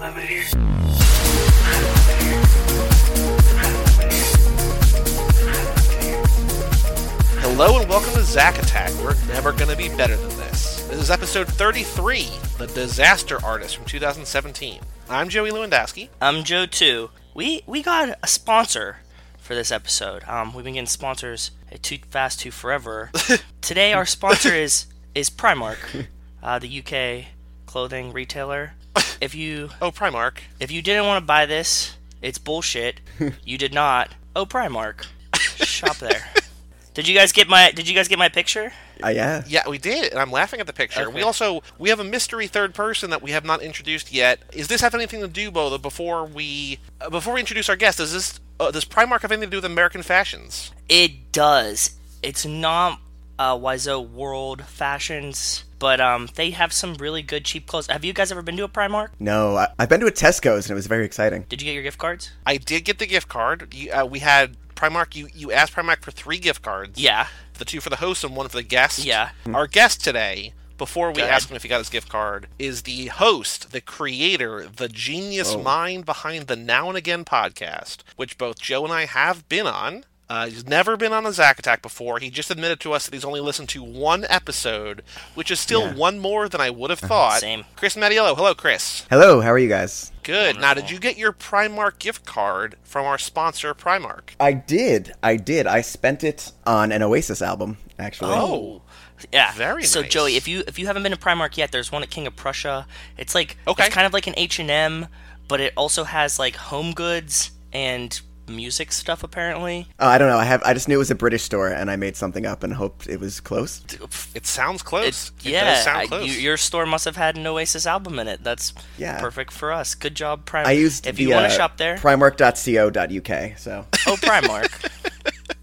love it here. Hello and welcome to Zack Attack. We're never going to be better than this. This is episode 33, The Disaster Artist from 2017. I'm Joey Lewandowski. I'm Joe too. We we got a sponsor for this episode. Um, we've been getting sponsors at Too Fast Too Forever. Today our sponsor is is Primark, uh, the UK clothing retailer. If you Oh, Primark. if you didn't want to buy this, it's bullshit. You did not. Oh, Primark, shop there. Did you guys get my Did you guys get my picture? Uh, yeah. Yeah, we did, and I'm laughing at the picture. Okay. We also we have a mystery third person that we have not introduced yet. Is this have anything to do, Bo? that Before we uh, before we introduce our guest, does this uh, does Primark have anything to do with American fashions? It does. It's not uh, Wiseau World Fashions, but um, they have some really good cheap clothes. Have you guys ever been to a Primark? No, I, I've been to a Tesco's and it was very exciting. Did you get your gift cards? I did get the gift card. You, uh, we had Primark. You you asked Primark for three gift cards. Yeah. the two for the host and one for the guest. Yeah. Our guest today, before we Go ask him if he got his gift card, is the host, the creator, the genius Oh. mind behind the Now and Again podcast, which both Joe and I have been on. Uh, he's never been on a Zack Attack before. He just admitted to us that he's only listened to one episode, which is still Yeah. one more than I would have thought. Same. Chris Mattiello. Hello, Chris. Hello, how are you guys? Good. Now, did you get your Primark gift card from our sponsor, Primark? I did. I did. I spent it on an Oasis album, actually. Oh. Yeah. Very So nice. Joey, if you if you haven't been to Primark yet, there's one at King of Prussia. It's like Okay. it's kind of like an H and M, but it also has like home goods and music stuff apparently. Uh, I don't know. I have. I just knew it was a British store, and I made something up and hoped it was close. It sounds close. It's, It yeah, does sound I- close. you- your store must have had an Oasis album in it. That's Yeah. perfect for us. Good job, Primark. I used if the, you want uh, to shop there. Primark.co.uk. So oh, Primark.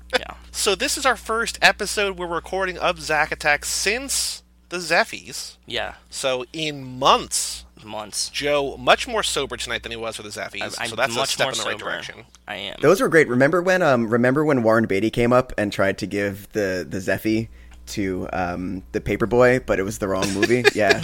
yeah. So this is our first episode we're recording of Zack Attack since the Zeffies. Yeah. So in months, Months. Joe much more sober tonight than he was for the Zephies. I'm so that's much a step more in the right sober. direction. I am. those were great. Remember when? Um, remember when Warren Beatty came up and tried to give the the Zeffy to um the Paperboy, but it was the wrong movie. yeah.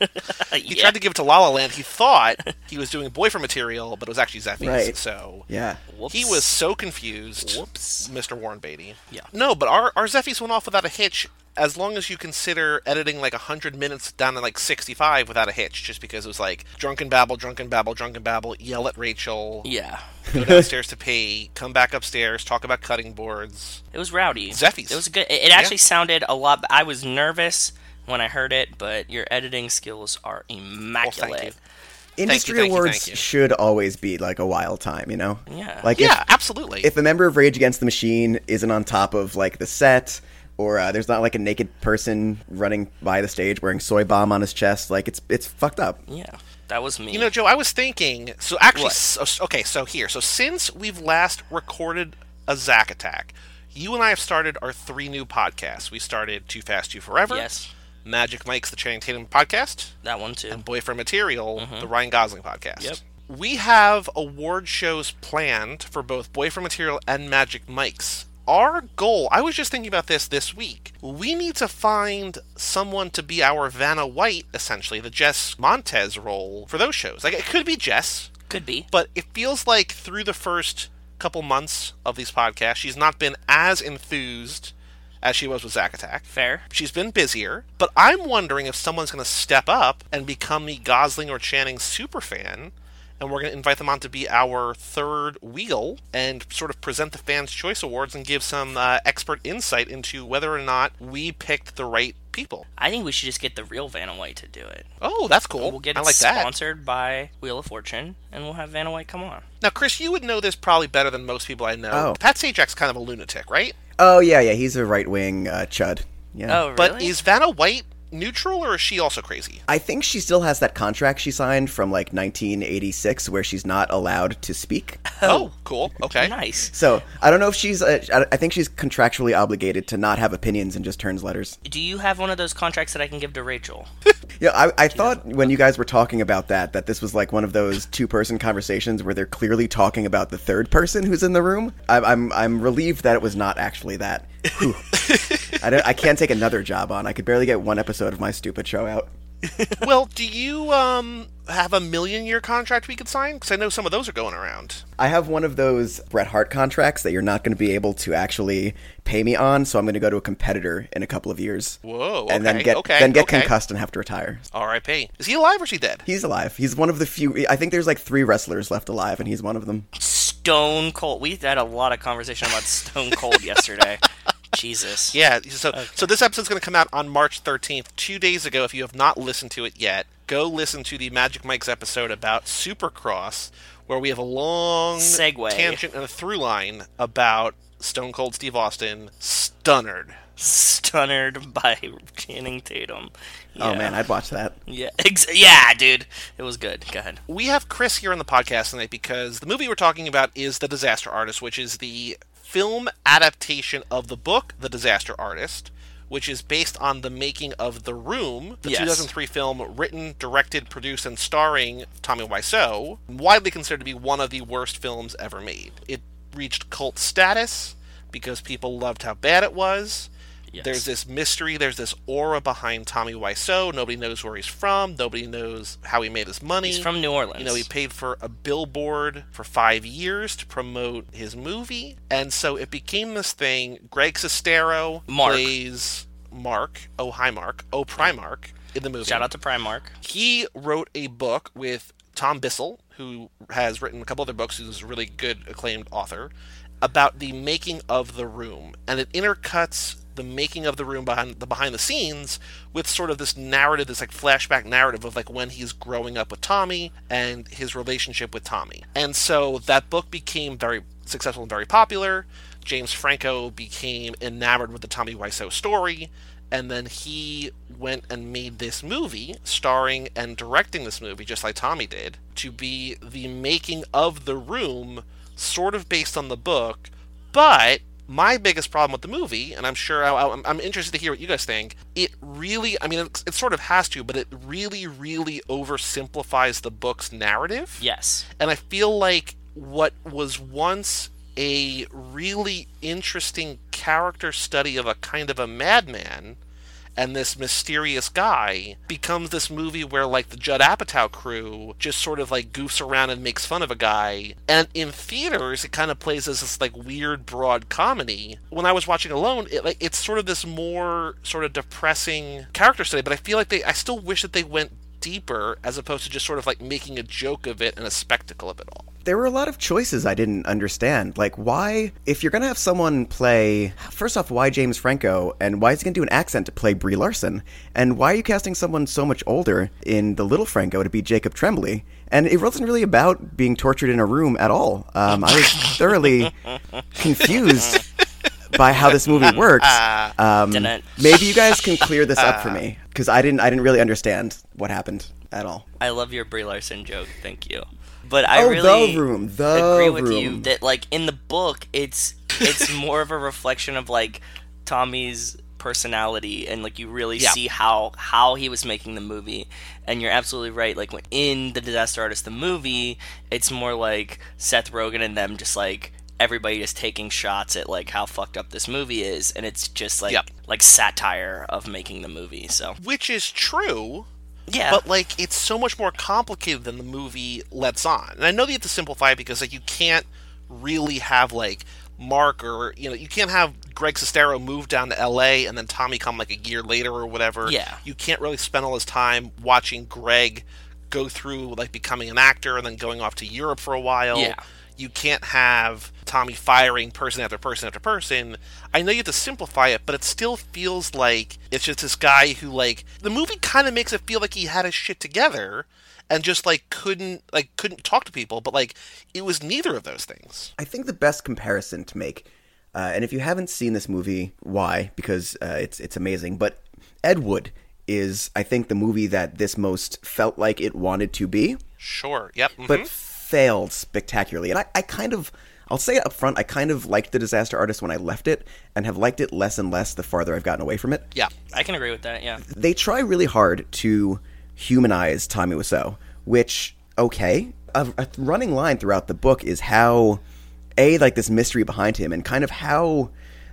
He tried to give it to La La Land. He thought he was doing boyfriend material, but it was actually Zephies. Right. So Yeah. Whoops. he was so confused. Whoops. Mr. Warren Beatty. Yeah. No, but our our Zephies went off without a hitch. As long as you consider editing like 100 minutes down to like 65 without a hitch, just because it was like drunken babble, drunken babble, drunken babble, yell at Rachel, Yeah. go downstairs to pee, come back upstairs, talk about cutting boards. It was rowdy. Zephies. It was good. It, it actually sounded a lot. I was nervous when I heard it, but your editing skills are immaculate. you. Industry thank you, awards thank you. should always be like a wild time, you know? Yeah. Like Yeah, if, absolutely. if a member of Rage Against the Machine isn't on top of like the set, or uh, there's not like a naked person running by the stage wearing soy bomb on his chest, like it's it's fucked up. Yeah, that was me. you know, Joe, I was thinking. So actually, so, okay. So here, so since we've last recorded a Zack Attack, you and I have started our three new podcasts. We started Too Fast, Too Forever. yes, Magic Mike's the Channing Tatum podcast. that one too. and Boyfriend Material, the Ryan Gosling podcast. Mm-hmm. Yep. We have award shows planned for both Boyfriend Material and Magic Mike's. Our goal, I was just thinking about this this week. We need to find someone to be our Vanna White, essentially, the Jess Montez role for those shows. Like, it could be Jess, Could be. but it feels like through the first couple months of these podcasts, she's not been as enthused as she was with Zack Attack. Fair. She's been busier, but I'm wondering if someone's going to step up and become the Gosling or Channing superfan, and we're going to invite them on to be our third wheel and sort of present the Fans' Choice Awards and give some uh, expert insight into whether or not we picked the right people. I think we should just get the real Vanna White to do it. Oh, that's cool. We'll get I it like that. sponsored by Wheel of Fortune, and we'll have Vanna White come on. Now, Chris, you would know this probably better than most people I know. Oh. Pat Sajak's kind of a lunatic, right? Oh yeah, yeah, he's a right wing uh, chud. Yeah. Oh, really? But is Vanna White neutral or is she also crazy? I think she still has that contract she signed from like 1986 where she's not allowed to speak. Oh, cool. Okay. nice. So I don't know if she's. Uh, I- I think she's contractually obligated to not have opinions and just turns letters. Do you have one of those contracts that I can give to Rachel? Yeah, I, I thought when you guys were talking about that that this was like one of those two-person conversations where they're clearly talking about the third person who's in the room. I, I'm I'm relieved that it was not actually that. Whew. I, don't, I can't take another job on. I could barely get one episode of my stupid show out. well, do you um have a million year contract we could sign? Because I know some of those are going around. I have one of those Bret Hart contracts that you're not going to be able to actually pay me on, so I'm going to go to a competitor in a couple of years. Whoa. and then okay, get okay, then get okay. concussed and have to retire. R.I.P. Is he alive or is he dead? He's alive. He's one of the few. I think there's like three wrestlers left alive, and he's one of them. Stone Cold. We had a lot of conversation about Stone Cold yesterday. Jesus. Yeah. So so this episode's going to come out on March 13th, two days ago. If you have not listened to it yet, go listen to the Magic Mike's episode about Supercross, where we have a long Segue. tangent and a through line about Stone Cold Steve Austin, stunnered. Stunnered by Channing Tatum. Oh man, I'd watch that. Yeah, ex- yeah, dude. It was good. Go ahead. We have Chris here on the podcast tonight because the movie we're talking about is The Disaster Artist, which is the film adaptation of the book The Disaster Artist, which is based on the making of The Room, the Yes. 2003 film written, directed, produced, and starring Tommy Wiseau, widely considered to be one of the worst films ever made. It reached cult status because people loved how bad it was. Yes. There's this mystery, there's this aura behind Tommy Wiseau. Nobody knows where he's from. Nobody knows how he made his money. He's from New Orleans. You know, he paid for a billboard for five years to promote his movie, and so it became this thing. Greg Sestero Mark. plays Mark. Oh, hi, Mark. Oh, Primark in the movie. Shout out to Primark. He wrote a book with Tom Bissell, who has written a couple other books, who's a really good acclaimed author, about the making of the room. And it intercuts the making of the room behind the behind the scenes with sort of this narrative, this like flashback narrative of like when he's growing up with Tommy and his relationship with Tommy. And so that book became very successful and very popular. James Franco became enamored with the Tommy Wiseau story and then he went and made this movie starring and directing this movie just like tommy did to be the making of the room sort of based on the book but my biggest problem with the movie and i'm sure I, I'm, I'm interested to hear what you guys think it really i mean it, it sort of has to but it really really oversimplifies the book's narrative Yes. and I feel like what was once a really interesting character study of a kind of a madman and this mysterious guy becomes this movie where like the Judd Apatow crew just sort of like goofs around and makes fun of a guy. And in theaters it kind of plays as this like weird broad comedy. When I was watching alone it like it's sort of this more sort of depressing character study but I feel like they I still wish that they went deeper as opposed to just sort of like making a joke of it and a spectacle of it all There were a lot of choices I didn't understand. Like, why, if you're going to have someone play, first off, why James Franco, and why is he going to do an accent to play Brie Larson? And why are you casting someone so much older in The Little Franco to be Jacob Tremblay? And it wasn't really about being tortured in a room at all. Um, I was thoroughly confused by how this movie works. Um, Didn't- maybe you guys can clear this up for me because I didn't. I didn't really understand what happened at all. I love your Brie Larson joke. Thank you. But I Oh, really the room, the agree with you that like in the book, it's it's more of a reflection of like Tommy's personality and like you really Yeah. see how how he was making the movie and you're absolutely right like when in the disaster artist the movie it's more like seth rogen and them just like everybody just taking shots at like how fucked up this movie is and it's just like Yep. like satire of making the movie so which is true yeah but like it's so much more complicated than the movie lets on and i know that you have to simplify it because like you can't really have like mark or you know you can't have greg sestero move down to la and then tommy come like a year later or whatever Yeah. you can't really spend all his time watching greg go through like becoming an actor and then going off to europe for a while Yeah. You can't have Tommy firing person after person after person. I know you have to simplify it, but it still feels like it's just this guy who like the movie kind of makes it feel like he had his shit together and just like couldn't like couldn't talk to people, but like it was neither of those things. I think the best comparison to make, uh, and if you haven't seen this movie, why? Because uh, it's it's amazing. But Ed Wood is, I think, the movie that this most felt like it wanted to be, Sure. Yep. mhm. but failed spectacularly. And I, I kind of, I'll say it up front, I kind of liked the Disaster Artist when I left it, and have liked it less and less the farther I've gotten away from it. yeah. i can agree with that yeah they try really hard to humanize Tommy Wiseau, which okay, a, a running line throughout the book is how a like this mystery behind him and kind of how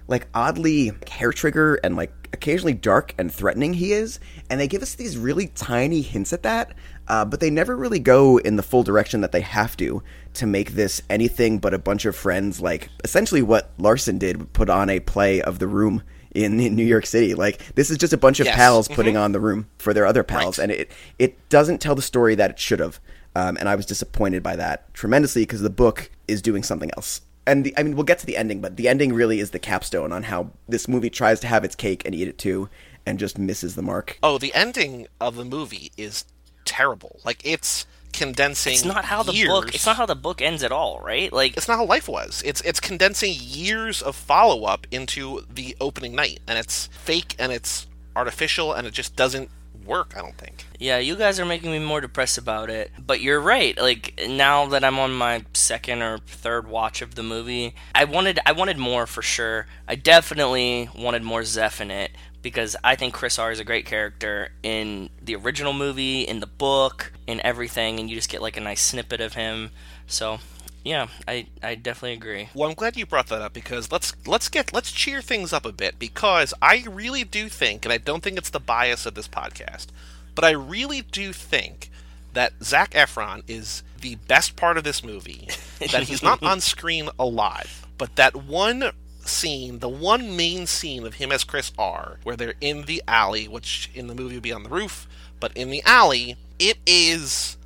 like oddly hair trigger and like occasionally dark and threatening he is, and they give us these really tiny hints at that, uh, but they never really go in the full direction that they have to to make this anything but a bunch of friends, like essentially what Larson did, put on a play of the room in, in New York City. Like this is just a bunch of Yes. pals putting on the room for their other pals, Right. and it it doesn't tell the story that it should have. Um, and I was disappointed by that tremendously because the book is doing something else. And the, I mean, we'll get to the ending, but the ending really is the capstone on how this movie tries to have its cake and eat it too, and just misses the mark. Oh, the ending of the movie is terrible. Like it's condensing. It's not how the years. book. It's not how the book ends at all, right? Like It's not how life was. It's it's condensing years of follow up into the opening night, and it's fake and it's artificial, and it just doesn't work. I don't think. Yeah, you guys are making me more depressed about it. But you're right. Like now that I'm on my second or third watch of the movie, I wanted I wanted more for sure. I definitely wanted more Zeph in it because I think Chris R is a great character in the original movie, in the book, in everything, and you just get like a nice snippet of him. So, yeah, I I definitely agree. Well, I'm glad you brought that up because let's let's get let's cheer things up a bit because I really do think, and I don't think it's the bias of this podcast, but I really do think that Zac Efron is the best part of this movie. that he's not on screen a lot, but that one scene, the one main scene of him as Chris R, where they're in the alley, which in the movie would be on the roof, but in the alley, it is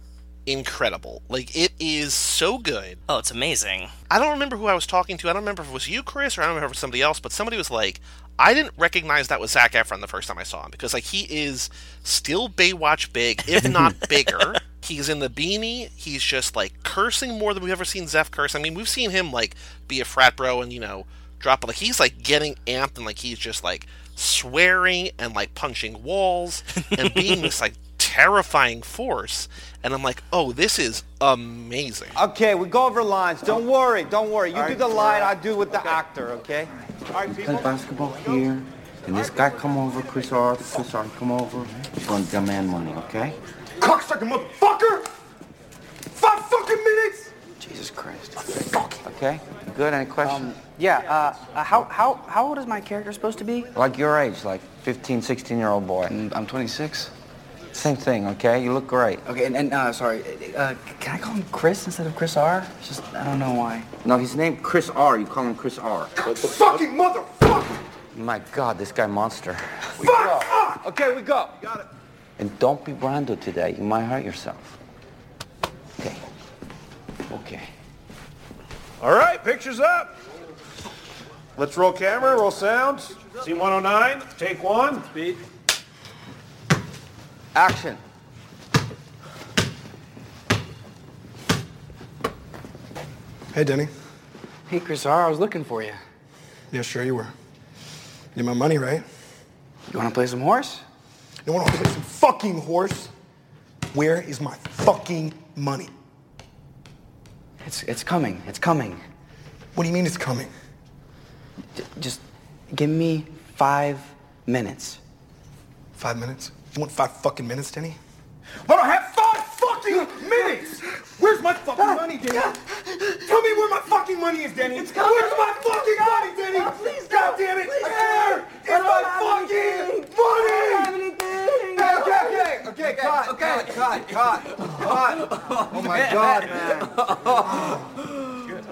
incredible. Like it is so good. Oh, it's amazing. I don't remember who I was talking to. I don't remember if it was you, Chris, or I don't remember if it was somebody else, but somebody was like, I didn't recognize that was Zac Efron the first time I saw him because like he is still Baywatch big, if not bigger. He's in the beanie. He's just like cursing more than we've ever seen Zeph curse. I mean, we've seen him like be a frat bro and you know drop, but like he's like getting amped and like he's just like swearing and like punching walls and being this like terrifying force. And I'm like, oh, this is amazing. Okay, we go over lines. Don't worry, don't worry. You do the line, I do with the actor, okay? Play basketball here, and this guy come over, Chris R. Chris R. come over. He's gonna demand money, okay? Cocksucker motherfucker! Five fucking minutes! Jesus Christ. Okay? Good. Any questions? Yeah, uh, uh, how, how, how old is my character supposed to be? like your age, like 15, 16 year old boy. I'm 26. Same thing, okay? You look great. Okay, and, and uh, sorry, uh, can I call him Chris instead of Chris R? It's Just, I don't know why. No, his name Chris R. You call him Chris R. Fucking motherfucker! My God, this guy monster. Fuck off! Okay, we go. Got it. And don't be Brando today. You might hurt yourself. Okay. Okay. All right, pictures up. Let's roll camera, roll sound. Scene 109, take one. Speed. Action. Hey, Denny. Hey, Chris R, I was looking for you. Yeah, sure you were. You Need my money, right? You want to play some horse? You want to play some fucking horse? Where is my fucking money? It's, it's coming. It's coming. What do you mean it's coming? J- just give me five minutes. Five minutes? You want five fucking minutes, Denny? Hold on, have five fucking minutes! Where's my fucking money, Danny? Tell me where my fucking money is, Danny. It's coming. Where's my fucking money, Danny? please, God damn it! Where is my fucking money? Okay, okay, okay, okay, cut, okay, cut, cut, cut. Oh my God, man.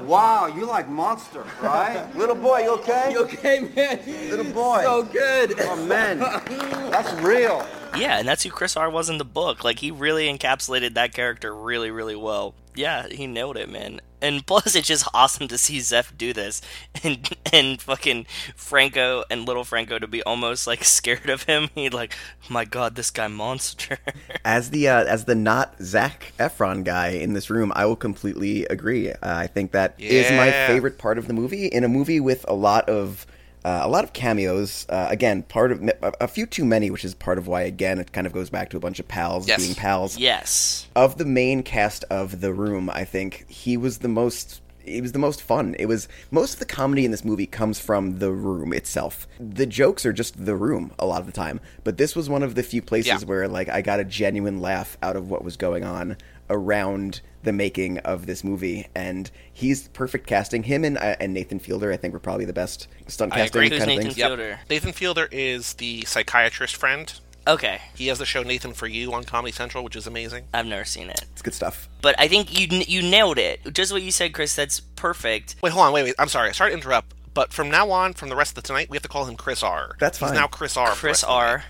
Wow, you like monster, right? Little boy, you okay? You okay, man? Little boy. So good. Oh man, that's real. Yeah, and that's who Chris R was in the book. Like he really encapsulated that character really, really well. Yeah, he nailed it, man. And plus, it's just awesome to see Zeph do this, and and fucking Franco and little Franco to be almost like scared of him. He like, my God, this guy monster. As the uh, as the not Zac Efron guy in this room, I will completely agree. Uh, I think that is my favorite part of the movie. In a movie with a lot of uh, a lot of cameos, uh, again, part of a, few too many, which is part of why again it kind of goes back to a bunch of pals Yes. being pals. yes. Of the main cast of the room, I think he was the most. He was the most fun. It was most of the comedy in this movie comes from the room itself. The jokes are just the room a lot of the time, but this was one of the few places Yeah. where like I got a genuine laugh out of what was going on around the making of this movie, and he's perfect casting. Him and uh, and Nathan Fielder, I think, were probably the best stunt casting. I casting agree. Who's kind of Nathan things. Fielder? Nathan Fielder is the psychiatrist friend. Okay, He has the show Nathan for You on Comedy Central, which is amazing. I've never seen it, It's good stuff. but I think you you nailed it. Just what you said, Chris. That's perfect. Wait, hold on, wait, wait. I'm sorry. Sorry to interrupt, but from now on, from the rest of the tonight, we have to call him Chris R. That's He's fine. now Chris R. Chris rest of the night. R.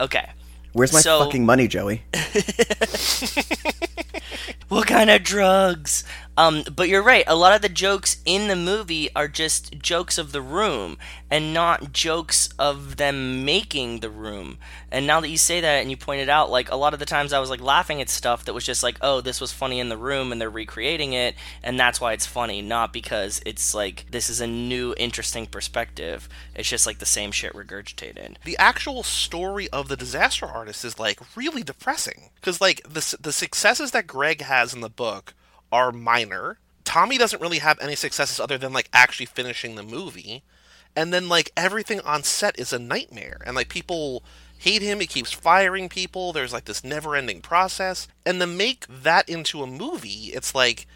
Okay. Where's my So- fucking money, Joey? What kind of drugs? Um, but you're right. A lot of the jokes in the movie are just jokes of the room and not jokes of them making the room. And now that you say that and you point it out, like a lot of the times I was like laughing at stuff that was just like, oh, this was funny in the room and they're recreating it, and that's why it's funny, not because it's like this is a new, interesting perspective. It's just like the same shit regurgitated. the actual story of the disaster artist is like really depressing because like the the successes that Greg has in the book are minor. Tommy doesn't really have any successes other than like actually finishing the movie, and then like everything on set is a nightmare, and like people hate him. He keeps firing people. There's like this never-ending process, and to make that into a movie, it's like,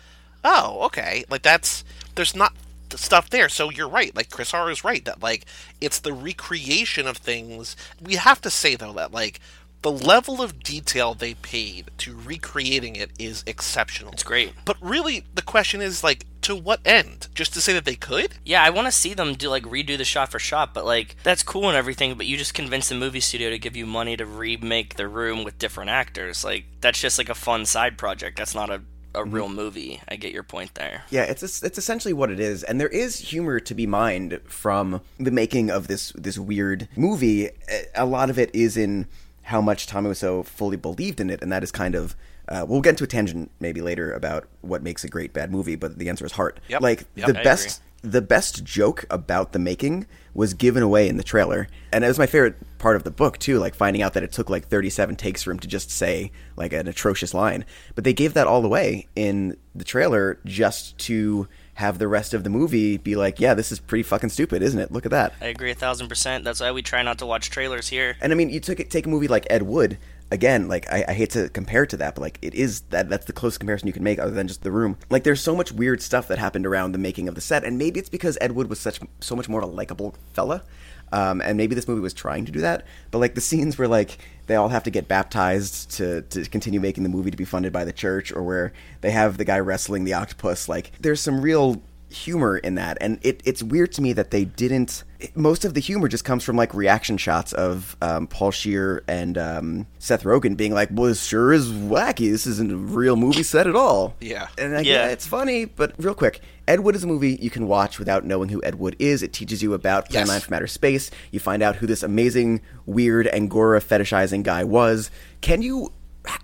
oh, okay, like that's there's not stuff there. So you're right. Like Chris R is right that like it's the recreation of things. We have to say though that like the level of detail they paid to recreating it is exceptional. It's great. But really, the question is like, to what end? Just to say that they could? Yeah, I want to see them do like redo the shot for shot, but like that's cool and everything. But you just convince the movie studio to give you money to remake the room with different actors. Like that's just like a fun side project. That's not a, a mm-hmm. real movie. I get your point there. Yeah, it's it's essentially what it is, and there is humor to be mined from the making of this this weird movie. A- A lot of it is in how much Tommy Wiseau fully believed in it, and that is kind of. Uh, we'll get into a tangent maybe later about what makes a great bad movie, but the answer is heart. Yep. Like Yep, the I best the best joke about the making was given away in the trailer and it was my favorite part of the book too like finding out that it took like 37 takes for him to just say like an atrocious line but they gave that all away in the trailer just to have the rest of the movie be like yeah this is pretty fucking stupid isn't it look at that I agree a thousand percent. That's why we try not to watch trailers here. and I mean, you took it, take a movie like Ed Wood. Again, like I, I hate to compare it to that, but like it is that that's the closest comparison you can make, other than just the room. Like there's so much weird stuff that happened around the making of the set, and maybe it's because Ed Wood was such so much more of a likable fella, um, and maybe this movie was trying to do that. But like the scenes where like they all have to get baptized to to continue making the movie to be funded by the church, or where they have the guy wrestling the octopus, like there's some real humor in that and it, it's weird to me that they didn't it- most of the humor just comes from like reaction shots of um, paul scheer and um, seth rogen being like well this sure is wacky this isn't a real movie set at all Yeah. and like, Yeah. yeah it's funny but real quick ed wood is a movie you can watch without knowing who ed wood is it teaches you about plan Yes. 9 from outer space you find out who this amazing weird angora fetishizing guy was can you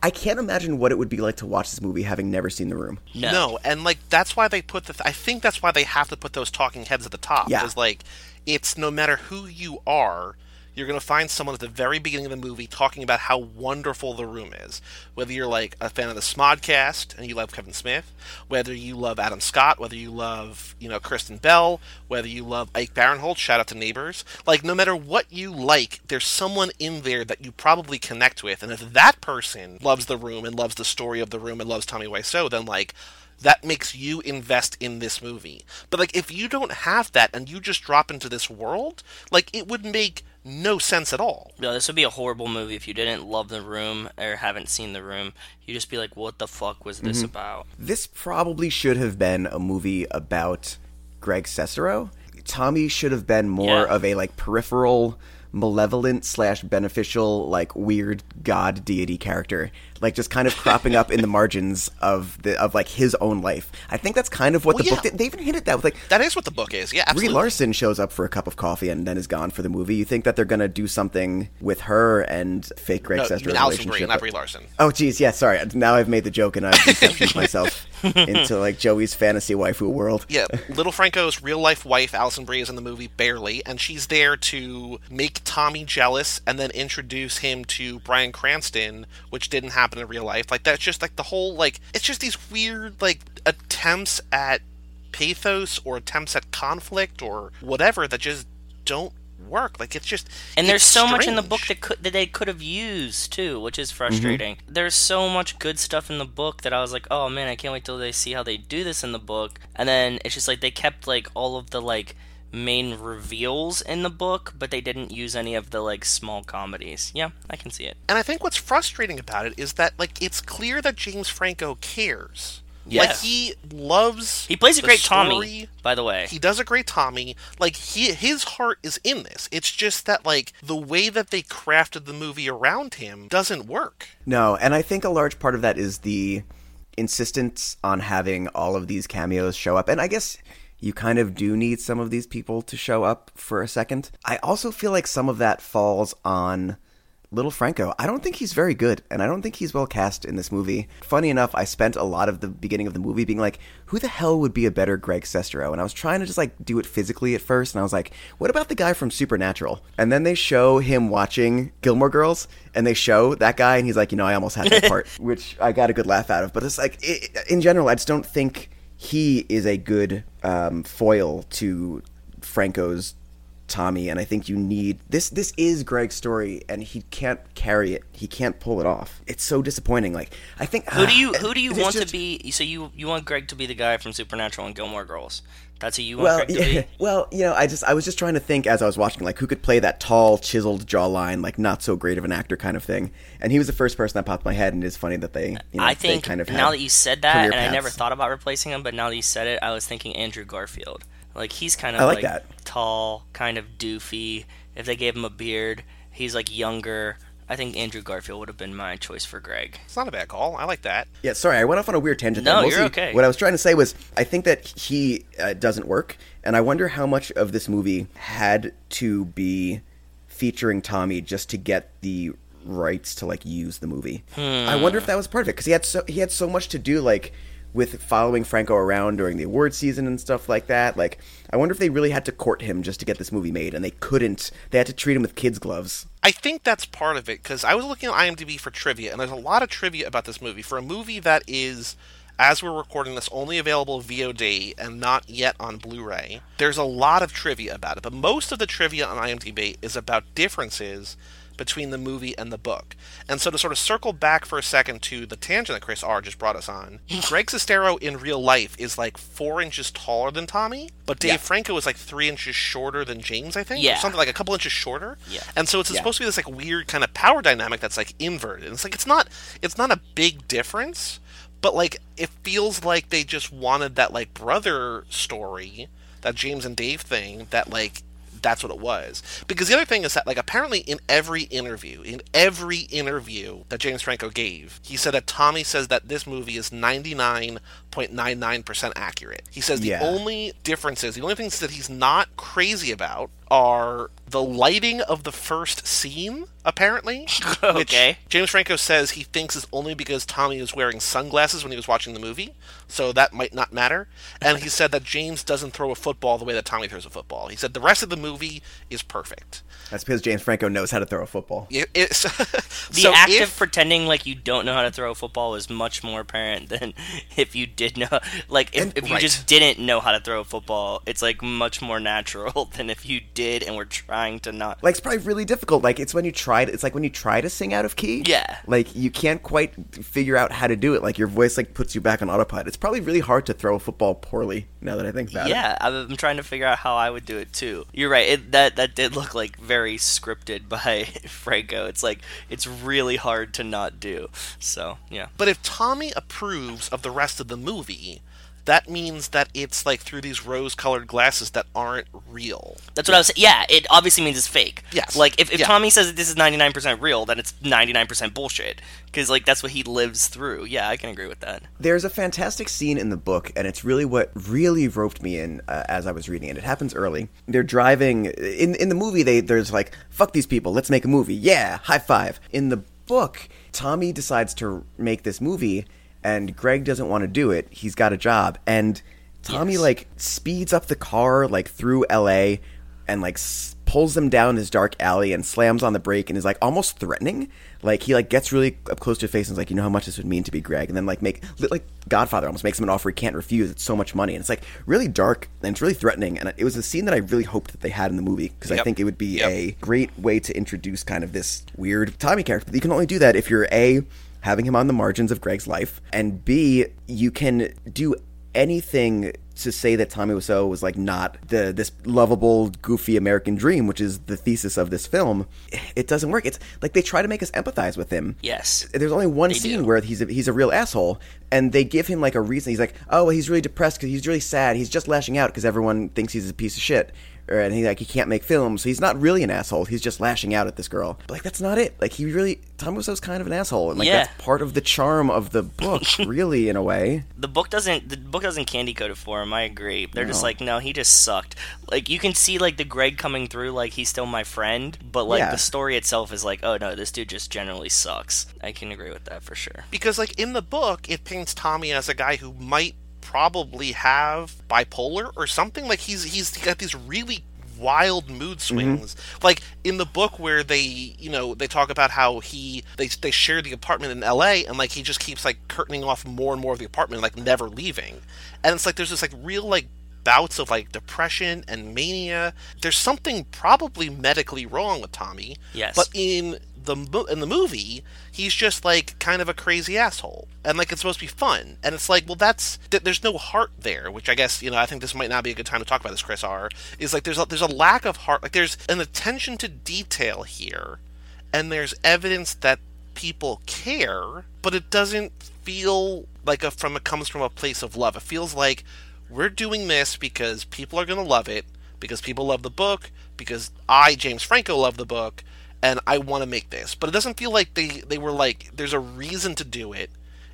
I can't imagine what it would be like to watch this movie having never seen The Room. No. and like that's why they put the. Th- I think that's why they have to put those talking heads at the top. Yeah. Because like, it's no matter who you are, you're gonna find someone at the very beginning of the movie talking about how wonderful the room is. Whether you're like a fan of the Smodcast and you love Kevin Smith, whether you love Adam Scott, whether you love you know Kristen Bell, whether you love Ike Barinholtz, shout out to Neighbors. Like no matter what you like, there's someone in there that you probably connect with, and if that person loves the room and loves the story of the room and loves Tommy Wiseau, then like that makes you invest in this movie. But like if you don't have that and you just drop into this world, like it would make no sense at all. No, this would be a horrible movie if you didn't love The Room or haven't seen The Room. You'd just be like, what the fuck was this mm-hmm. about? This probably should have been a movie about Greg Sestero. Tommy should have been more Yeah. of a like peripheral, malevolent slash beneficial, like weird god deity character, like just kind of cropping up in the margins of the of like his own life. I think that's kind of what Well, the book. yeah. They, they even hinted that with like That is what the book is. Yeah, Brie. Larson shows up for a cup of coffee and then is gone for the movie. You think that they're gonna do something with her and fake Greg No, Sestero I mean Alison relationship? Brie, not Brie Larson. Oh, geez, yeah. Sorry, now I've made the joke and I've deceptioned myself into like Joey's fantasy waifu world. Yeah, Little Franco's real life wife, Alison Brie, is in the movie barely, and she's there to make Tommy jealous and then introduce him to Bryan Cranston, which didn't happen in real life. Like that's just like the whole like it's just these weird like attempts at pathos or attempts at conflict or whatever that just don't work. Like it's just And there's it's so much in the book that could that they could have used too, which Mm-hmm. is frustrating. There's so much good stuff in the book that I was like, oh man, I can't wait till they see how they do this in the book. And then it's just like they kept like all of the like main reveals in the book, but they didn't use any of the like small comedies. Yeah, I can see it. And I think what's frustrating about it is that like it's clear that James Franco cares. Like Yes. he loves He plays a great story. Tommy, by the way. He does a great Tommy. Like he his heart is in this. It's just that like the way that they crafted the movie around him doesn't work. No, and I think a large part of that is the insistence on having all of these cameos show up. And I guess you kind of do need some of these people to show up for a second. I also feel like some of that falls on Little Franco. I don't think he's very good, and I don't think he's well cast in this movie. Funny enough, I spent a lot of the beginning of the movie being like, who the hell would be a better Greg Sestero? And I was trying to just like do it physically at first, and I was like, what about the guy from Supernatural? And then they show him watching Gilmore Girls, and they show that guy, and he's like, you know, I almost had that part, which I got a good laugh out of. But it's like, i in general, I just don't think he is a good um, foil to Franco's Tommy, and I think you need this. This is Greg's story, and he can't carry it. He can't pull it off. It's so disappointing. Like I think Who do you who do you want just- to be? So you you want Greg to be the guy from Supernatural and Gilmore Girls? That's who you want Well, yeah, be. well, you know, I just I was just trying to think as I was watching, like who could play that tall, chiseled jawline, like not so great of an actor kind of thing. And he was the first person that popped my head, and it's funny that they, you know, I they think kind of now had that you said that, career and I never thought about replacing him, but now that you said it, I was thinking Andrew Garfield. Like he's kind of I like that. tall, kind of doofy. If they gave him a beard, he's like younger. I think Andrew Garfield would have been my choice for Greg. It's not a bad call. I like that. Yeah, sorry, I went off on a weird tangent. No, there. you're okay. What I was trying to say was, I think that he uh, doesn't work, and I wonder how much of this movie had to be featuring Tommy just to get the rights to like use the movie. I wonder if that was part of it because he had so he had so much to do, like with following Franco around during the award season and stuff like that. Like, I wonder if they really had to court him just to get this movie made, and they couldn't. They had to treat him with kids' gloves. I think that's part of it because I was looking at IMDb for trivia, and there's a lot of trivia about this movie. For a movie that is, as we're recording this, only available VOD and not yet on Blu ray, there's a lot of trivia about it. But most of the trivia on IMDb is about differences between the movie and the book. And so to sort of circle back for a second to the tangent that Chris R just brought us on, Greg Sestero in real life is like four inches taller than Tommy, but Dave Yeah. Franco is like three inches shorter than James, I think. or Yeah. something like a couple inches shorter. Yeah. And so it's Yeah. supposed to be this like weird kind of power dynamic that's like inverted. And it's like it's not it's not a big difference, but like it feels like they just wanted that like brother story, that James and Dave thing that like that's what it was. Because the other thing is that like apparently in every interview, in every interview that James Franco gave, he said that Tommy says that this movie is 99.99% accurate. He says the Yeah. only differences, the only things that he's not crazy about are the lighting of the first scene, apparently. Okay. Which James Franco says he thinks is only because Tommy was wearing sunglasses when he was watching the movie, so that might not matter. And he said that James doesn't throw a football the way that Tommy throws a football. He said the rest of the movie is perfect. That's because James Franco knows how to throw a football. It, it's, The so act if- of pretending like you don't know how to throw a football is much more apparent than if you did know. Like if, And- if you right. just didn't know how to throw a football, it's like much more natural than if you did and were trying to not. like it's probably really difficult like it's when you try to, it's like when you try to sing out of key Yeah. like you can't quite figure out how to do it like your voice like puts you back on autopilot it's probably really hard to throw a football poorly now that i think about it Yeah, I'm trying to figure out how I would do it too. You're right. It, that that did look like very scripted by Franco. It's like it's really hard to not do. So yeah. But if Tommy approves of the rest of the movie, that means that it's like through these rose-colored glasses that aren't real. That's what I was saying. Yeah, it obviously means it's fake. Yes. Like, if, if Yeah. Tommy says that this is 99% real, then it's 99% bullshit. Because, like, that's what he lives through. Yeah, I can agree with that. there's a fantastic scene in the book and it's really what really roped me in uh, as i was reading it it happens early they're driving in in the movie they there's like fuck these people let's make a movie yeah high five in the book tommy decides to make this movie and greg doesn't want to do it he's got a job and tommy Yes. like speeds up the car like through la and like s- pulls them down this dark alley and slams on the brake and is like almost threatening. Like he like gets really up close to his face and is like, you know how much this would mean to be Greg, and then like make like Godfather almost makes him an offer he can't refuse. It's so much money, and it's like really dark and it's really threatening. And it was a scene that I really hoped that they had in the movie because I think it would be Yep. a great way to introduce kind of this weird Tommy character. But you can only do that if you're a having him on the margins of Greg's life, and b you can do anything to say that Tommy Wiseau was like not the this lovable, goofy American dream, which is the thesis of this film. It doesn't work. It's like they try to make us empathize with him. Yes. There's only one scene do. where he's a, he's a real asshole, and they give him like a reason. He's like, oh, he's really depressed because he's really sad. He's just lashing out because everyone thinks he's a piece of shit. Or, and he like he can't make films, so he's not really an asshole. He's just lashing out at this girl. But like that's not it. Like he really, Tom Wiseau's kind of an asshole, and like Yeah. that's part of the charm of the book, really, in a way. The book doesn't the book doesn't candy coat it for him. I agree. They're just like, no, he just sucked. Like you can see like the Greg coming through, like he's still my friend, but like Yeah. the story itself is like, oh no, this dude just generally sucks. I can agree with that for sure. because like in the book it paints tommy as a guy who might probably have bipolar or something. Like he's he's got these really wild mood mm-hmm. swings. Like in the book where they you know they talk about how he they, they share the apartment in la and like he just keeps like curtaining off more and more of the apartment like never leaving. And it's like there's this like real like bouts of like depression and mania. There's something probably medically wrong with tommy Yes. but in the in the movie, he's just like kind of a crazy asshole, and like it's supposed to be fun, and it's like, well, that's th- there's no heart there, which I guess you know I think this might not be a good time to talk about this. Chris R is like there's a, there's a lack of heart, like there's an attention to detail here, and there's evidence that people care, but it doesn't feel like a from it comes from a place of love. It feels like we're doing this because people are going to love it, because people love the book, because I James Franco love the book, and I want to make this. But it doesn't feel like they they were like there's a reason to do it.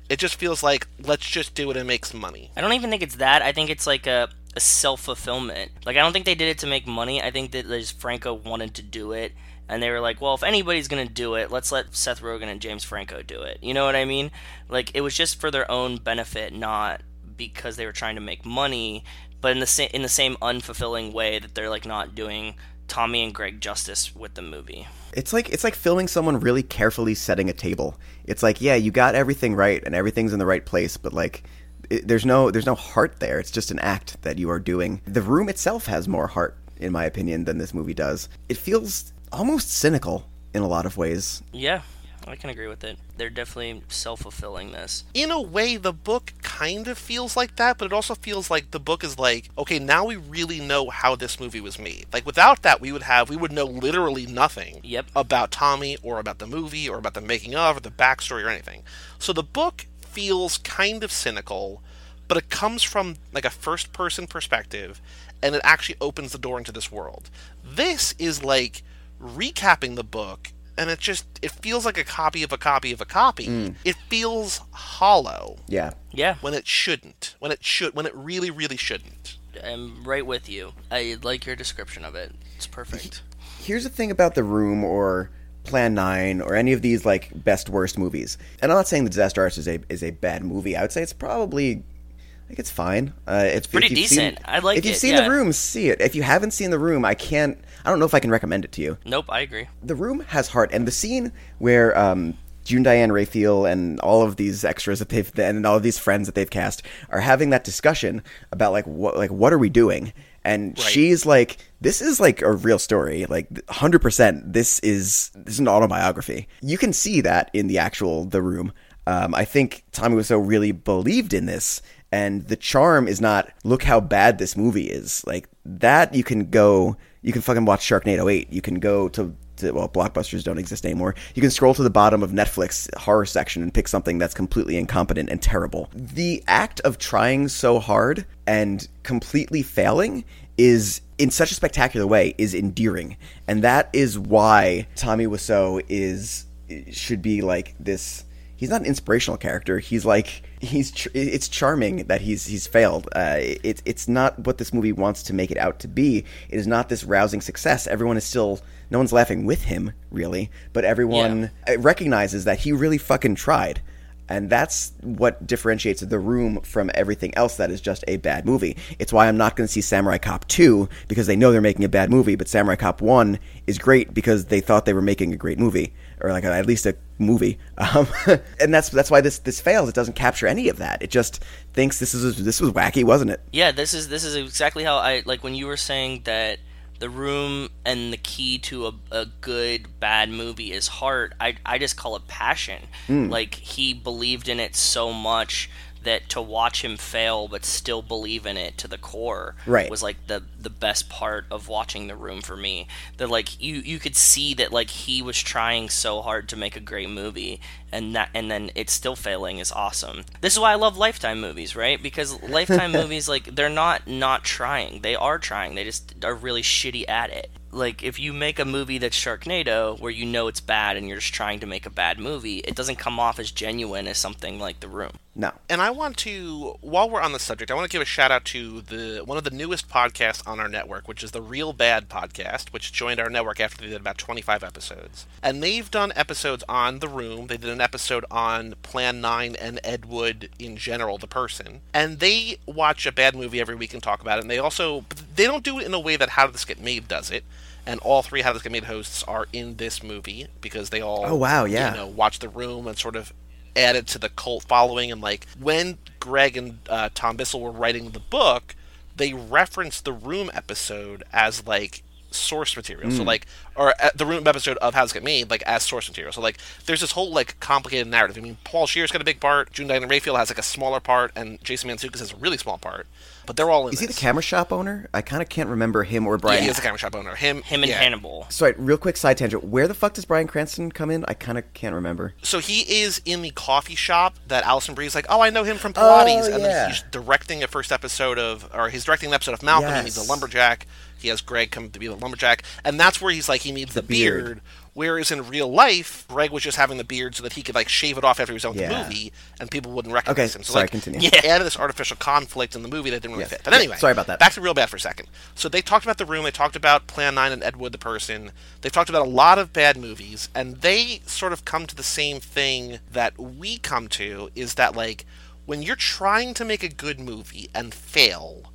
It just feels like let's just do it and make some money. I don't even think it's that. I think it's like a, a self fulfillment. Like I don't think they did it to make money. I think that just Franco wanted to do it, and they were like, well, if anybody's gonna do it, let's let Seth Rogen and James Franco do it. You know what I mean? Like it was just for their own benefit, not because they were trying to make money. But in the same in the same unfulfilling way that they're like not doing Tommy and Greg justice with the movie. It's like it's like filming someone really carefully setting a table. It's like, yeah, you got everything right and everything's in the right place, but like it, there's no there's no heart there. It's just an act that you are doing. The room itself has more heart in my opinion than this movie does. It feels almost cynical in a lot of ways. Yeah, I can agree with it. They're definitely self fulfilling this. in a way the book kind of feels like that but it also feels like the book is like okay now we really know how this movie was made like without that we would have we would know literally nothing Yep. about tommy or about the movie or about the making of or the backstory or anything so the book feels kind of cynical but it comes from like a first person perspective and it actually opens the door into this world this is like recapping the book and it just it feels like a copy of a copy of a copy mm. it feels hollow Yeah. Yeah, when it shouldn't when it should when it really really shouldn't I'm right with you. I like your description of it. It's perfect. Here's the thing about The Room or Plan 9 or any of these like best worst movies. And I'm not saying The Disaster Artist is a is a bad movie. I would say it's probably I think it's fine. Uh, it's Pretty you've seen- decent. I like If you've it, seen yeah. The Room, see it. If you haven't seen The Room, I can't. I don't know if I can recommend it to you. Nope, I agree. The Room has heart, and the scene where um, June Diane Raphael and all of these extras that they've and all of these friends that they've cast are having that discussion about like what like what are we doing? And Right. she's like, "This is like a real story. Like, hundred percent. This is this is an autobiography. You can see that in the actual The Room. Um, I think Tommy Wiseau really believed in this, and the charm is not look how bad this movie is. Like that, you can go, you can fucking watch Sharknado Eight. You can go to, to well, blockbusters don't exist anymore. You can scroll to the bottom of Netflix horror section and pick something that's completely incompetent and terrible. The act of trying so hard and completely failing is in such a spectacular way is endearing and that is why tommy wiseau is should be like this he's not an inspirational character he's like he's ch- it's charming that he's he's failed. Uh, it, it's not what this movie wants to make it out to be. It is not this rousing success. Everyone is still no one's laughing with him really but everyone uh recognizes that he really fucking tried. And that's what differentiates The Room from everything else that is just a bad movie. It's why I'm not going to see Samurai Cop 2 because they know they're making a bad movie, but Samurai Cop 1 is great because they thought they were making a great movie or like at least a movie. Um, and that's that's why this this fails. It doesn't capture any of that. It just thinks this is this was wacky, wasn't it? Yeah, this is this is exactly how I like when you were saying that the room and the key to a, a good bad movie is heart. I I just call it passion. Mm. Like he believed in it so much that to watch him fail but still believe in it to the core Right. was like the the best part of watching the room for me. That like you you could see that like he was trying so hard to make a great movie and that and then it's still failing is awesome. This is why i love lifetime movies right? Because lifetime movies like they're not not trying. They are trying. They just are really shitty at it. Like if you make a movie that's Sharknado where you know it's bad and you're just trying to make a bad movie, it doesn't come off as genuine as something like The Room. No. And I want to, while we're on the subject, I want to give a shout out to the one of the newest podcasts on our network, which is the Real Bad podcast, which joined our network after they did about 25 episodes. And they've done episodes on The Room. They did an episode on Plan 9 and Ed Wood in general, the person. And they watch a bad movie every week and talk about it. And they also, they don't do it in a way that How Did This Get Made does it. And all three How Did This Get Made hosts are in this movie because they all, Oh, wow, yeah. you know, watch The Room and sort of added to the cult following. And like when Greg and uh, Tom Bissell were writing the book, they referenced the Room episode as like source material. So Mm. like, or uh, the Room episode of How's It Get Made like as source material. So like, there's this whole like complicated narrative. I mean, Paul Scheer's got a big part. June Diane Raphael has like a smaller part, and Jason Mantzoukas has a really small part. But they're all in Is he the camera shop owner? I kind of can't remember him or Yeah, Brian. he is the camera shop owner. Him, Him and yeah. Hannibal. Sorry, real quick side tangent. Where the fuck does Bryan Cranston come in? I kind of can't remember. So he is in the coffee shop that Alison Brie's like, oh, I know him from Pilates, Oh, and yeah. then he's directing a first episode of, or he's directing an episode of Malcolm. He needs Yes. a lumberjack. He has Greg come to be the lumberjack, and that's where he's like, he needs the, beard. beard. Whereas in real life, Greg was just having the beard so that he could like shave it off after he was done with Yeah. the movie, and people wouldn't recognize Okay, him. So sorry, like, continue. yeah, added this artificial conflict in the movie that didn't really Yes. fit. But anyway, sorry about that. Back to real bad for a second. So they talked about the room. They talked about Plan Nine and Ed Wood the person. They've talked about a lot of bad movies, and they sort of come to the same thing that we come to: is that like when you're trying to make a good movie and fail,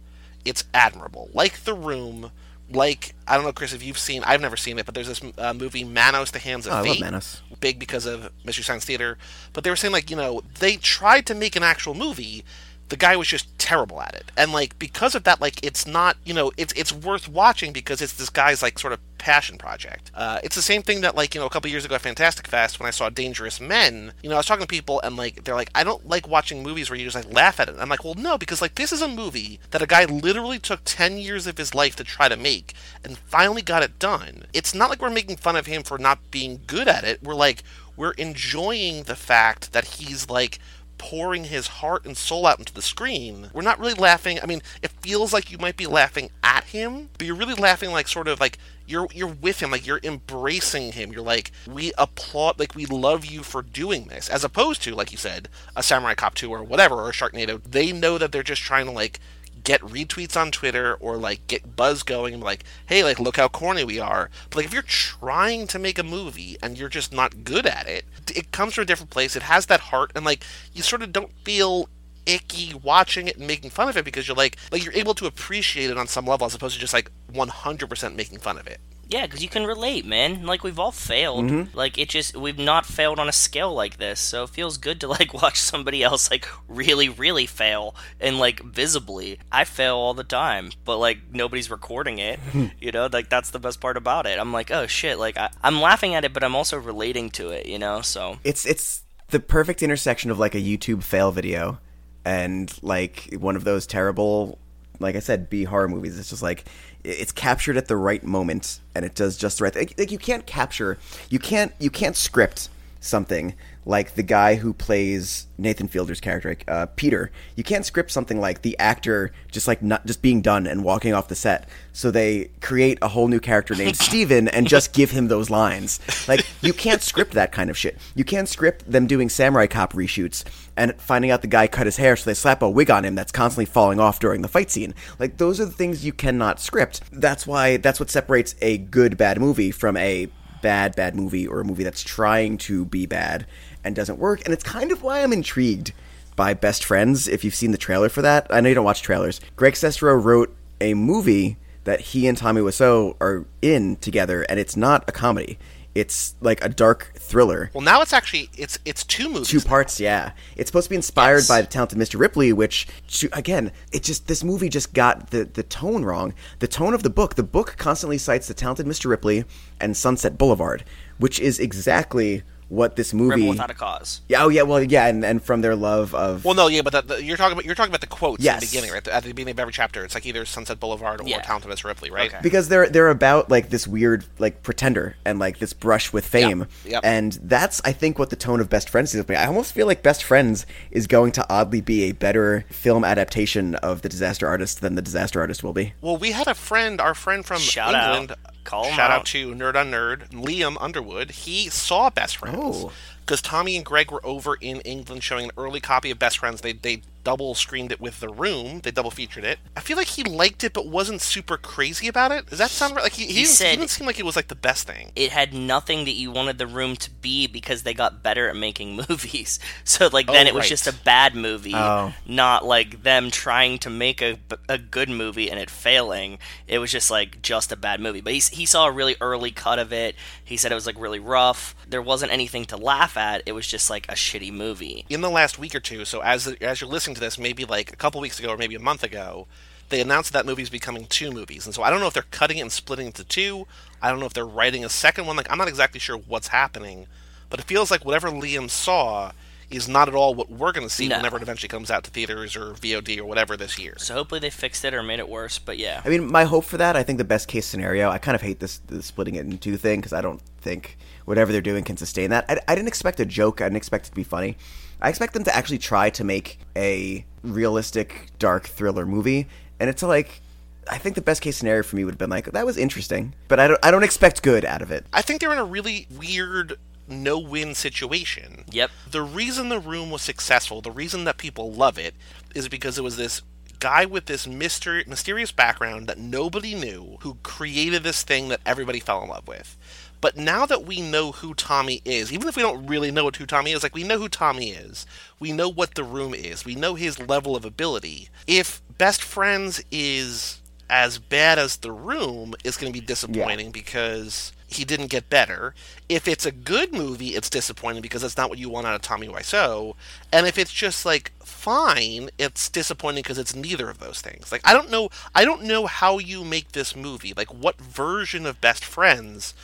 it's admirable. Like The Room. Like I don't know, Chris, if you've seen, I've never seen it, but there's this uh, movie Manos: The Hands of Oh, I love Fate Manos. big because of Mystery Science Theater, but they were saying like you know they tried to make an actual movie. The guy was just terrible at it, and like because of that, like it's not you know it's it's worth watching because it's this guy's like sort of passion project. Uh, it's the same thing that like you know a couple years ago at Fantastic Fest when I saw Dangerous Men. You know I was talking to people and like they're like I don't like watching movies where you just like laugh at it. I'm like well no because like this is a movie that a guy literally took ten years of his life to try to make and finally got it done. It's not like we're making fun of him for not being good at it. We're like we're enjoying the fact that he's like pouring his heart and soul out into the screen. We're not really laughing. I mean, it feels like you might be laughing at him, but you're really laughing like sort of like you're you're with him, like you're embracing him. You're like we applaud, like we love you for doing this, as opposed to like you said, a Samurai Cop two or whatever or a Sharknado. They know that they're just trying to like get retweets on Twitter or like get buzz going like, hey, like look how corny we are. But like if you're trying to make a movie and you're just not good at it, it comes from a different place. It has that heart and like you sort of don't feel icky watching it and making fun of it because you're like like you're able to appreciate it on some level as opposed to just like 100% making fun of it. Yeah, because you can relate, man. Like we've all failed. Mhm. Like it just we've not failed on a scale like this, so it feels good to like watch somebody else like really, really fail and like visibly. I fail all the time, but like nobody's recording it. you know, like that's the best part about it. I'm like, oh shit, like I, I'm laughing at it, but I'm also relating to it. You know, so It's it's the perfect intersection of like a YouTube fail video and like one of those terrible, like I said, B horror movies. It's just like it's captured at the right moment and it does just the right. Like, like you can't capture, you can't you can't script something like the guy who plays Nathan Fielder's character, uh, Peter. You can't script something like the actor just like not just being done and walking off the set. So they create a whole new character named Steven and just give him those lines. Like you can't script that kind of shit. You can't script them doing Samurai Cop reshoots and finding out the guy cut his hair so they slap a wig on him that's constantly falling off during the fight scene. Like those are the things you cannot script. That's why that's what separates a good bad movie from a bad bad movie or a movie that's trying to be bad and doesn't work. And it's kind of why I'm intrigued by Best Friends. If you've seen the trailer for that, I know you don't watch trailers. Greg Sestero wrote a movie that he and Tommy Wiseau are in together, and it's not a comedy. It's like a dark thriller. Well, now it's actually it's it's two movies. Two parts, yeah. It's supposed to be inspired Yes. by the talented Mr. Ripley, which again, it just this movie just got the the tone wrong. The tone of the book. The book constantly cites the talented Mr. Ripley and Sunset Boulevard, which is exactly what this movie. Rebel Without a Cause. yeah, oh yeah, well, yeah, and, and from their love of Well, no, yeah, but the, the, you're talking about you're talking about the quotes Yes. in the beginning, right? At the beginning of every chapter, it's like either Sunset Boulevard or Yeah. Talented Miss Ripley, right? Okay. because they're they're about like this weird like pretender and like this brush with fame Yep. and that's i think what the tone of best friends is i almost feel like best friends is going to oddly be a better film adaptation of the disaster artist than the disaster artist will be Well, we had a friend, our friend from Shout out. England. Call shout out. out. to Nerd on Nerd, Liam Underwood. He saw Best Friends Oh. because Tommy and Greg were over in England showing an early copy of Best Friends. They they double screened it with The Room. They double featured it. I feel like he liked it, but wasn't super crazy about it. Does that sound right? Like he, he, He didn't, said- he didn't seem like it was like the best thing. It had nothing that you wanted the room to be because they got better at making movies. So like then Oh, it was right. just a bad movie, Oh. not like them trying to make a, a good movie and it failing. It was just like just a bad movie. But he, he saw a really early cut of it. He said it was like really rough. There wasn't anything to laugh at. It was just like a shitty movie. in the last week or two. So as as you're listening to this, maybe like a couple weeks ago or maybe a month ago, they announced that movie's becoming two movies. And so I don't know if they're cutting it and splitting it to two. I don't know if they're writing a second one. Like I'm not exactly sure what's happening, but it feels like whatever Liam saw is not at all what we're going to see No. whenever it eventually comes out to theaters or VOD or whatever this year. So hopefully they fixed it or made it worse. But yeah, i mean my hope for that i think the best case scenario i kind of hate this, this splitting it in two thing because i don't think whatever they're doing can sustain that I, I didn't expect a joke i didn't expect it to be funny i expect them to actually try to make a realistic dark thriller movie and it's like I think the best case scenario for me would have been like that was interesting, but I don't I don't expect good out of it. I think they're in a really weird no-win situation. Yep. The reason the room was successful, the reason that people love it, is because it was this guy with this mystery, mysterious background that nobody knew who created this thing that everybody fell in love with. But now that we know who Tommy is, even if we don't really know what who Tommy is, like we know who Tommy is, we know what the room is, we know his level of ability. If Best Friends is as bad as the room, it's going to be disappointing because he didn't get better. If it's a good movie, it's disappointing because that's not what you want out of Tommy Wiseau. And if it's just like fine, it's disappointing because it's neither of those things. Like I don't know, I don't know how you make this movie. Like what version of Best Friends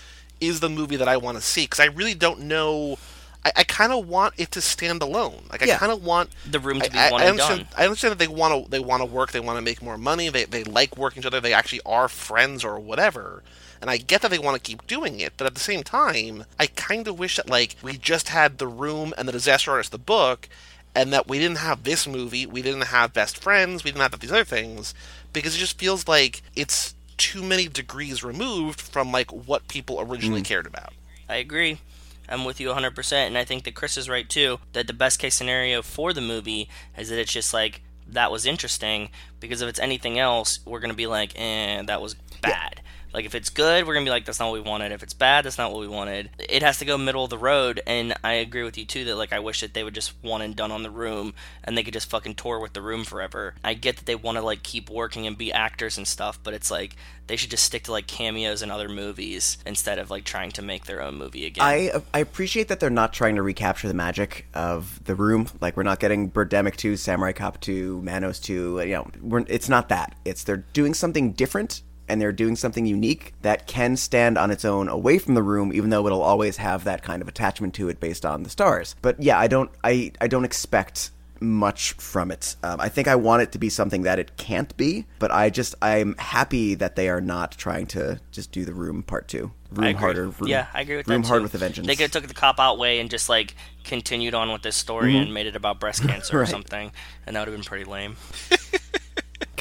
is the movie that I want to see? Because I really don't know. I, I kind of want it to stand alone. Like I kind of want The room to be I, I- one I and understand, done. I understand that they want to they want to work, they want to make more money, they they like working together, they actually are friends or whatever. And I get that they want to keep doing it, but at the same time, I kind of wish that like we just had The Room and The Disaster Artist the book and that we didn't have this movie, we didn't have Best Friends, we didn't have these other things because it just feels like it's too many degrees removed from like what people originally cared about. I agree. I'm with you 100%. And I think that Chris is right too. That the best case scenario for the movie is that it's just like, that was interesting. Because if it's anything else, we're going to be like, eh, that was bad. Like, if it's good, we're to be like, that's not what we wanted. If it's bad, that's not what we wanted. It has to go middle of the road. And I agree with you too that, like, I wish that they would just one and done on the room and they could just fucking tour with the room forever. I get that they want to, like, keep working and be actors and stuff, but it's like, they should just stick to, like, cameos in other movies instead of, like, trying to make their own movie again. I I appreciate that they're not trying to recapture the magic of the room. Like we're not getting Birdemic 2, Samurai Cop 2, Manos 2. You know, it's not that. It's they're doing something different and they're doing something unique that can stand on its own away from the room, even though it'll always have that kind of attachment to it based on the stars. But yeah, I don't I I don't expect much from it. Um, I think I want it to be something that it can't be, but I just I'm happy that they are not trying to just do the room part two. Room harder. Room, yeah, I agree with room that. hard too. with a vengeance. They could have took the cop out way and just like continued on with this story and made it about breast cancer or something, and that would have been pretty lame.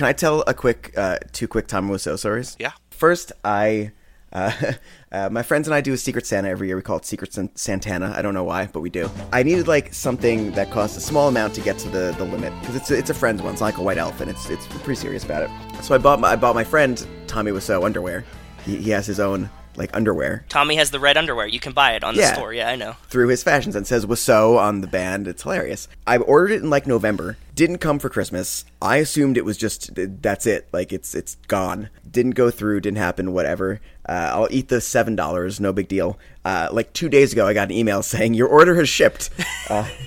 Can I tell a quick, uh, two quick Tom Wiseau stories? Yeah. First, I, uh, uh, my friends and I do a Secret Santa every year. We call it Secret San- Santana. I don't know why, but we do. I needed like something that costs a small amount to get to the, the limit because it's a, it's a friend's one. It's not like a white elephant. it's it's pretty serious about it. So I bought my I bought my friend Tommy Wiseau underwear. He, he has his own like underwear Tommy has the red underwear. You can buy it on the Yeah. store. Yeah, I know. through his fashions and says "Waso" on the band. It's hilarious. I ordered it in like November. Didn't come for Christmas. I assumed it was just that's it. Like it's it's gone. Didn't go through. Didn't happen. Whatever. Uh, I'll eat the seven dollars. No big deal. Uh, like two days ago, I got an email saying your order has shipped. Uh,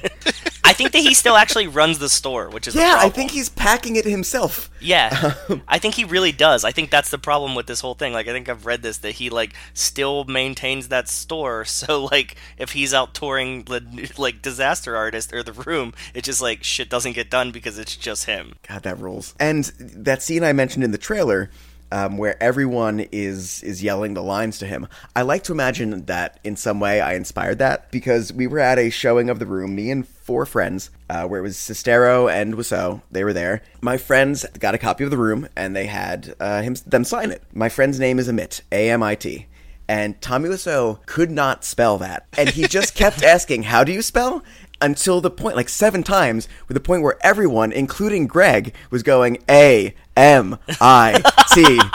I think that he still actually runs the store, which is yeah, I think he's packing it himself. Yeah, I think he really does. I think that's the problem with this whole thing. Like, I think I've read this that he like still maintains that store. So like, if he's out touring the like disaster artist or the room, it just like shit doesn't get done because it's just him. God, that rules. And that scene I mentioned in the trailer, um, where everyone is is yelling the lines to him. I like to imagine that in some way I inspired that because we were at a showing of the room, me and four friends, uh, where it was Sestero and Wiseau. They were there. My friends got a copy of the room and they had uh, him them sign it. My friend's name is Amit, A M I T. And Tommy Wiseau could not spell that. And he just kept asking, How do you spell? Until the point, like seven times, with the point where everyone, including Greg, was going A M I T.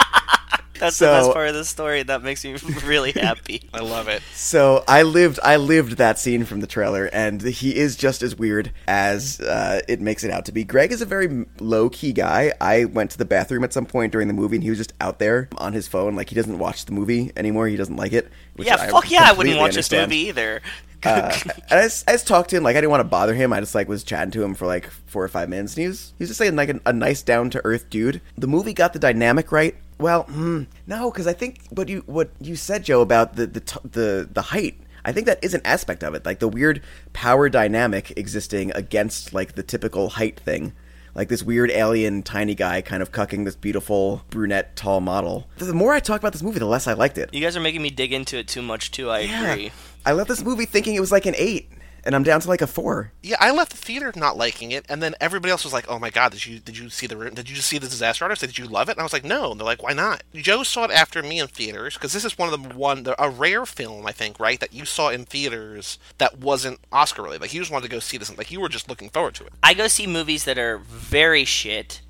That's So- the best part of the story. That makes me really happy. I love it. So I lived, I lived that scene from the trailer, and he is just as weird as uh, it makes it out to be. Greg is a very low key guy. I went to the bathroom at some point during the movie, and he was just out there on his phone, like he doesn't watch the movie anymore. He doesn't like it. yeah, I fuck yeah, I wouldn't completely watch this movie either. Uh, and I just, I just talked to him like I didn't want to bother him. I just like was chatting to him for like four or five minutes, and he was he was just saying like a, a nice down to earth dude. The movie got the dynamic right. Well, hmm, no, because I think what you what you said, Joe, about the the t- the the height. I think that is an aspect of it, like the weird power dynamic existing against like the typical height thing. Like this weird alien tiny guy kind of cucking this beautiful brunette tall model. The more I talk about this movie, the less I liked it. You guys are making me dig into it too much too. I agree. I left this movie thinking it was like an eight, and I'm down to like a four. Yeah, I left the theater not liking it, and then everybody else was like, "Oh my god, did you did you see the? Did you just see the disaster artist? Did you love it?" And I was like, "No." And they're like, "Why not?" Joe saw it after me in theaters because this is one of the one the, a rare film I think right that you saw in theaters that wasn't Oscar related. Like you just wanted to go see this, and like you were just looking forward to it. I go see movies that are very shit,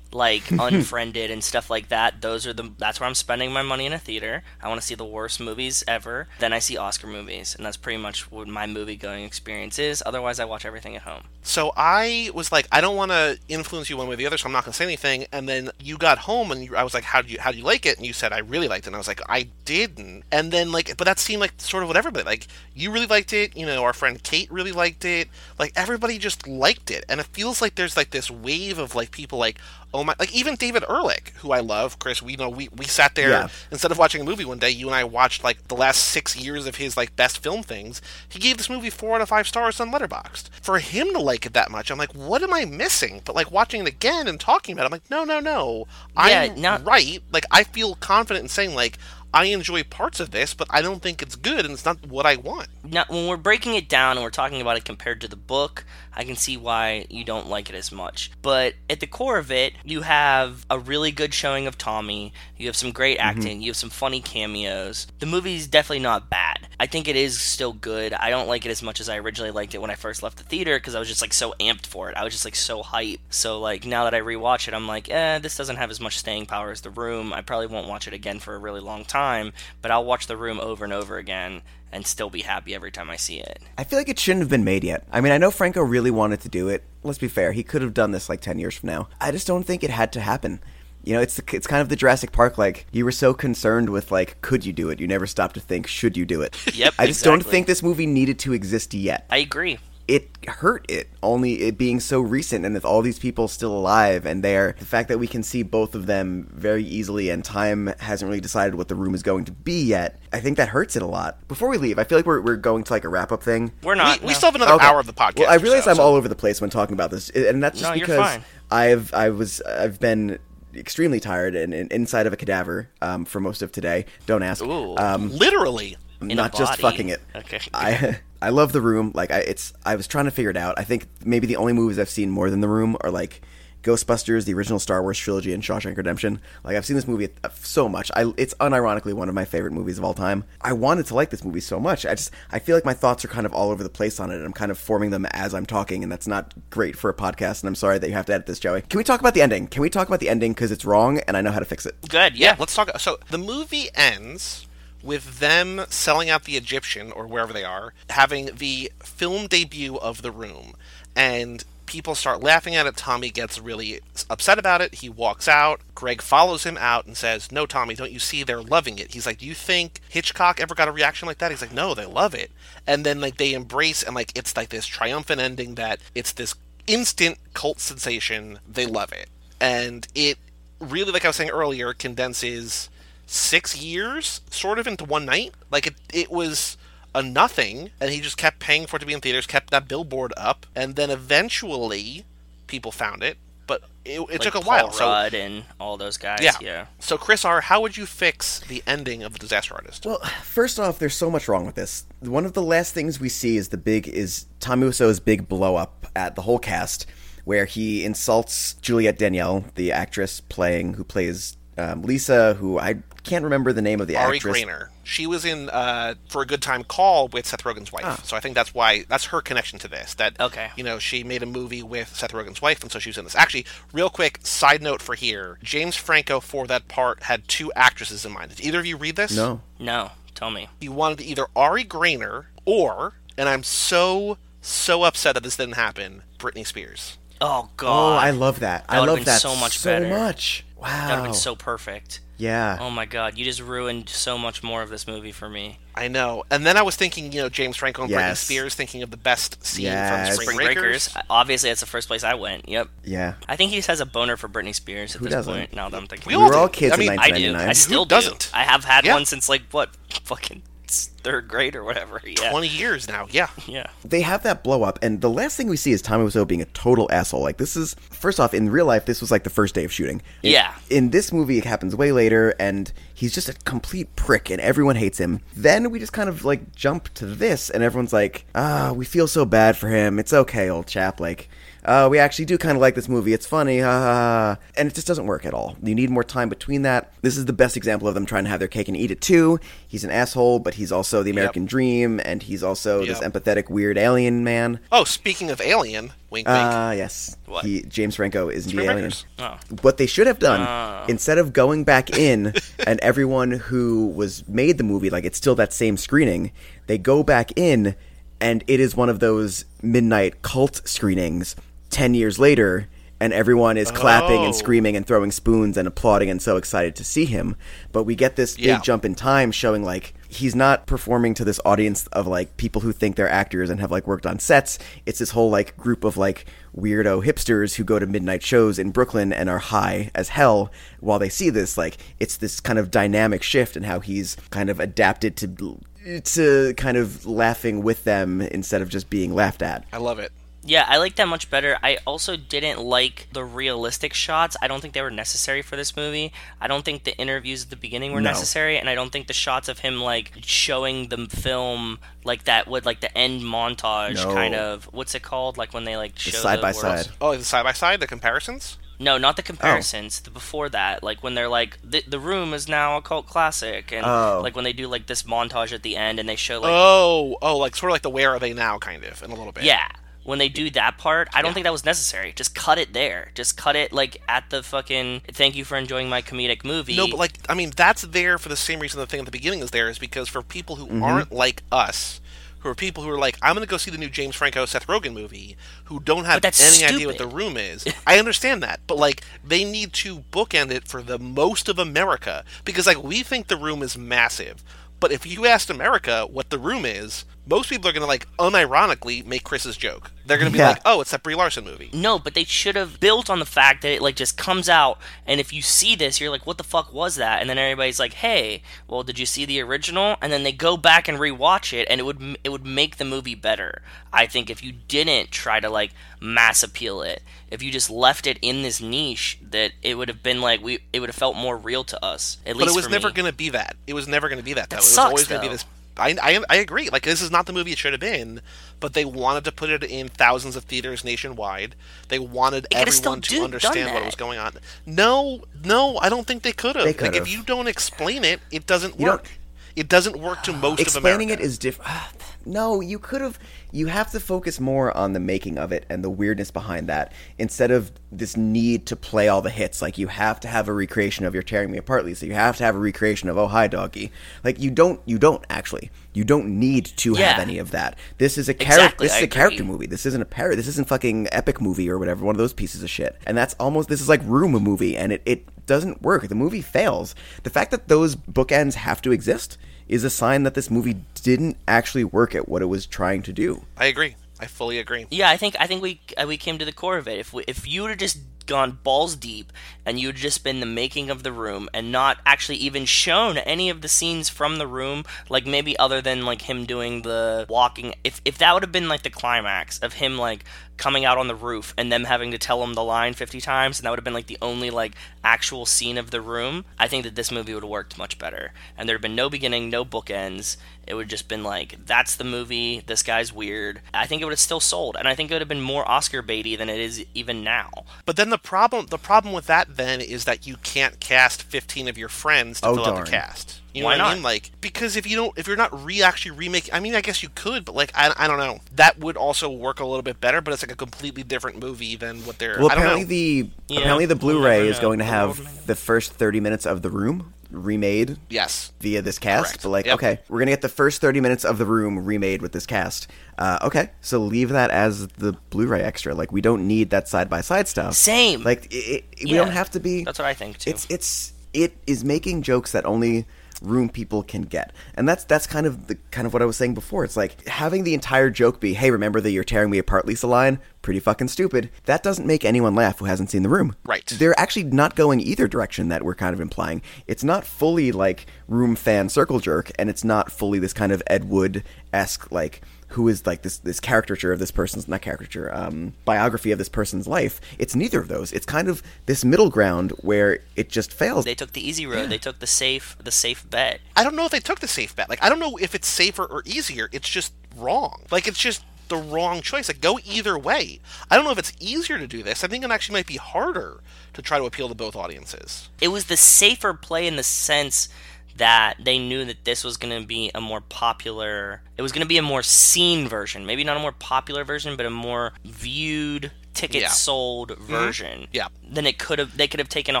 like Unfriended and stuff like that. Those are the that's where I'm spending my money in a theater. I want to see the worst movies ever. Then I see Oscar movies, and that's pretty much what my movie going experience is. Otherwise, I watch everything at home. So I was like, I don't want to influence you one way or the other, so I'm not going to say anything. And then you got home, and you, I was like, how do you how do you like it? And you said I really liked it. And I was like, I didn't. And then like, but that seemed like sort of what everybody like. You really liked it. You know, our friend Kate really liked it. Like everybody just liked it, and it feels like there's like this wave of like people like. Oh my! Like even David Ehrlich, who I love, Chris. We know we, we sat there Yeah. instead of watching a movie one day. You and I watched like the last six years of his like best film things. He gave this movie four out of five stars on Letterboxd. For him to like it that much, I'm like, what am I missing? But like watching it again and talking about it, I'm like, no, no, no. Yeah, I'm not- right. Like I feel confident in saying like I enjoy parts of this, but I don't think it's good and it's not what I want. Now, when we're breaking it down and we're talking about it compared to the book, I can see why you don't like it as much. But at the core of it, you have a really good showing of Tommy. You have some great acting. You have some funny cameos. The movie's definitely not bad. I think it is still good. I don't like it as much as I originally liked it when I first left the theater because I was just like so amped for it. I was just like so hype. So like now that I rewatch it, I'm like, eh, this doesn't have as much staying power as The Room. I probably won't watch it again for a really long time, but I'll watch The Room over and over again and still be happy every time I see it. I feel like it shouldn't have been made yet. I mean, I know Franco really wanted to do it. Let's be fair; he could have done this like ten years from now. I just don't think it had to happen. You know, it's the, it's kind of the Jurassic Park. Like you were so concerned with like, could you do it? You never stopped to think, should you do it? Yep, I just don't think this movie needed to exist yet. I agree. It hurt it only it being so recent and with all these people still alive and there. The fact that we can see both of them very easily and time hasn't really decided what the room is going to be yet. I think that hurts it a lot. Before we leave, I feel like we're we're going to like a wrap up thing. We're not. we, we no. still have another Okay. hour of the podcast. Well, I realize so, I'm so- all over the place when talking about this, and that's just No, because. I've I was I've been extremely tired and, and inside of a cadaver um, for most of today. Don't ask. Ooh. Um, literally. Not just fucking it. Okay. I I love the room. Like I it's I was trying to figure it out. I think maybe the only movies I've seen more than the room are like Ghostbusters, the original Star Wars trilogy, and Shawshank Redemption. Like I've seen this movie uh, so much. I it's unironically one of my favorite movies of all time. I wanted to like this movie so much. I just I feel like my thoughts are kind of all over the place on it. and I'm kind of forming them as I'm talking, and that's not great for a podcast. And I'm sorry that you have to edit this, Joey. Can we talk about the ending? Can we talk about the ending because it's wrong, and I know how to fix it. Good. Yeah, Yeah. let's talk. So the movie ends with them selling out the Egyptian or wherever they are, having the film debut of The Room, and people start laughing at it. Tommy gets really upset about it. He walks out. Greg follows him out and says, No, Tommy, don't you see they're loving it? He's like, Do you think Hitchcock ever got a reaction like that? He's like, No, they love it. And then like they embrace and like it's like this triumphant ending that it's this instant cult sensation. They love it. And it really, like I was saying earlier, condenses six years sort of into one night. Like it, it was a nothing, and he just kept paying for it to be in theaters, kept that billboard up, and then eventually people found it. But it, it Like took a Paul while. So Rudd and all those guys. yeah. yeah. So Chris R, how would you fix the ending of the Disaster Artist? Well, first off, there's so much wrong with this. One of the last things we see is the big is Tommy Wiseau's big blow up at the whole cast, where he insults Juliette Danielle, the actress playing who plays um, Lisa, who I can't remember the name of the Ari actress. Ari Graynor. She was in uh, for a good time call with Seth Rogen's wife, Ah. so I think that's why that's her connection to this. That Okay. you know she made a movie with Seth Rogen's wife, and so she was in this. Actually, real quick side note for here: James Franco for that part had two actresses in mind. Did either of you read this? No. No, tell me. He wanted either Ari Graynor or, and I'm so so upset that this didn't happen, Britney Spears. Oh God! Oh. I love that. That I love that so much so better. much. Wow. That would have been so perfect. Yeah. Oh my god, you just ruined so much more of this movie for me. I know. And then I was thinking, you know, James Franco and Britney Spears, thinking of the best scene Yes. from Spring Spring Breakers. Breakers. Obviously, that's the first place I went. Yep. Yeah. I think he just has a boner for Britney Spears at Who this doesn't? point. Now that I'm thinking, We We all were all kids I mean, in I do. 1999. I still do. doesn't? I have had Yeah. one since like what, fucking third grade or whatever. Yeah. 20 years now, yeah. Yeah. they have that blow up, and the last thing we see is Tommy Wiseau being a total asshole. Like this is first off in real life, this was like the first day of shooting. In- Yeah. In this movie, it happens way later, and he's just a complete prick, and everyone hates him. Then we just kind of like jump to this, and everyone's like, "Ah, we feel so bad for him. It's okay, old chap. Like." Uh, we actually do kind of like this movie. It's funny, ha, ha, ha." and it just doesn't work at all. You need more time between that. This is the best example of them trying to have their cake and eat it too. He's an asshole, but he's also the American dream, and he's also this empathetic, weird alien man. Oh, speaking of Alien, wink, wink. Ah, yes. What? He, James Franco is the alien. Oh. What they should have done, Oh. instead of going back in and everyone who was made the movie, like it's still that same screening, they go back in and it is one of those midnight cult screenings 10 years later and everyone is clapping Oh. and screaming and throwing spoons and applauding and so excited to see him. But we get this Yeah. big jump in time showing like he's not performing to this audience of like people who think they're actors and have like worked on sets. It's this whole like group of like weirdo hipsters who go to midnight shows in Brooklyn and are high as hell while they see this. Like it's this kind of dynamic shift in how he's kind of adapted to to kind of laughing with them instead of just being laughed at. I love it. Yeah, I like that much better. I also didn't like the realistic shots. I don't think they were necessary for this movie. I don't think the interviews at the beginning were No. necessary, and I don't think the shots of him like showing the film like that would like the end montage No. kind of what's it called? Like when they like show side the by worlds. side. Oh, the side by side, the comparisons? No, not Oh. the comparisons. The before that, like when they're like, the, the room is now a cult classic, and Oh. like when they do like this montage at the end, and they show like, oh, oh, like sort of like the where are they now kind of, in a little bit. yeah, when they do that part, I don't Yeah. think that was necessary. Just cut it there. Just cut it like at the fucking. Thank you for enjoying my comedic movie. No, but like, I mean, that's there for the same reason the thing at the beginning is there is because for people who Mm-hmm. aren't like us, who are people who are like, I'm going to go see the new James Franco Seth Rogen movie, who don't have But that's any idea what the room is. I understand that, but like, they need to bookend it for the most of America because like we think the room is massive. But if you asked America what the room is, most people are going to like unironically make Chris's joke. They're going to be Yeah. like, "Oh, it's that Brie Larson movie." No, but they should have built on the fact that it like just comes out, and if you see this, you're like, "What the fuck was that?" And then everybody's like, "Hey, well, did you see the original?" And then they go back and rewatch it, and it would it would make the movie better. I think if you didn't try to like mass appeal it, if you just left it in this niche, that it would have been like we it would have felt more real to us. At But least it was for never going to be that. It was never going to be that. Though. That it was sucks, always going to be though. this. I, I, I agree. Like this is not the movie it should have been, but they wanted to put it in thousands of theaters nationwide. They wanted They everyone to do- understand what was going on. No, no, I don't think they could have. Like if you don't explain it, it doesn't You work. Don't. It doesn't work to most of explaining it is different. No, you could have. You have to focus more on the making of it and the weirdness behind that instead of this need to play all the hits. Like you have to have a recreation of "You're Tearing Me Apart," Lisa. You have to have a recreation of "Oh Hi Doggy." Like you don't. You don't actually. You don't need to have any of that. This is a character. Exactly, this is I a character movie. This isn't a parody. This isn't fucking epic movie or whatever. One of those pieces of shit. And that's almost. This is like Room a movie, and it it doesn't work. The movie fails. The fact that those bookends have to exist is a sign that this movie didn't actually work at what it was trying to do. I agree. I fully agree. Yeah, I think I think we uh, we came to the core of it. If we, if you would have just gone balls deep and you had just been the making of the room and not actually even shown any of the scenes from the room, like maybe other than like him doing the walking, if if that would have been like the climax of him like coming out on the roof and them having to tell him the line 50 times and that would have been like the only like actual scene of the room i think that this movie would have worked much better. And there'd been no beginning no bookends. It would have just been like that's the movie this guy's weird. I think it would have still sold and i think it would have been more oscar baity than it is even now. But then the problem the problem with that then is that you can't cast 15 of your friends to Oh, fill out the cast. You know Why what I not? mean? Like because if you don't if you're not re actually remaking I mean I guess you could, but like I, I don't know. That would also work a little bit better, but it's like a completely different movie than what they're Well, I don't apparently know. the Yeah, apparently the Blu-ray never is going to The have the first thirty minutes of the room remade yes. via this cast. Correct. But like, Yep. okay, we're gonna get the first thirty minutes of the room remade with this cast. Uh, okay, so leave that as the Blu-ray extra. Like, we don't need that side by side stuff. Same. Like, it, it, we don't have to be. that's what i think too It's it's it is making jokes that only room people can get. And that's that's kind of the kind of what i was saying before. It's like having the entire joke be hey remember that you're tearing me apart lisa line pretty fucking stupid. That doesn't make anyone laugh who hasn't seen the room. Right. they're actually not going either direction that we're kind of implying. It's not fully like room fan circle jerk and it's not fully this kind of ed wood-esque like who is like this this caricature of this person's not caricature um, biography of this person's life it's neither of those it's kind of this middle ground where it just fails they took the easy road they took the safe the safe bet I don't know if they took the safe bet. Like I don't know if it's safer or easier. It's just wrong. Like it's just the wrong choice. Like go either way. I don't know if it's easier to do this. I think it actually might be harder to try to appeal to both audiences. it was the safer play in the sense that they knew that this was going to be a more popular it was going to be a more seen version maybe not a more popular version but a more viewed ticket Yeah. sold mm-hmm. version Yeah. then it could have they could have taken a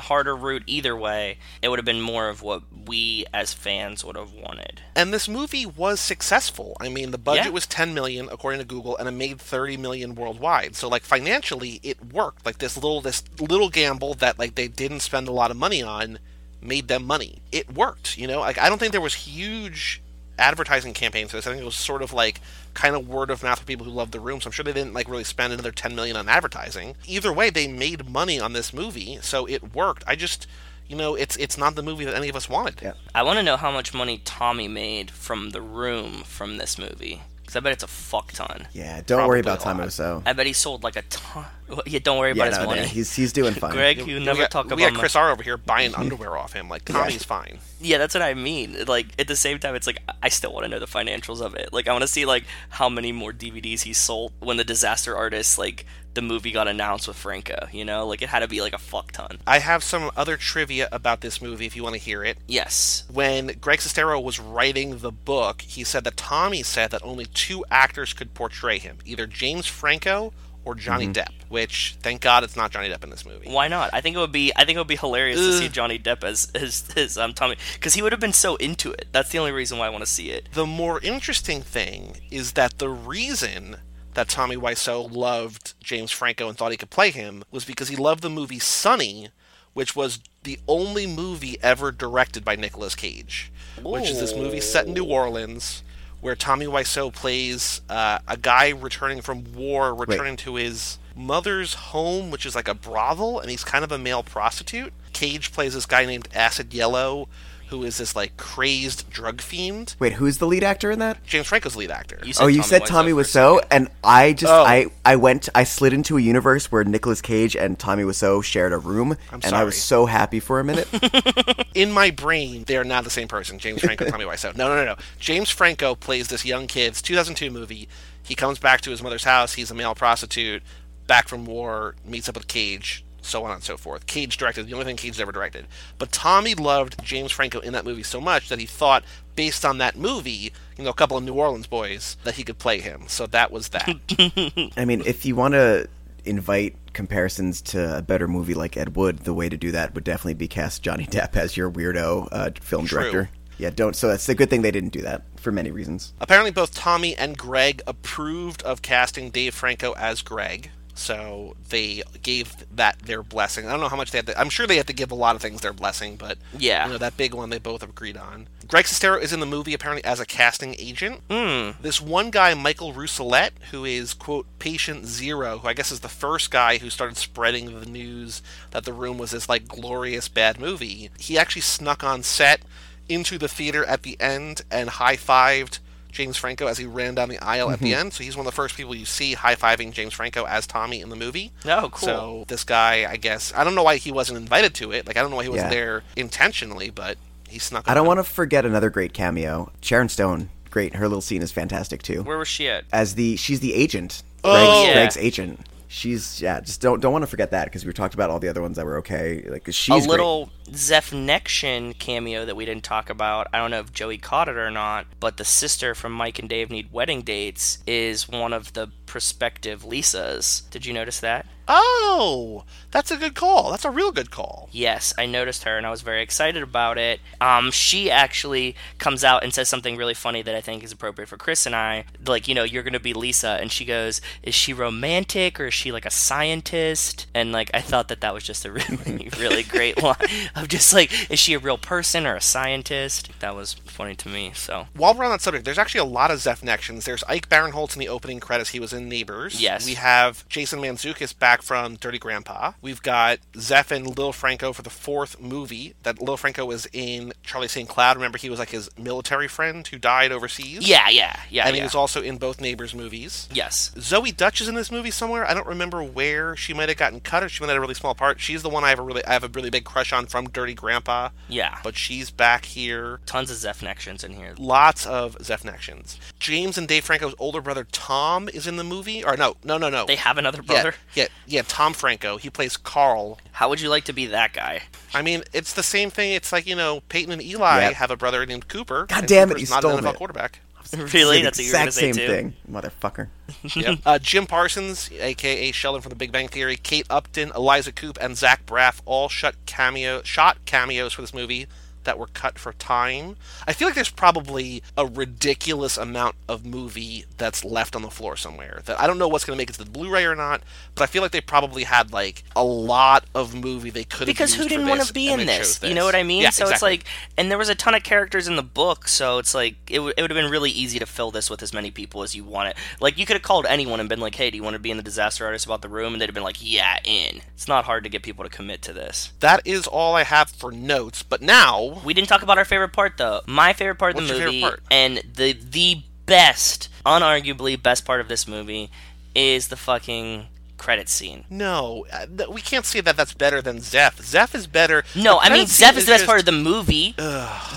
harder route either way it would have been more of what we as fans would have wanted And this movie was successful. I mean, the budget Yeah. was 10 million according to Google and it made 30 million worldwide. So like financially it worked. Like this little this little gamble that like they didn't spend a lot of money on made them money. It worked, you know? Like I don't think there was huge advertising campaigns for this. I think it was sort of like kind of word of mouth for people who love the room. So I'm sure they didn't like really spend another 10 million on advertising. Either way, they made money on this movie, so it worked. I just you know, it's it's not the movie that any of us wanted. Yeah. i want to know how much money tommy made from the room from this movie because i bet it's a fuck ton yeah don't worry about a time so I bet he sold like a ton. Yeah, don't worry yeah, about his no, money. no, he's he's doing fine Greg, you We never got- talk about. we about got my- Chris R over here buying mm-hmm. underwear off him. Like Tommy's fine. Yeah, that's what I mean. Like at the same time, it's like I still want to know the financials of it. Like I want to see like how many more DVDs he sold when the Disaster Artist like the movie got announced with Franco. You know, like it had to be like a fuck ton. I have some other trivia about this movie if you want to hear it. Yes. When Greg Sestero was writing the book, he said that Tommy said that only two actors could portray him, either James Franco or Johnny Mm-hmm. Depp. Which, thank God, it's not Johnny Depp in this movie. Why not? I think it would be. I think it would be hilarious to see Johnny Depp as his his um Tommy because he would have been so into it. That's the only reason why I want to see it. The more interesting thing is that the reason that Tommy Wiseau loved James Franco and thought he could play him was because he loved the movie Sonny, which was the only movie ever directed by Nicolas Cage, which is this movie set in New Orleans where Tommy Wiseau plays uh, a guy returning from war, returning to his mother's home, which is like a brothel, and he's kind of a male prostitute. Cage plays this guy named Acid Yellow, who is this like crazed drug fiend. wait who's the lead actor in that James Franco's lead actor. You oh you said tommy for a wiseau and i just Oh. i i went i slid into a universe where Nicolas cage and tommy wiseau shared a room I'm and i was so happy for a minute in my brain, they are not the same person. James Franco, Tommy Wiseau. No, no, no, no. James Franco plays this young kid's 2002 movie. He comes back to his mother's house. He's a male prostitute, back from war, meets up with Cage, so on and so forth. Cage directed the only thing Cage ever directed. But Tommy loved James Franco in that movie so much that he thought, based on that movie, you know, a couple of New Orleans boys that he could play him. So that was that. I mean, if you want to invite comparisons to a better movie like Ed Wood, the way to do that would definitely be cast Johnny Depp as your weirdo uh, film True. director. Yeah, don't. So that's a good thing they didn't do that for many reasons. Apparently, both Tommy and Greg approved of casting Dave Franco as Greg. So they gave that their blessing. I don't know how much they had to. I'm sure they had to give a lot of things their blessing, but Yeah. you know that big one they both agreed on. Greg Sestero is in the movie apparently as a casting agent. Hmm. This one guy, Michael Rousselet, who is quote patient zero, who I guess is the first guy who started spreading the news that the room was this like glorious bad movie. He actually snuck on set into the theater at the end and high fived James Franco as he ran down the aisle at the mm-hmm. end. So he's one of the first people you see high fiving James Franco as Tommy in the movie. Oh, cool. So this guy, I guess, I don't know why he wasn't invited to it. Like I don't know why he wasn't Yeah. there intentionally, but he snuck. I don't want to forget another great cameo. Sharon Stone, great. Her little scene is fantastic too. Where was she at? As the she's the agent. Oh! Greg's, Yeah. Greg's agent. She's yeah. Just don't don't want to forget that because we talked about all the other ones that were okay. Like she's a great. little Zeph Nection cameo that we didn't talk about. I don't know if Joey caught it or not, but the sister from Mike and Dave Need Wedding Dates is one of the prospective Lisas. Did you notice that? Oh, that's a good call. That's a real good call. Yes, I noticed her and I was very excited about it. Um, she actually comes out and says something really funny that I think is appropriate for Chris and I. Like, you know, you're going to be Lisa. And she goes, Is she romantic or is she like a scientist? And like, I thought that that was just a really, really great line of just like, Is she a real person or a scientist? That was funny to me. So, While we're on that subject, there's actually a lot of Zeph connections. There's Ike Barinholtz in the opening credits. He was in Neighbors. Yes. We have Jason Mantzoukas back from Dirty Grandpa. We've got Zeph and Lil Franco for the fourth movie. That Lil Franco was in Charlie St. Cloud. Remember, he was like his military friend who died overseas. yeah, yeah, yeah. And he was also in both Neighbors movies. yes. Zoey Deutch is in this movie somewhere. I don't remember where she might have gotten cut, or she might have a really small part. She's the one I have a really, I have a really big crush on from Dirty Grandpa. Yeah. But she's back here. Tons of Zeph Nections in here. Lots of Zeph connections. James and Dave Franco's older brother Tom is in the movie. Or no, no, no, no. They have another brother? Yeah, yeah, Tom Franco. He plays Carl. How would you like to be that guy? I mean, it's the same thing. It's like you know, Peyton and Eli Yep. have a brother named Cooper. God and damn it, Cooper's you not an stole NFL it. quarterback. really? the That's what you were going exact to say same too? thing, motherfucker. yep. Uh, Jim Parsons, aka Sheldon from The Big Bang Theory, Kate Upton, Eliza Coupe, and Zach Braff all shot cameo shot cameos for this movie that were cut for time. I feel like there's probably a ridiculous amount of movie that's left on the floor somewhere that I don't know what's going to make it to the Blu-ray or not, but I feel like they probably had like a lot of movie they could have because who didn't want to be in they this? You know what I mean? Yeah, so it's like, and there was a ton of characters in the book, so it's like it, w- it would have been really easy to fill this with as many people as you wanted. Like you could have called anyone and been like, "Hey, do you want to be in the Disaster Artist about the room?" And they'd have been like, "Yeah, in." It's not hard to get people to commit to this. that is all I have for notes. But now We didn't talk about our favorite part though. My favorite part of What's the movie, and the the best, unarguably best part of this movie, is the fucking credit scene. No, uh, th- we can't say that that's better than Zeph. Zeph is better. No, I mean Zeph is the best just- part of the movie.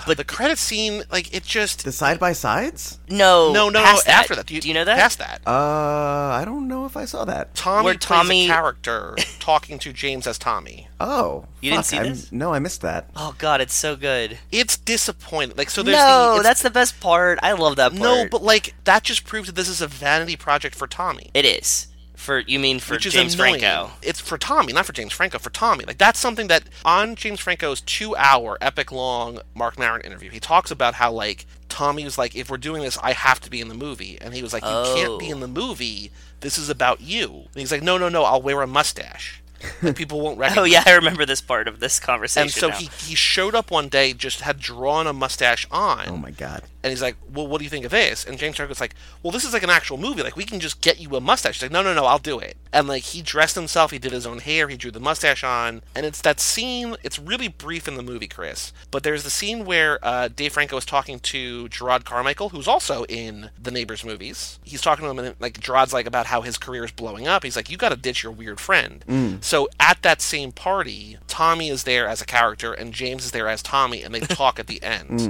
But the credit scene, like it just The side by sides? no, no, no, no. that. After that, do you know that? Past that, Uh, I don't know if I saw that. Tommy Where plays Tommy- a character talking to James as Tommy. Oh, You didn't see I'm- this? No, I missed that. Oh god, it's so good. It's disappointing. Like so, there's no, the, that's the best part. I love that part. no, but like that just proves that this is a vanity project for Tommy. it is. For you mean for which James. Franco? It's for Tommy, not for James Franco. For Tommy, like that's something that on James Franco's two-hour epic-long Marc Maron interview, he talks about how like Tommy was like, if we're doing this, I have to be in the movie, and he was like, you can't be Oh. in the movie. This is about you. And he's like, no, no, no, I'll wear a mustache. And people won't recognize. Oh yeah, I remember this part of this conversation. And so now. he, he showed up one day, just had drawn a mustache on. Oh my god. And he's like, "Well, what do you think of this?" And James Franco's like, "Well, this is like an actual movie. Like, we can just get you a mustache." He's like, "No, no, no, I'll do it." And like, he dressed himself. He did his own hair. He drew the mustache on. And it's that scene. It's really brief in the movie, Chris. But there's the scene where uh, Dave Franco is talking to Jerrod Carmichael, who's also in the Neighbors movies. He's talking to him, and like Jerrod's like about how his career is blowing up. He's like, "You got to ditch your weird friend." So at that same party, Tommy is there as a character, and James is there as Tommy, and they talk at the end.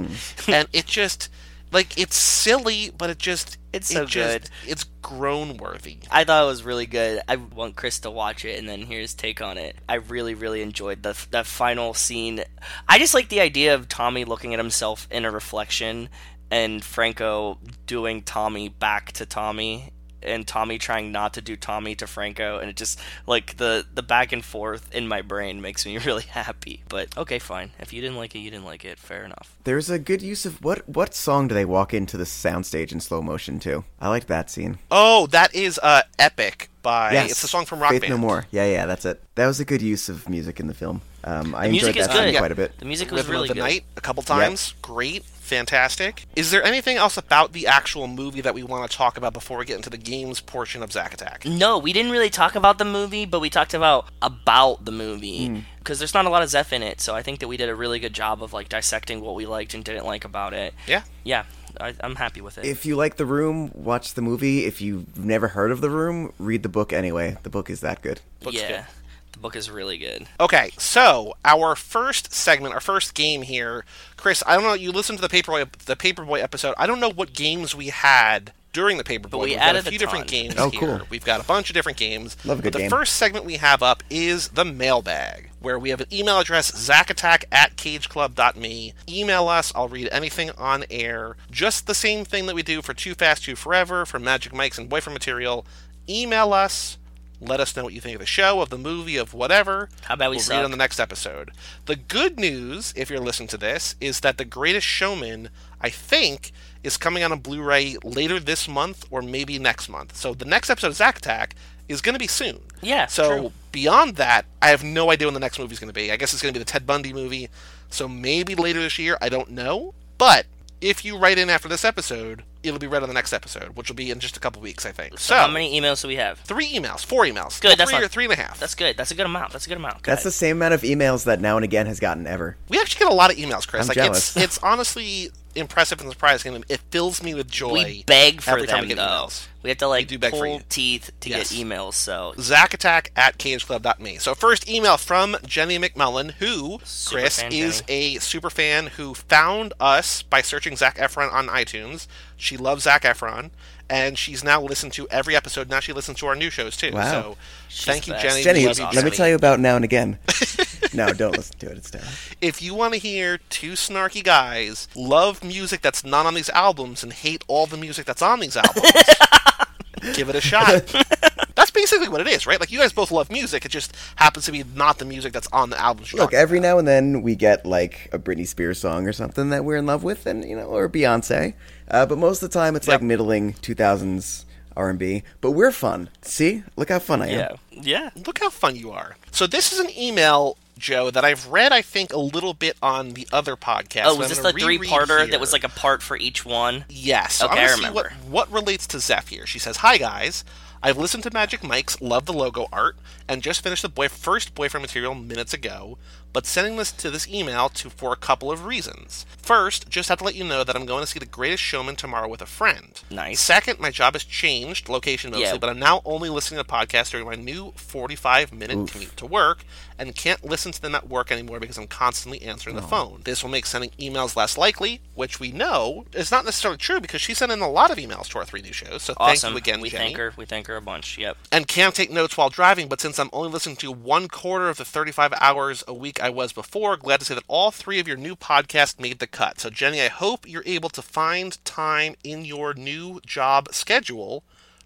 Hmm. And it just like it's silly, but it just It's it so just- good. It's grown worthy. I thought it was really good. I want Chris to watch it and then hear his take on it. I really, really enjoyed the that final scene. I just like the idea of Tommy looking at himself in a reflection and Franco doing Tommy back to Tommy and Tommy trying not to do Tommy to Franco and it just like the the back and forth in my brain makes me really happy. But okay, fine. If you didn't like it, you didn't like it. Fair enough. There's a good use of what what song do they walk into the soundstage in slow motion to? I like that scene. Oh, that is uh, Epic by. Yes, It's a song from Rock Faith Band. No More. Yeah, yeah, that's it. That was a good use of music in the film. Um, I The music enjoyed is that scene good. quite a bit. The music was Rhythm really of the good. Night a couple times. Great. Fantastic. Is there anything else about the actual movie that we want to talk about before we get into the games portion of Zack Attack? No, we didn't really talk about the movie, but we talked about about the movie Hmm. because there's not a lot of Zeph in it. So I think that we did a really good job of like dissecting what we liked and didn't like about it. Yeah. Yeah, I, I'm happy with it. If you like The Room, watch the movie. If you've never heard of The Room, read the book anyway. The book is that good. Looks yeah, good. The book is really good. Okay, so our first segment, our first game here, Chris. I don't know. You listened to the Paperboy, the Paperboy episode. I don't know what games we had during the Paperboy. we We've added got a a few different ton. games Oh, here. cool. We've got a bunch of different games. Love a good but the game. first segment we have up is the mailbag, where we have an email address, zackattack at cageclub.me. Email us. I'll read anything on air. Just the same thing that we do for Too Fast, Too Forever, for Magic Mike's and Boyfriend Material. Email us. Let us know what you think of the show, of the movie, of whatever. How about we we'll read it on the next episode. The good news, if you're listening to this, is that The Greatest Showman, I think, is coming out on Blu-ray later this month or maybe next month. So the next episode of Zack Attack is going to be soon. Yeah, So true. beyond that, I have no idea when the next movie is going to be. I guess it's going to be the Ted Bundy movie. So maybe later this year. I don't know. But if you write in after this episode, it'll be read on the next episode, which will be in just a couple weeks, I think. So, How many emails do we have? Three emails, four emails. Good, Well, that's three not- or three and a half. That's good. That's a good amount. That's a good amount. Good. That's the same amount of emails that Now and Again has gotten ever. We actually get a lot of emails, Chris. I'm like jealous. it's it's honestly impressive and surprising. and It fills me with joy. we beg for every time them we get though. emails. We have to like do pull teeth to Yes. get emails. So Zackattack at cageclub.me. So first email from Jenny McMullen, who, Super Chris, is a super fan who found us by searching Zac Efron on iTunes. She loves Zac Efron, and she's now listened to every episode. Now she listens to our new shows too. Wow. So thank you, best. Jenny. Jenny, We awesome. let me tell you about Now and Again. no, don't listen to it. It's terrible. if you want to hear two snarky guys love music that's not on these albums and hate all the music that's on these albums, give it a shot. That's basically what it is, right? Like you guys both love music. It just happens to be not the music that's on the album. Look, every about. now and then we get like a Britney Spears song or something that we're in love with, and you know, or Beyonce. Uh, but most of the time, it's like middling 2000s R&B. But we're fun. See, look how fun I am. yeah, yeah. Look how fun you are. So this is an email, Joe, that I've read. I think a little bit on the other podcast. Oh, was this the three parter here. that was like a part for each one? Yes. So Okay, I'm I gonna see what, remember. what relates to Zeph here. She says, Hi guys. I've listened to Magic Mike's Love the Logo Art and just finished the boy- first boyfriend material minutes ago, but sending this to this email to for a couple of reasons. First, just have to let you know that I'm going to see The Greatest Showman tomorrow with a friend. Nice. Second, my job has changed, location mostly, Yeah. but I'm now only listening to podcasts during my new 45 minute commute to work and can't listen to them at work anymore because I'm constantly answering the phone. This will make sending emails less likely, which we know is not necessarily true because she sent in a lot of emails to our three new shows. So thank you again, we Jenny. thank her. We thank her a bunch. Yep. And can't take notes while driving, but since I'm only listening to one quarter of the 35 hours a week I was before, glad to say that all three of your new podcasts made the cut. So, Jenny, I hope you're able to find time in your new job schedule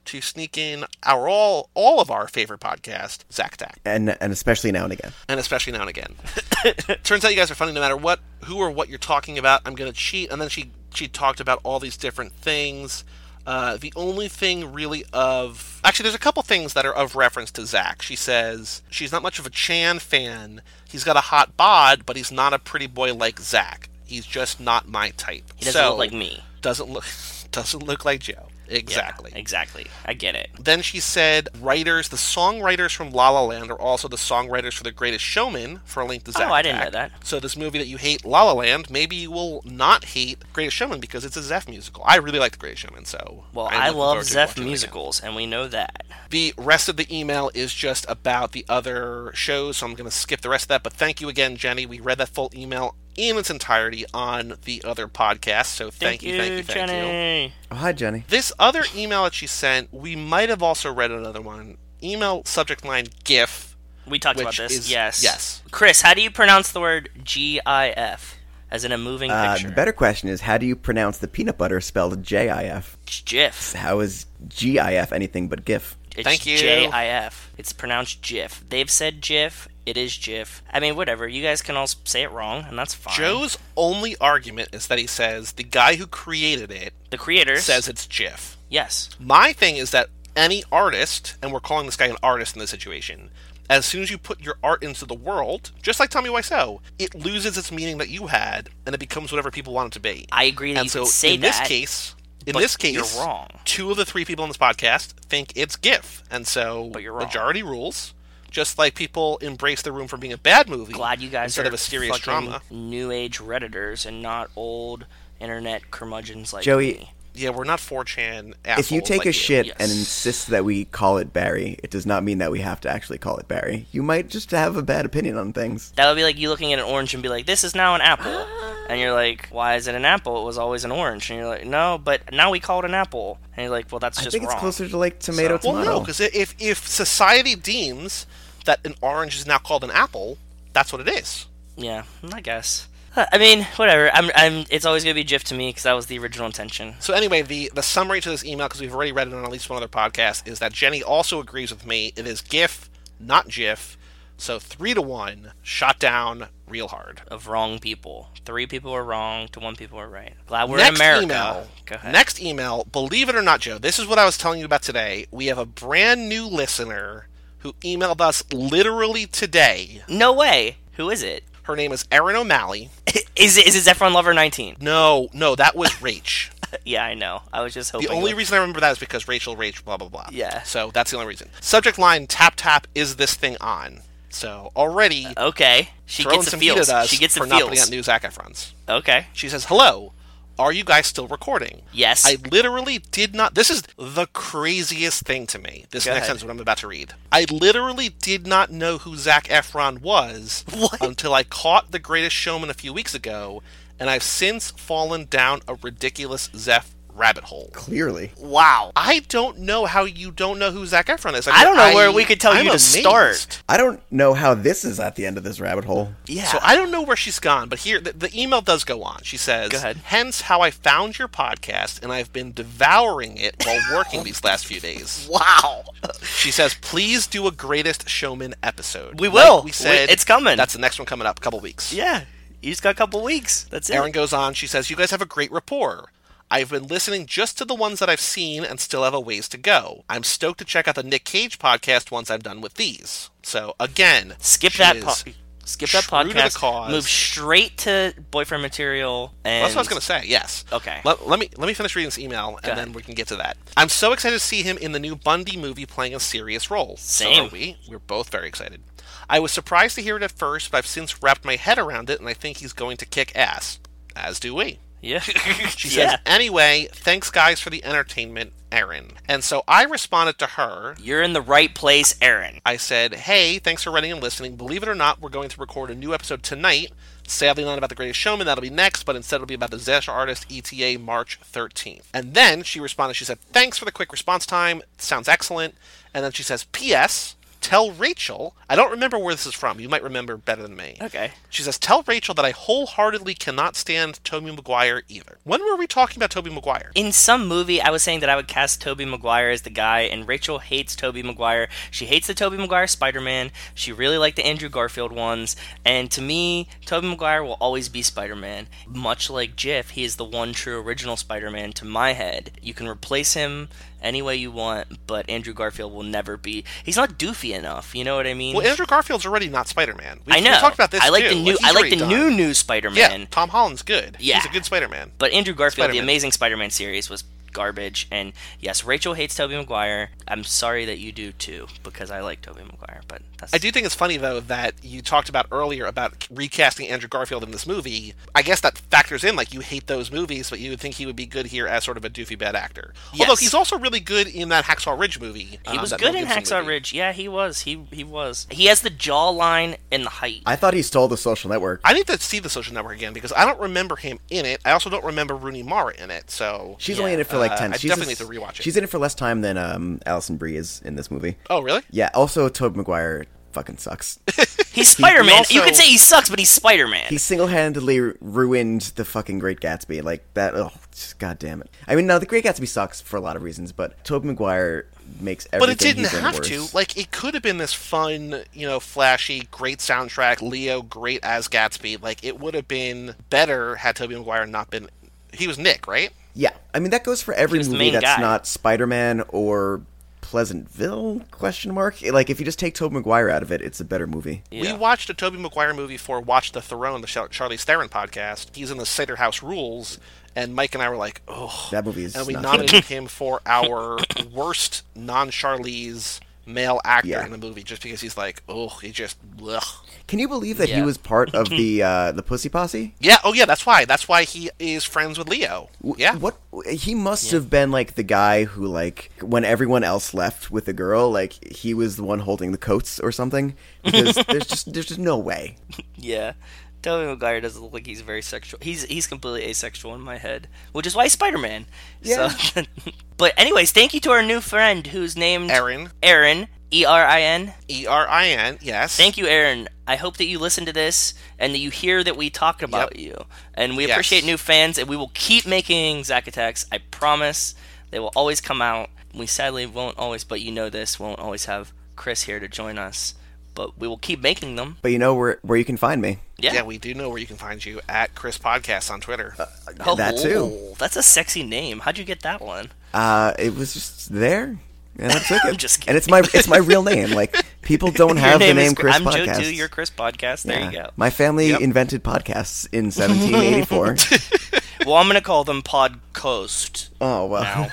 to sneak in our all all of our favorite podcast, Zack Attack, And and especially now and again. and especially now and again. Turns out you guys are funny no matter what, who or what you're talking about. I'm gonna cheat, and then she she talked about all these different things. Uh, the only thing really of actually, there's a couple things that are of reference to Zac. She says she's not much of a Chan fan. He's got a hot bod, but he's not a pretty boy like Zach. He's just not my type. He doesn't So, look like me. Doesn't look doesn't look like Joe. Exactly. Yeah, exactly. I get it. Then she said, writers, the songwriters from La La Land are also the songwriters for The Greatest Showman for a link to oh, Zac. Oh, I didn't know that. So this movie that you hate, La La Land, maybe you will not hate Greatest Showman because it's a Zeph musical. I really like The Greatest Showman, so Well, I love Zeph watching it again. musicals, and we know that. The rest of the email is just about the other shows, so I'm going to skip the rest of that. But thank you again, Jenny. We read that full email in its entirety on the other podcast. So thank, you, thank you, thank you. Oh, hi, Jenny. This other email that she sent, we might have also read another one. Email subject line GIF. We talked about this. is- yes. yes. Chris, how do you pronounce the word GIF? As in a moving Uh, picture. the better question is, how do you pronounce the peanut butter spelled J-I-F? GIF. How is G-I-F anything but GIF? It's Thank you. J-I-F. It's pronounced GIF. They've said GIF. It is GIF. I mean, whatever. You guys can all say it wrong, and that's fine. Joe's only argument is that he says the guy who created it the creators says it's GIF. yes. My thing is that any artist, and we're calling this guy an artist in this situation, as soon as you put your art into the world, just like Tommy Wiseau, it loses its meaning that you had, and it becomes whatever people want it to be. I agree that and you so can say in that. this case, in but this case, you're wrong. Two of the three people on this podcast think it's GIF, and so But you're wrong. majority rules. Just like people embrace the room for being a bad movie, Glad you guys instead are of a serious drama. new age redditors and not old internet curmudgeons like Joey, me. Yeah, we're not 4chan assholes. If you take like a shit yes. and insist that we call it Barry, it does not mean that we have to actually call it Barry. You might just have a bad opinion on things. That would be like you looking at an orange and be like, "This is now an apple," and you're like, "Why is it an apple? It was always an orange." And you're like, "No, but now we call it an apple." And you're like, "Well, that's just." I just think it's closer to like tomato Well, tomato. no, because if if society deems that an orange is now called an apple, that's what it is. Yeah, I guess. I mean, whatever. I'm, I'm. It's always gonna be GIF to me because that was the original intention. So anyway, the the summary to this email, because we've already read it on at least one other podcast, is that Jenny also agrees with me. It is GIF, not GIF. So three to one, shot down real hard. Of wrong people. Three people were wrong to one people were right. Glad we're next in America. email. Go ahead. Next email. Believe it or not, Joe, this is what I was telling you about today. We have a brand new listener who emailed us literally today. No way. Who is it? Her name is Erin O'Malley. Is it is it Zephron Lover 19? No, no, that was Rach. Yeah, I know. I was just hoping. The only it- reason I remember that is because Rachel, Rach, blah blah blah. Yeah. So that's the only reason. Subject line: Tap tap. Is this thing on? So already uh, Okay. She gets the some heat feels. at us She gets the for not putting out new Zac Efrons. Okay. She says, "Hello, are you guys still recording?" Yes. I literally did not. This is the craziest thing to me. This Go next ahead. sentence, what I'm about to read. I literally did not know who Zac Efron was What? until I caught The Greatest Showman a few weeks ago, and I've since fallen down a ridiculous Zeph rabbit hole. Clearly. Wow. I don't know how you don't know who Zac Efron is. I don't know where we could tell I'm you to amazed. start. I don't know how this is at the end of this rabbit hole. Yeah. So I don't know where she's gone, but here the, the email does go on. She says, Go ahead. "Hence how I found your podcast, and I've been devouring it while working these last few days." wow. She says, "Please do a Greatest Showman episode." We Like will. we said We- it's coming. That's the next one coming up, a couple weeks. yeah. You just got a couple weeks. That's it. Erin goes on. She says, "You guys have a great rapport." I've been listening just to the ones that I've seen and still have a ways to go. I'm stoked to check out the Nick Cage podcast once I'm done with these. So again, skip that. Po- skip that true to the podcast. Move straight to boyfriend material. And That's what I was going to say. Yes. Okay. Let, let me let me finish reading this email, and then we can get to that. I'm so excited to see him in the new Bundy movie playing a serious role. So Same. are we. We're both very excited. I was surprised to hear it at first, but I've since wrapped my head around it, and I think he's going to kick ass. As do we. Yeah. She yeah. says, anyway, thanks guys for the entertainment, Erin. And so I responded to her. You're in the right place, Erin. I said, hey, thanks for writing and listening. Believe it or not, we're going to record a new episode tonight. Sadly, not about The Greatest Showman, that'll be next, but instead it'll be about the Disaster Artist ETA March 13th. And then she responded, she said, thanks for the quick response time. Sounds excellent. And then she says, P.S. Tell Rachel, I don't remember where this is from. You might remember better than me. Okay. She says, Tell Rachel that I wholeheartedly cannot stand Tobey Maguire either. When were we talking about Tobey Maguire? In some movie, I was saying that I would cast Tobey Maguire as the guy, and Rachel hates Tobey Maguire. She hates the Tobey Maguire Spider-Man. She really liked the Andrew Garfield ones, and to me, Tobey Maguire will always be Spider-Man. Much like Jiff, he is the one true original Spider-Man to my head. You can replace him any way you want, but Andrew Garfield will never be. He's not doofy enough. You know what I mean? Well, Andrew Garfield's already not Spider-Man. I know. We talked about this. I like too. the new. he's I like the done. new new Spider-Man. Yeah, Tom Holland's good. Yeah. he's a good Spider-Man. But Andrew Garfield, the Spider-Man. Amazing Spider-Man series was garbage. And yes, Rachel hates Tobey Maguire. I'm sorry that you do too, because I like Tobey Maguire. But that's I do think it's funny though that you talked about earlier about recasting Andrew Garfield in this movie. I guess that factors in like you hate those movies, but you would think he would be good here as sort of a doofy bad actor. Although he's also really good in that Hacksaw Ridge movie. He um, was that good in Hacksaw movie. Ridge. Yeah, he was. He he was. He has the jawline and the height. I thought he stole the social network. I need to see the Social Network again because I don't remember him in it. I also don't remember Rooney Mara in it. So She's only in it for like Uh, 10. I she's definitely just- need to rewatch it. She's in it for less time than um, Alison Brie is in this movie. oh really? Yeah, also, Tobey Maguire fucking sucks. He's Spider Man. also- You could say he sucks, but he's Spider Man. he single-handedly ruined the fucking Great Gatsby. Like that. Oh, just, god damn it. I mean, now the Great Gatsby sucks for a lot of reasons, but Tobey Maguire makes everything But it didn't he's have worse. to. Like, it could have been this fun, you know, flashy, great soundtrack. Leo, great as Gatsby. Like, it would have been better had Tobey Maguire not been. He was Nick, right? Yeah, I mean that goes for every movie that's guy. not Spider-Man or Pleasantville? Question mark. Like if you just take Tobey Maguire out of it, it's a better movie. Yeah. We watched a Tobey Maguire movie for Watch the Throne, the Char- Charlize Theron podcast. He's in the Cider House Rules, and Mike and I were like, oh. That movie is And we not nominated him for our worst non-Charlie's male actor Yeah. in the movie just because he's like, oh, he just. Ugh. Can you believe that he was part of the uh, the Pussy Posse? Yeah, oh yeah, that's why. That's why he is friends with Leo. Yeah. What he must have been like the guy who like when everyone else left with the girl, like he was the one holding the coats or something. Because there's just there's just no way. Yeah. Tobey Maguire doesn't look like he's very sexual. He's he's completely asexual in my head, which is why Spider Man. Yeah. So, but anyways, thank you to our new friend who's named Erin. Erin E R I N. E R I N, yes. Thank you, Erin. I hope that you listen to this and that you hear that we talk about Yep. you. And we Yes. appreciate new fans, and we will keep making Zack attacks. I promise. They will always come out. We sadly won't always, but you know this, won't always have Chris here to join us. But we will keep making them. But you know where where you can find me. Yeah. Yeah, we do know where you can find you at Chris Podcast on Twitter. Oh, that too. That's a sexy name. How'd you get that one? Uh, it was just there, and I took it. I'm just kidding. and it's my it's my real name. Like people don't have the name Chris- Chris I'm Joe Podcast. Do Your Chris Podcast. There you go. My family Yep. invented podcasts in 1784. Well, I'm gonna call them Podcoast. oh well.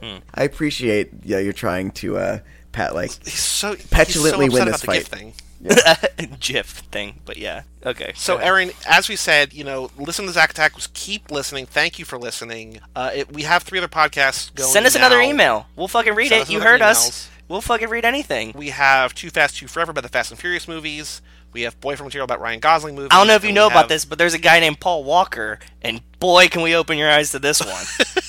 Hmm. I appreciate yeah you're trying to uh pat like He's so Petulantly he's so win this about the gift fight. Thing. GIF thing, but yeah. Okay. So. Erin, as we said, you know, listen to Zack Attack. Keep listening. Thank you for listening. Uh, it, we have three other podcasts going. send us another email. We'll fucking read Send it. You heard us. We'll fucking read anything. We have Too Fast, Too Forever by the Fast and Furious movies. We have Boyfriend Material about Ryan Gosling movies. I don't know if you know we about this, but there's a guy named Paul Walker, and boy, can we open your eyes to this one.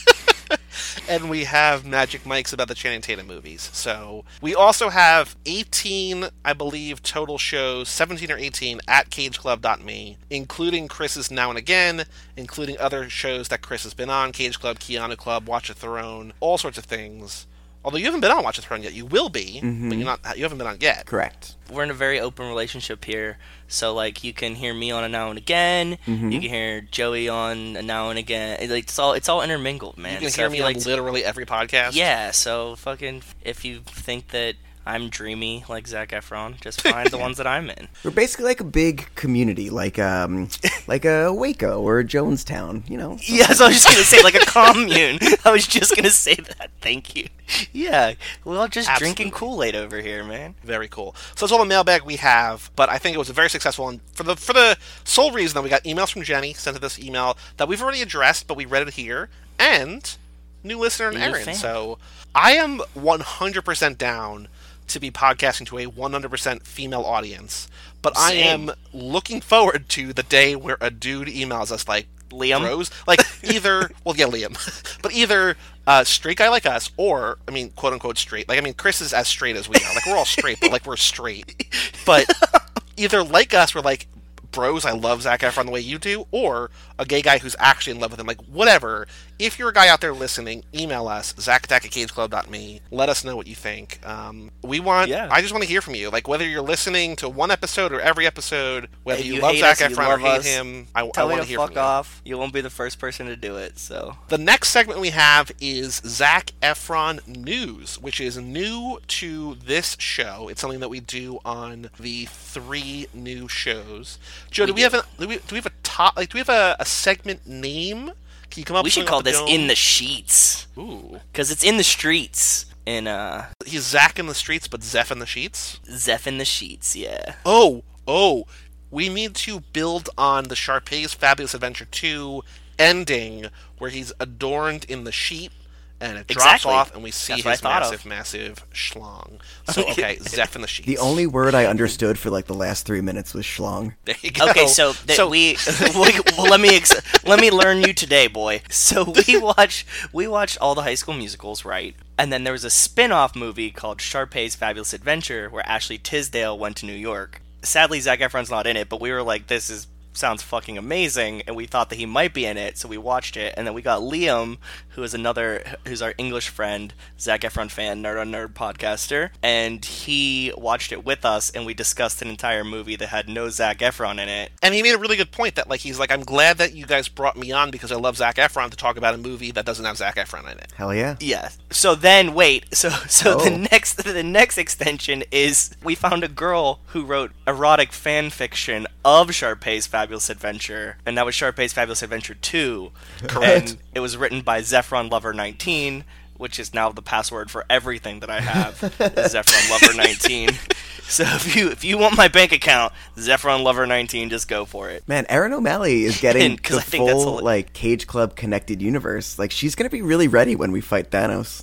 and we have Magic Mike's about the Channing Tatum movies. So we also have 18, I believe, total shows, 17 or 18 at CageClub.me, including Chris's Now and Again, including other shows that Chris has been on, Cage Club, Keanu Club, Watch the Throne, all sorts of things. Although you haven't been on Watch the Throne yet, you will be, Mm-hmm. but you're not. You haven't been on yet. correct. We're in a very open relationship here, so like you can hear me on a now and again. Mm-hmm. You can hear Joey on a now and again. It- like, It's all it's all intermingled, man. You can So hear me like literally every podcast. Yeah, so fucking if you think that I'm dreamy like Zac Efron, just find the ones that I'm in. We're basically like a big community, like um like a Waco or a Jonestown. You know. Yeah, so I was just gonna say like a commune. I was just gonna say that. Thank you. Yeah, we're all just drinking Kool Aid over here, man. Very cool. So that's all the mailbag we have, but I think it was a very successful one for the for the sole reason that we got emails from Jenny sent to this email that we've already addressed, but we read it here, and new listener and Erin. fan. So I am 100% down to be podcasting to a 100% female audience, but I am looking forward to the day where a dude emails us like Liam? bros, like either well yeah Liam, but either uh, straight guy like us or I mean quote unquote straight. Like I mean Chris is as straight as we are. Like we're all straight, but like we're straight. But either like us, we're like bros. I love Zac Efron the way you do, or a gay guy who's actually in love with him. Like whatever. If you're a guy out there listening, email us zachattack at cageclub.me. Let us know what you think. Um, we want. Yeah. I just want to hear from you. Like whether you're listening to one episode or every episode, whether you, you love Zach us, Efron or hate us, him, I, I Tell want to hear fuck from you. off. You won't be the first person to do it. So The next segment we have is Zac Efron News, which is new to this show. It's something that we do on the three new shows. Joe, do we have a do we, do we have a top like do we have a, a segment name? Can you come up? we should call this dome? in the sheets. Ooh. because it's in the streets in uh He's Zac in the streets, but Zeph in the sheets. Zeph in the sheets. Yeah. Oh, oh. We need to build on the Sharpay's Fabulous Adventure 2 ending where he's adorned in the sheet and it drops Exactly. off and we see That's his thought of. massive, massive schlong. So, okay, Zeph in the sheets. The only word I understood for like the last three minutes was schlong. There you go. Okay, so, that so we, we well, let me ex- let me learn you today, boy. So we watch we watched all the High School Musicals, right? And then there was a spin-off movie called Sharpay's Fabulous Adventure, where Ashley Tisdale went to New York. Sadly, Zac Efron's not in it, but we were like, "This is sounds fucking amazing," and we thought that he might be in it, so we watched it. And then we got Liam, who is another, who's our English friend, Zac Efron fan, nerd on nerd podcaster, and he watched it with us, and we discussed an entire movie that had no Zac Efron in it. and he made a really good point that like he's like I'm glad that you guys brought me on because I love Zac Efron to talk about a movie that doesn't have Zac Efron in it. Hell yeah. Yeah. So then wait. So so the Oh. next the next extension is we found a girl who wrote erotic fan fiction of Sharpay's Fabulous Adventure, and that was Sharpay's Fabulous Adventure 2. Correct. And it was written by Zephron Lover 19, which is now the password for everything that I have. is Zephron Lover 19. So if you if you want my bank account, Zephron Lover 19, just go for it. Man, Erin O'Malley is getting 'Cause the I think that's full a- like Cage Club connected universe. Like she's gonna be really ready when we fight Thanos.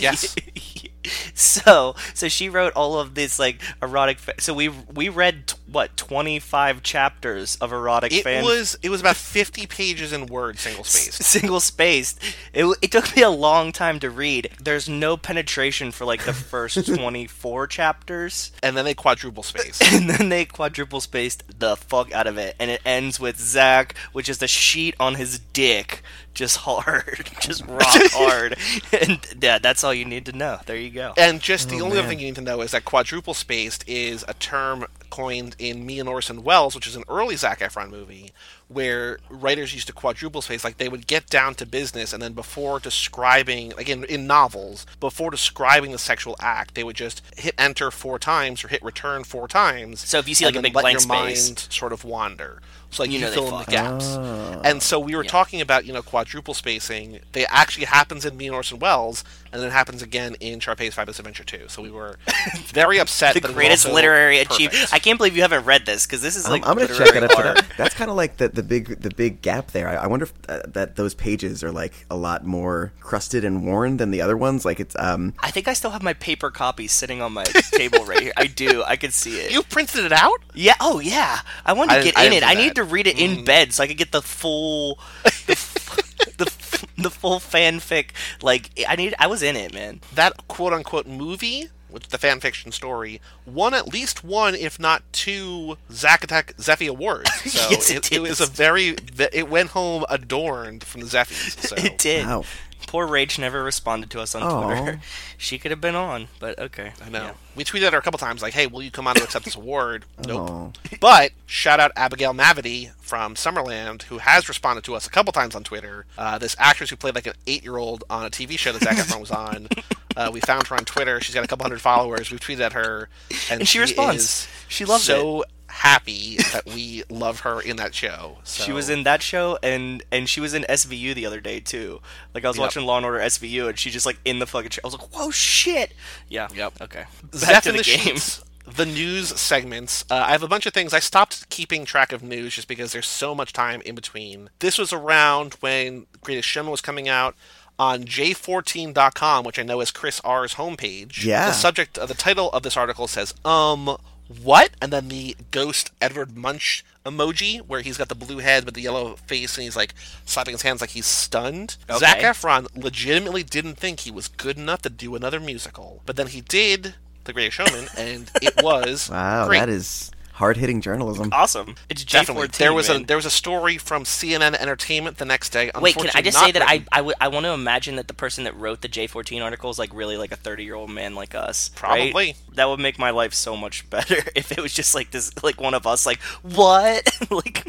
Yes. so so she wrote all of this like erotic fa- so we we read t- what 25 chapters of erotic It fan was it was about 50 pages in Word, single spaced. single spaced. It, it took me a long time to read. There's no penetration for like the first 24 chapters. And then they quadruple spaced. and then they quadruple spaced the fuck out of it. And it ends with zach which is the sheet on his dick just hard just rock hard. And yeah that's all you need to know. There you go. And just the Oh, only other thing you need to know is that quadruple spaced is a term coined in Me and Orson Welles, which is an early Zac Efron movie, where writers used to quadruple space. Like they would get down to business, and then before describing, like in, in novels, before describing the sexual act, they would just hit enter four times or hit return four times. So if you see, like, a big blank your space- mind sort of wander. So like You you, know they fill in the gaps. Ah. And so we were talking about, you know, quadruple spacing. They actually happens in Me and Orson Welles, and then it happens again in Sharpay's Fabulous Adventure 2. So we were very upset. the but it was greatest literary achievement. I can't believe you haven't read this because this is I'm, like I'm gonna check it out. That, that's kind of like the, the big the big gap there. I, I wonder if uh, that those pages are like a lot more crusted and worn than the other ones. Like it's um I think I still have my paper copy sitting on my table right here. I do. I can see it. You printed it out? yeah. Oh yeah. I want to get I in didn't it. I need that. To read it Mm. in bed so I could get the full, the, f- the, f- the full fanfic. Like I need. I was in it, man. That quote unquote movie, which the fan fiction story, won at least one, if not two, Zack Attack Zeffie Awards. So Yes, it it, was a very. It went home adorned from the Zeffies. So. It did. wow. Poor Rage never responded to us on Aw. Twitter. She could have been on, but okay. I know. Yeah. We tweeted her a couple times, like, "Hey, will you come on to accept this award?" Nope. But shout out Abigail Mavity from Summerland, who has responded to us a couple times on Twitter. Uh, this actress who played like an eight-year-old on a TV show that Zac Efron was on. Uh, we found her on Twitter. She's got a couple hundred followers. We've tweeted at her, and, And she responds. is She loves it. so happy that we love her in that show. So. She was in that show, and and she was in SVU the other day too. Like I was Yep. watching Law and Order SVU, and she just like in the fucking show. I was like, whoa, shit. Yeah. Yep. Okay. Back Zeph to the, the game. Sheets, the news segments. Uh, I have a bunch of things. I stopped keeping track of news just because there's so much time in between. This was around when Greatest Showman was coming out on J14.com, which I know is Chris R's homepage. Yeah. The subject, of the title of this article says, um, what? And then the ghost Edward Munch emoji, where he's got the blue head with the yellow face and he's like slapping his hands like he's stunned. Okay. Zac Efron legitimately didn't think he was good enough to do another musical, but then he did The Greatest Showman, and it was Wow, great. that is hard hitting journalism. Awesome. It's Definitely. J14. there was man. a there was a story from CNN Entertainment the next day. Wait, can I just say that I written- I, would, want to imagine that the person that wrote the J14 article is like really like a 30 year old man like us. right? Probably. That would make my life so much better if it was just like this, like one of us, like what? like,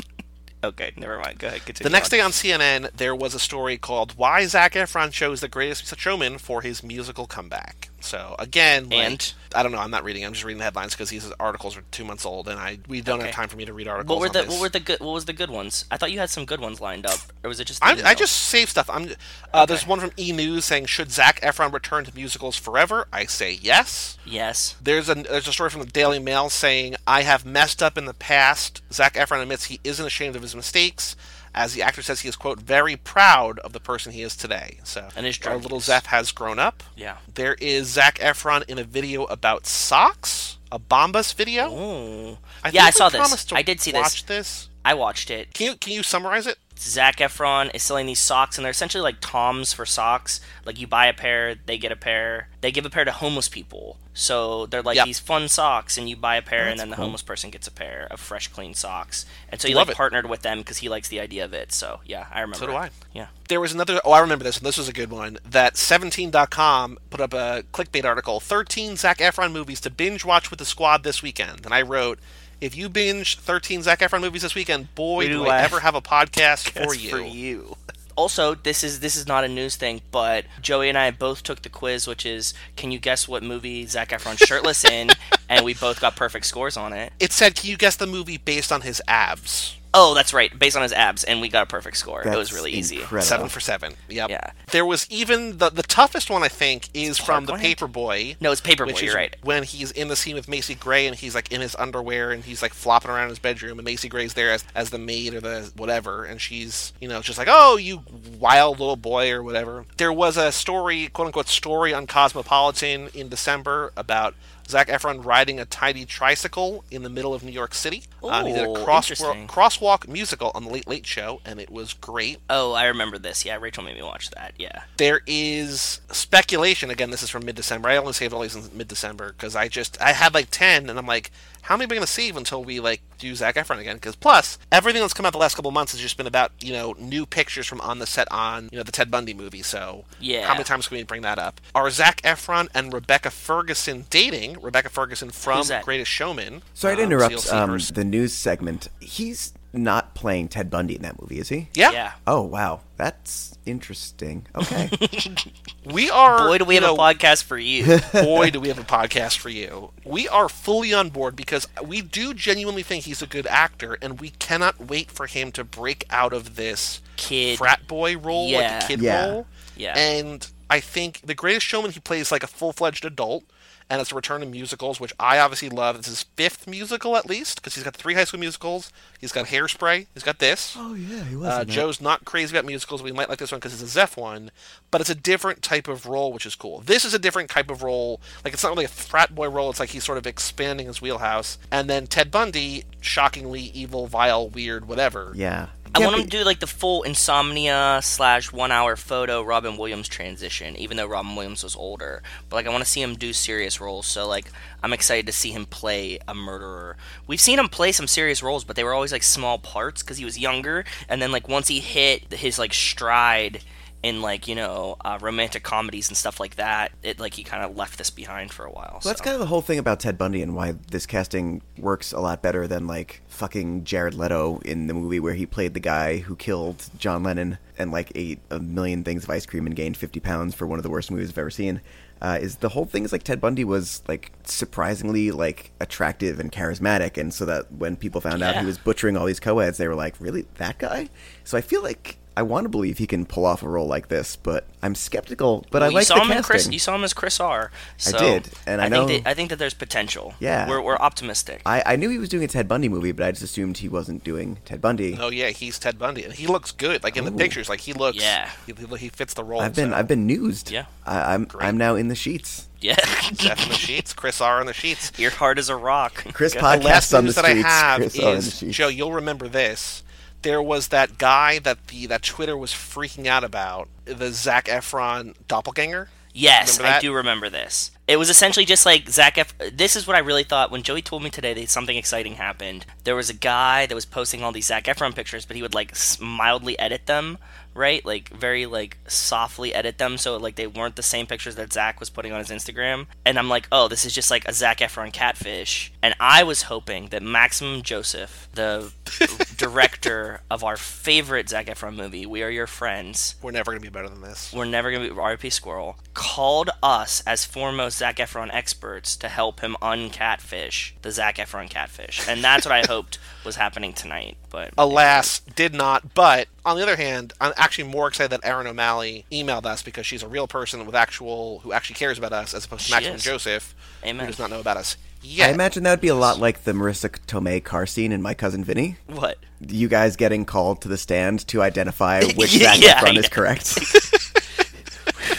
okay, never mind. Go ahead. Continue. The next on. day on CNN, there was a story called "Why Zac Efron Chose the Greatest Showman for His Musical Comeback." So again, like, And? I don't know. I'm not reading. I'm just reading the headlines because these articles are two months old, and I we don't Okay. have time for me to read articles. What were the what were the good what was the good ones? I thought you had some good ones lined up, or was it just? I, I just save stuff. I'm. Uh, There's one from E News saying should Zac Efron return to musicals forever? I say yes. yes. There's a there's a story from the Daily Mail saying I have messed up in the past. Zac Efron admits he isn't ashamed of his mistakes, as the actor says he is quote very proud of the person he is today. So And his our little. Zeph has grown up. Yeah. There is Zac Efron in a video about socks, a Bombas video. Oh. I yeah, I saw this. I did see this. watch this. I watched it. Can you can you summarize it? Zac Efron is selling these socks, and they're essentially like Toms for socks. Like you buy a pair, they get a pair. They give a pair to homeless people. So they're like Yep. these fun socks, and you buy a pair, oh, and That's then the homeless person gets a pair of fresh, clean socks. And so he Love like it. partnered with them because he likes the idea of it. So yeah, I remember. So do it. I. Yeah. There was another. Oh, I remember this, and this was a good one. That 17.com put up a clickbait article 13 Zac Efron movies to binge watch with the squad this weekend. And I wrote, if you binge 13 Zac Efron movies this weekend, boy, Do do I I- ever have a podcast for you. for you. Also, this is this is not a news thing, but Joey and I both took the quiz, which is can you guess what movie Zac Efron's shirtless in, and we both got perfect scores on it. It said, can you guess the movie based on his abs? Oh, that's right, based on his abs, and we got a perfect score. it was really easy. incredible. Seven for seven. Yep. Yeah. There was even the the toughest one I think is from the Parkland? Paperboy. No, it's Paperboy, Which is you're right. when he's in the scene with Macy Gray and he's like in his underwear and he's like flopping around in his bedroom and Macy Gray's there as, as the maid or the whatever and she's you know just like oh you wild little boy or whatever. There was a story quote unquote story on Cosmopolitan in December about Zac Efron riding a tiny tricycle in the middle of New York City. Um, he did a cross- crosswalk musical on the Late Late Show, and it was great. Oh, I remember this. Yeah, Rachel made me watch that. Yeah. There is speculation. Again, this is from mid-December. I only saved all these in mid-December because I just I had like ten, and I'm like, how many am I going to save until we like do Zac Efron again? Because plus everything that's come out the last couple months has just been about you know new pictures from on the set on you know the Ted Bundy movie. So Yeah. how many times can we bring that up? Are Zac Efron and Rebecca Ferguson dating? Rebecca Ferguson from Who's? Greatest Showman. Sorry to Um, so interrupt see um, the news segment. He's not playing Ted Bundy in that movie, is he? yeah. Yeah. Oh wow, that's interesting. Okay. we are. Boy, do we have know, a podcast for you. boy, do we have a podcast for you. We are fully on board because we do genuinely think he's a good actor, and we cannot wait for him to break out of this Kid. frat boy role, like Yeah. a kid Yeah. role. Yeah. And I think The Greatest Showman, he plays like a full fledged adult. And it's a return to musicals, which I obviously love. It's his fifth musical, at least, because he's got three high school musicals. He's got Hairspray. He's got this. oh yeah, he was. Uh. Joe's not crazy about musicals. We might like this one because it's a Zeph one, but it's a different type of role, which is cool. This is a different type of role. Like it's not really a frat boy role. It's like he's sort of expanding his wheelhouse. And then Ted Bundy, shockingly evil, vile, weird, whatever. Yeah. I want him to do like the full insomnia slash one hour photo Robin Williams transition, even though Robin Williams was older. But like I want to see him do serious roles. So like I'm excited to see him play a murderer. We've seen him play some serious roles, but they were always like small parts because he was younger. And then like once he hit his like stride in like you know uh, romantic comedies and stuff like that, it like he kind of left this behind for a while. Well, that's kind of the whole thing about Ted Bundy and why this casting works a lot better than like fucking Jared Leto in the movie where he played the guy who killed John Lennon and like ate a million things of ice cream and gained 50 pounds for one of the worst movies I've ever seen. Uh, is the whole thing is like Ted Bundy was like surprisingly like attractive and charismatic, and so that when people found out he was butchering all these co-eds, they were like, "Really, that guy?" So I feel like I want to believe he can pull off a role like this, but I'm skeptical. But Well, I like saw the him casting. Chris. You saw him as Chris R. So did, and I think know- that, I think that there's potential. Yeah. we're we're optimistic. I, I knew he was doing a Ted Bundy movie, but I just assumed he wasn't doing Ted Bundy. Oh yeah, he's Ted Bundy, and he looks good. Like in the pictures, like he looks. Yeah. He, he fits the role. I've been so. I've been newsed. Yeah. I, I'm Great. I'm now in the sheets. yeah, Zeph in the sheets, Chris R in the sheets. your heart is a rock. Chris The podcasts last on the news that I have Chris are in the is. Joe. You'll remember this. There was that guy that the that Twitter was freaking out about, the Zac Efron doppelganger. Yes, I do remember this. It was essentially just like Zach F. This is what I really thought when Joey told me today that something exciting happened. There was a guy that was posting all these Zac Efron pictures, but he would like mildly edit them, right? Like very like softly edit them, so like they weren't the same pictures that Zac was putting on his Instagram. And I'm like, oh, this is just like a Zac Efron catfish. And I was hoping that Maximum Joseph, the director of our favorite Zac Efron movie, We Are Your Friends, We're never gonna be better than this. we're never gonna be RP Squirrel, called us as foremost Zac Efron experts to help him uncatfish the Zac Efron catfish, and that's what I hoped was happening tonight. But Alas, did not. But on the other hand, I'm actually more excited that Erin O'Malley emailed us because she's a real person with actual who actually cares about us, as opposed to She Maximum is. Joseph, Amen. who does not know about us I imagine that would be a lot like the Marisa Tomei car scene in My Cousin Vinny. what? You guys getting called to the stand to identify which Yeah, Zac yeah, Efron yeah. is correct.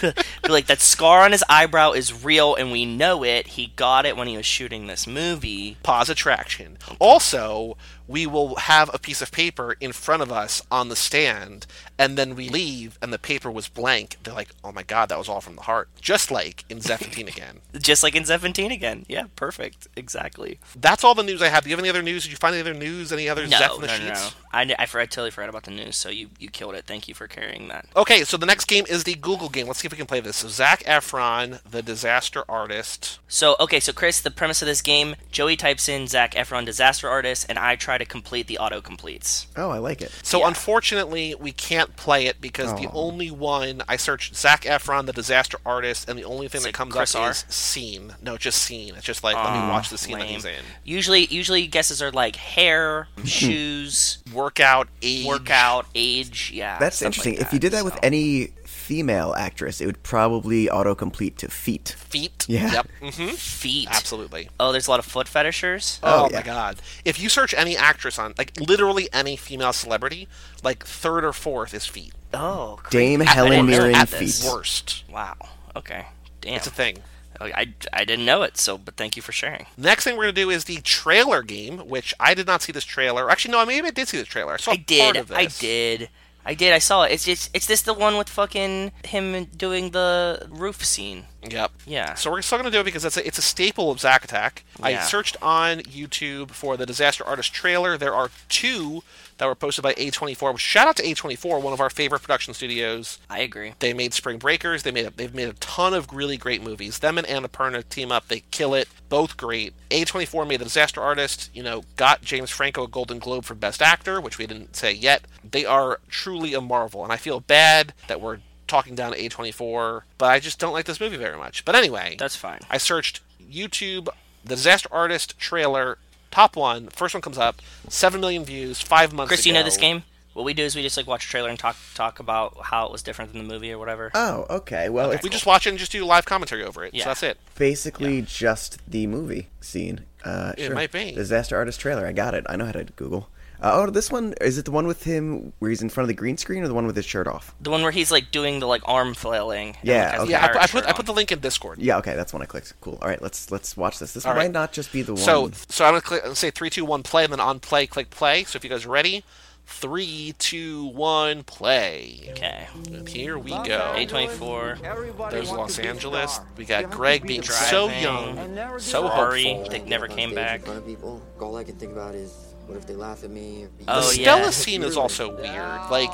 Be like that scar on his eyebrow is real, and we know it. He got it when he was shooting this movie. Pause attraction. Also, we will have a piece of paper in front of us on the stand, and then we leave, and the paper was blank. They're like, "Oh my god, that was all from the heart," just like in Zephantine again. Just like in Seventeen again. Yeah, perfect. Exactly. That's all the news I have. Do you have any other news? Did you find any other news? Any other No, Zeph no, in the no, sheets? no. I, I, I totally forgot about the news, so you, you killed it. Thank you for carrying that. Okay, so the next game is the Google game. Let's see if we can play this. So Zac Efron, the disaster artist. So, okay, so Chris, the premise of this game Joey types in Zac Efron disaster artist, and I try to complete the auto completes. oh, I like it. So Yeah. unfortunately, we can't play it because the Oh. only one I searched Zac Efron, the disaster artist, and the only thing Is that it comes Chris up R? is scene. No, just scene. It's just like let me oh, watch the scene that he's in. Usually, usually guesses are like hair, hmm. shoes, Workout, age, workout, age. Yeah, That's interesting. like if you did that with so. any female actress, it would probably autocomplete to feet. feet. Yeah. Yep. hmm feet. Absolutely. Oh, there's a lot of foot fetishers. Oh, Oh, my god. If you search any actress on like literally any female celebrity, like third or fourth is feet. Oh, creepy. Dame I Helen Mirren about feet. Worst. Wow. Okay. Damn. It's a thing. Oh, I, I didn't know it, so but thank you for sharing. Next thing we're gonna do is the trailer game, which I did not see this trailer. Actually, no, I maybe I did see this trailer. I saw I part did. of this. I did. I did. I saw it. It's just it's this the one with fucking him doing the roof scene. Yep. Yeah. So we're still gonna do it because it's a, it's a staple of Zack Attack. I searched on YouTube for the Disaster Artist trailer. There are two that were posted by A24. Shout out to A24, one of our favorite production studios. I agree. They made Spring Breakers. They made a, they've made a ton of really great movies. Them and Annapurna team up. They kill it. Both great. A24 made The Disaster Artist. You know, got James Franco a Golden Globe for Best Actor, which we didn't say yet. They are truly a marvel, and I feel bad that we're talking down A24, but I just don't like this movie very much. But anyway, That's fine. I searched YouTube, The Disaster Artist trailer, top one, first one comes up, seven million views, five months. Chris, you know this game? What we do is we just like watch a trailer and talk talk about how it was different than the movie or whatever. Oh, okay. Well, it's We just watch it and just do live commentary over it. Yeah. So that's it. basically just the movie scene. Uh, It sure. might be. Disaster Artist trailer. I got it. I know how to Google. Uh, oh, this one is it the one with him where he's in front of the green screen, or the one with his shirt off? The one where he's like doing the like arm flailing. and, Yeah, like, okay. Yeah, I, put- I put I put the link in Discord. Yeah, okay, that's one I clicked. Cool. All right, let's let's watch this. This All might right. not just be the one. So so I'm gonna click, say three, two, one, play, and then on play, click play. So if you guys are ready, three, two, one, play. Okay. And here we go. A24. There's Los Angeles. We got Greg being so young, so Ferrari. hopeful. They never came back. of people. All I can think about is what if they laugh at me? Or be The Oh, Stella yeah. scene is also weird. Like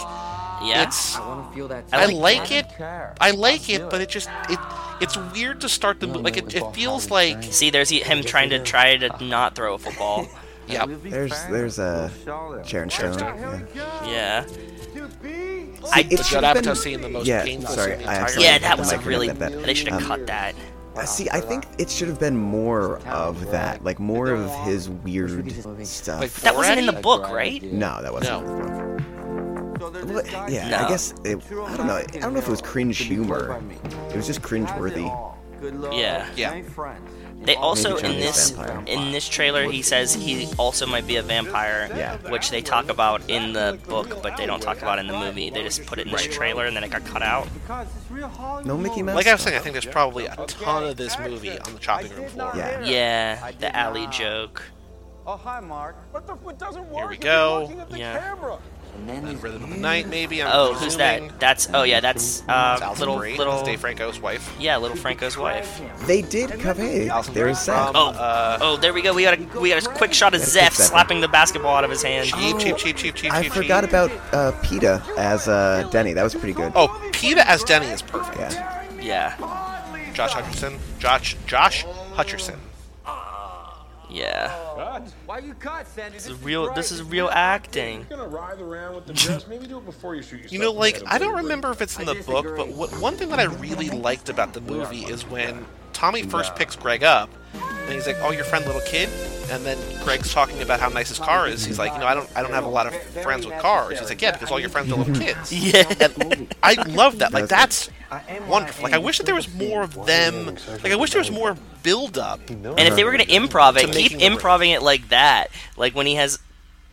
Yeah. it's. I want to feel that. I like like it. I like it, but it just it it's weird to start the mo- like it, it feels like See, there's him trying to try to not throw a football. yeah. there's there's a uh, Sharon Stone. Yeah. Yeah. I, The Judd Apatow scene, the most yeah, painful sorry, scene in the I entire Yeah, that was a really. and that. They should have Um, cut that. Uh, See, I think it should have been more of that, like more of his weird stuff. Like That wasn't in the book, right? no, that wasn't. Well, yeah, No. I guess it, I don't know. I don't know if it was cringe humor. It was just cringe worthy. Yeah. Yeah. They also in this in this trailer he says he also might be a vampire, Yeah. which they talk about in the book, but they don't talk about in the movie. They just put it in this trailer and then it got cut out. No Mickey Mouse. Like I was saying, I think there's probably a ton of this movie on the chopping room floor. Yeah. Yeah, the alley joke. Oh, hi, Mark. What the f- doesn't work? Here we go. you're looking at the Yeah. Camera. And then these Rhythm of the Night, maybe. I'm Oh, who's that? That's oh yeah, that's uh, little Brie. little That's Dave Franco's wife. yeah, little Franco's wife. They did come. Hey, Alison there Brie is Zach. from, Oh, uh, oh, there we go. We got a we got a quick shot of That's Zeph Zeph. slapping the basketball out of his hand. cheap, cheap, cheap, cheap, cheap, I cheap, forgot cheap. about uh, Peeta as uh, Denny. That was pretty good. Oh, Peeta as Denny is perfect. Yeah. Yeah, Josh Hutcherson. Josh Josh Hutcherson. Yeah. Cut. Why you cut, Sandy? This is real. This is real acting. You're gonna writhe around with the dress. Maybe do it before you shoot yourself. You know, like I don't remember if it's in the book, but what, one thing that I really liked about the movie is when Tommy first picks Greg up, and he's like, "Oh, your friend, little kid," and then Greg's talking about how nice his car is. He's like, "You know, I don't, I don't have a lot of friends with cars." He's like, "Yeah, because all your friends are little kids." Yeah. And I love that. Like that's wonderful. Like I wish that there was more of them. Like I wish there was more build up. And if they were gonna improv To it, keep making the improving it like that. Like when he has,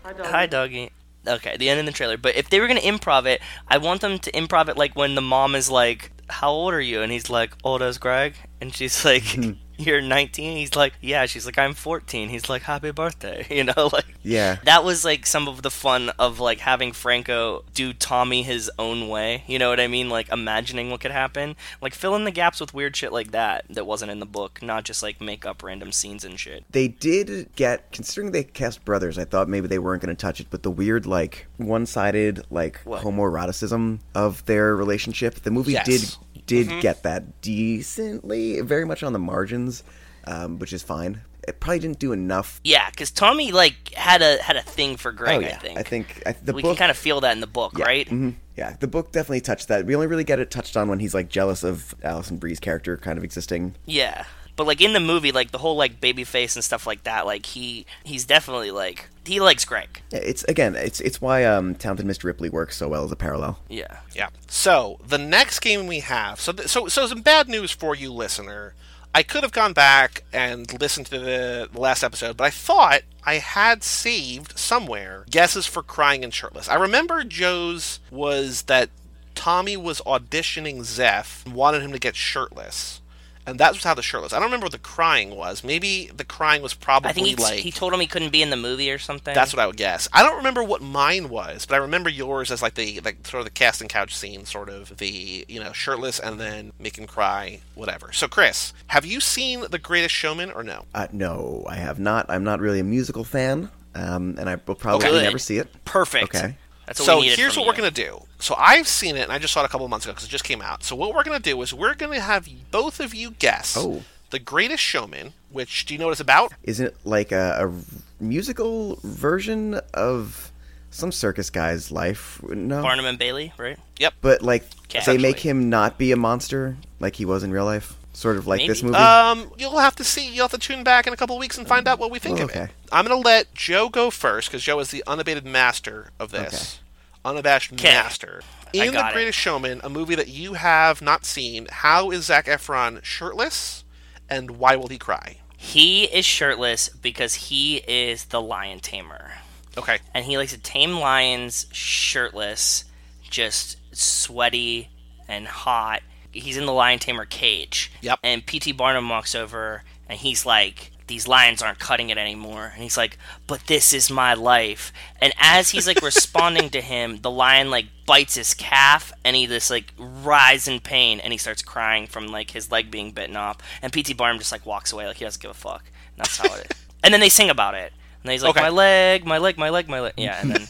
hi doggy. Okay, the end of the trailer. But if they were gonna improv it, I want them to improv it like when the mom is like, "How old are you?" and he's like, "Old as Greg," and she's like, "You're 19." He's like, "Yeah." She's like, "I'm 14." He's like, "Happy birthday," you know, like. Yeah. That was like some of the fun of like having Franco do Tommy his own way. You know what I mean? Like imagining what could happen. Like fill in the gaps with weird shit like that that wasn't in the book, not just like make up random scenes and shit. They did get, considering they cast brothers, I thought maybe they weren't going to touch it, but the weird, like, one sided, like, What? homoeroticism of their relationship, the movie Yes. did did Mm-hmm. get that decently, very much on the margins, um, which is fine. It probably didn't do enough. Yeah, because Tommy like had a had a thing for Greg. oh, yeah. I think. I think I, the we book. can kind of feel that in the book, yeah, right? mhm, yeah, the book definitely touched that. We only really get it touched on when he's, like, jealous of Alison Brie's character kind of existing. Yeah. But like in the movie, like the whole like baby face and stuff like that, like he he's definitely like he likes Greg. Yeah, It's, again, it's it's why um, Talented Mr. Ripley works so well as a parallel. Yeah. Yeah. So the next game we have, so th- so so some bad news for you, listener. I could have gone back and listened to the, the last episode, but I thought I had saved somewhere guesses for crying and shirtless. I remember Joe's was that Tommy was auditioning Zeph and wanted him to get shirtless. And that was how the shirtless. I don't remember what the crying was. Maybe the crying was probably I think he, like he told him he couldn't be in the movie or something. that's what I would guess. I don't remember what mine was, but I remember yours as like the like sort of the casting couch scene, sort of the you know shirtless and then make him cry, whatever. So Chris, have you seen The Greatest Showman or no? Uh, no, I have not. I'm not really a musical fan, um, and I will probably Okay. never see it. perfect. Okay. That's what so we needed here's from what we're gonna do. So I've seen it, and I just saw it a couple of months ago because it just came out. So what we're gonna do is we're gonna have both of you guess Oh. The Greatest Showman. Which do you know what it's about? Isn't it like a, a musical version of some circus guy's life? No, Barnum and Bailey, right? Yep. but like Okay. they make him not be a monster like he was in real life, sort of like this movie. Um, you'll have to see. You'll have to tune back in a couple of weeks and find out what we think Oh, of it. okay. I'm gonna let Joe go first because Joe is the unabated master of this, unabashed 'Kay. master. I In The got it. Greatest Showman, a movie that you have not seen, how is Zac Efron shirtless, and why will he cry? He is shirtless because he is the lion tamer. Okay. and he likes to tame lions shirtless, just sweaty and hot. He's in the lion tamer cage. Yep. And P.T. Barnum walks over and he's like, These lions aren't cutting it anymore. And he's like, But this is my life. And as he's like responding to him, the lion like bites his calf and he just like writhes in pain and he starts crying from like his leg being bitten off. And P.T. Barnum just like walks away like he doesn't give a fuck. And that's how it is. And then they sing about it. And he's like, Okay. My leg, my leg, my leg, my leg. Yeah, and then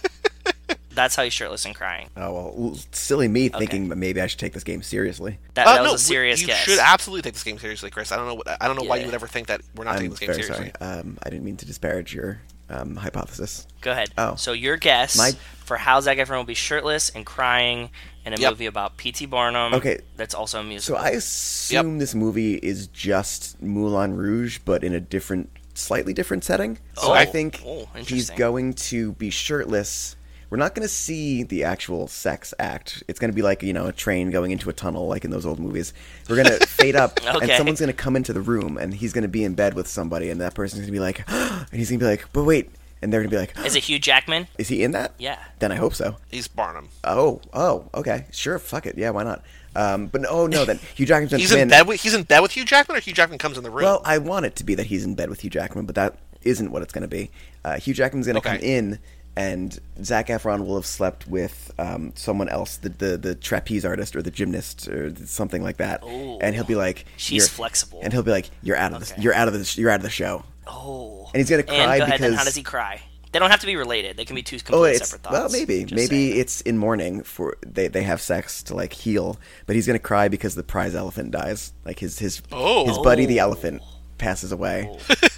that's how he's shirtless and crying. oh well, silly me thinking that maybe I should take this game seriously. That, Uh, that was no, a serious you guess. should absolutely take this game seriously, Chris. I don't know. What, I don't know why you would ever think that we're not taking I'm this game very seriously. sorry. Um, I didn't mean to disparage your um, hypothesis. Go ahead. Oh. So your guess My- for how Zac Efron will be shirtless and crying in a Yep. movie about P.T. Barnum. Okay. That's also a So musical. I assume this movie is just Moulin Rouge, but in a different, slightly different setting. So Oh. I think Oh, he's going to be shirtless. We're not going to see the actual sex act. It's going to be like you know a train going into a tunnel, like in those old movies. We're going to fade up, and someone's going to come into the room, and he's going to be in bed with somebody, and that person's going to be like, and he's going to be like, but wait, and they're going to be like, Is it Hugh Jackman? is he in that? Yeah. Then I hope so. He's Barnum. Oh, oh, okay, sure, fuck it, yeah, why not? Um, but oh no, then Hugh Jackman's He's in in. bed with he's in bed with Hugh Jackman, or Hugh Jackman comes in the room. Well, I want it to be that he's in bed with Hugh Jackman, but that isn't what it's going to be. Uh, Hugh Jackman's going to Okay. come in, and Zac Efron will have slept with um, someone else, the, the the trapeze artist or the gymnast or something like that, Ooh. and he'll be like, She's "You're-" flexible. and he'll be like, "You're out of this. Okay. You're out of this. You're out of the show." Oh. And he's gonna And cry go ahead, because- how does he cry? They don't have to be related. They can be two completely it's separate thoughts. well, maybe, Just maybe saying. it's in mourning for they they have sex to like heal, but he's gonna cry because the prize elephant dies. Like his his Oh. his buddy the elephant passes away,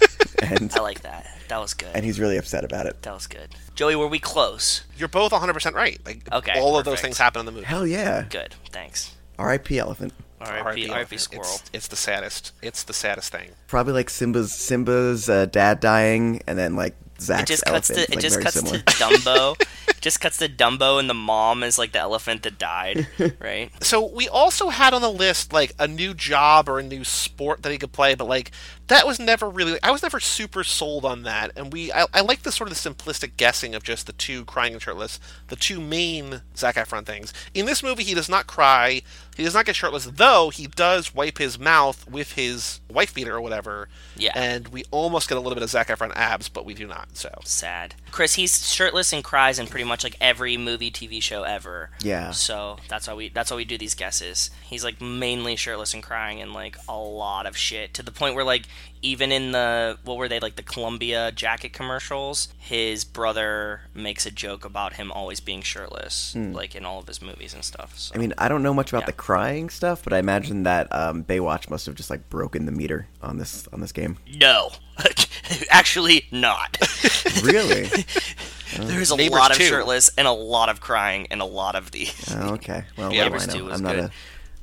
and I like that. That was good. and he's really upset about it. That was good. Joey, were we close? You're both 100% right. Like, Okay, all of those perfect. things happen in the movie. Hell yeah! Good. Thanks. R.I.P. Elephant. R.I.P. RIP, R.I.P. Squirrel. It's, it's the saddest. It's the saddest thing. Probably like Simba's Simba's uh, dad dying, and then like It just cuts elephant. to it like, just cuts similar. to Dumbo. just cuts to Dumbo and the mom is like the elephant that died, right? So we also had on the list like a new job or a new sport that he could play, but like that was never really. I was never super sold on that, and we. I, I like the sort of the simplistic guessing of just the two crying and shirtless, the two main Zac Efron things. In this movie, he does not cry. He does not get shirtless, though he does wipe his mouth with his wife beater or whatever. Yeah. And we almost get a little bit of Zac Efron abs, but we do not. So Sad. Chris, he's shirtless and cries in pretty much like every movie, TV show ever. Yeah. So that's why we that's why we do these guesses. He's like mainly shirtless and crying in like a lot of shit to the point where like even in the what were they like the Columbia jacket commercials, his brother makes a joke about him always being shirtless, like in all of his movies and stuff. So. Hmm. I mean, I don't know much about Yeah. the crying stuff, but I imagine that um, Baywatch must have just like broken the meter on this on this game. no, actually not. Really? There's a Neighbors lot of too. shirtless and a lot of crying and a lot of these. oh, okay. Well, Yeah, what do Neighbors I 2 know? I'm not good. a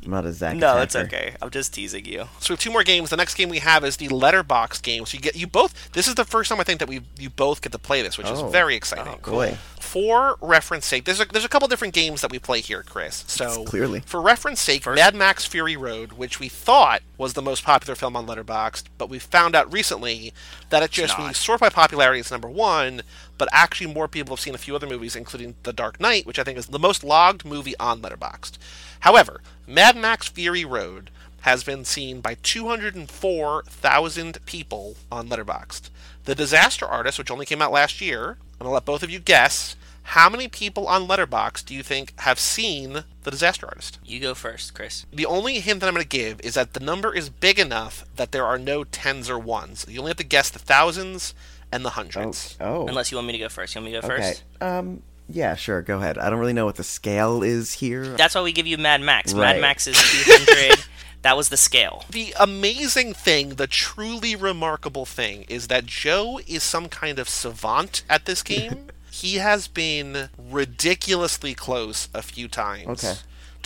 I'm not a Zac. No, it's okay. I'm just teasing you. So we have two more games. The next game we have is the letterbox game. So you get you both. This is the first time I think that we you both get to play this, which Oh. is very oh, exciting. Boy. For reference sake, there's a, there's a couple different games that we play here, Chris. So Clearly. for reference sake, Mad Max Fury Road, which we thought was the most popular film on Letterboxd, but we found out recently that it just when you sort by popularity, it's number one. But actually, more people have seen a few other movies, including The Dark Knight, which I think is the most logged movie on Letterboxd. However, Mad Max Fury Road has been seen by 204,000 people on Letterboxd. The Disaster Artist, which only came out last year, I'm going to let both of you guess how many people on Letterboxd do you think have seen The Disaster Artist? You go first, Chris. The only hint that I'm going to give is that the number is big enough that there are no tens or ones. You only have to guess the thousands and the Oh, hundreds. oh. Unless you want me to go first. You want me to go okay. first? Um. Yeah. Sure. Go ahead. I don't really know what the scale is here. That's why we give you Mad Max. Right. Mad Max is 200. that was the scale. The amazing thing, the truly remarkable thing, is that Joe is some kind of savant at this game. he has been ridiculously close a few times. Okay.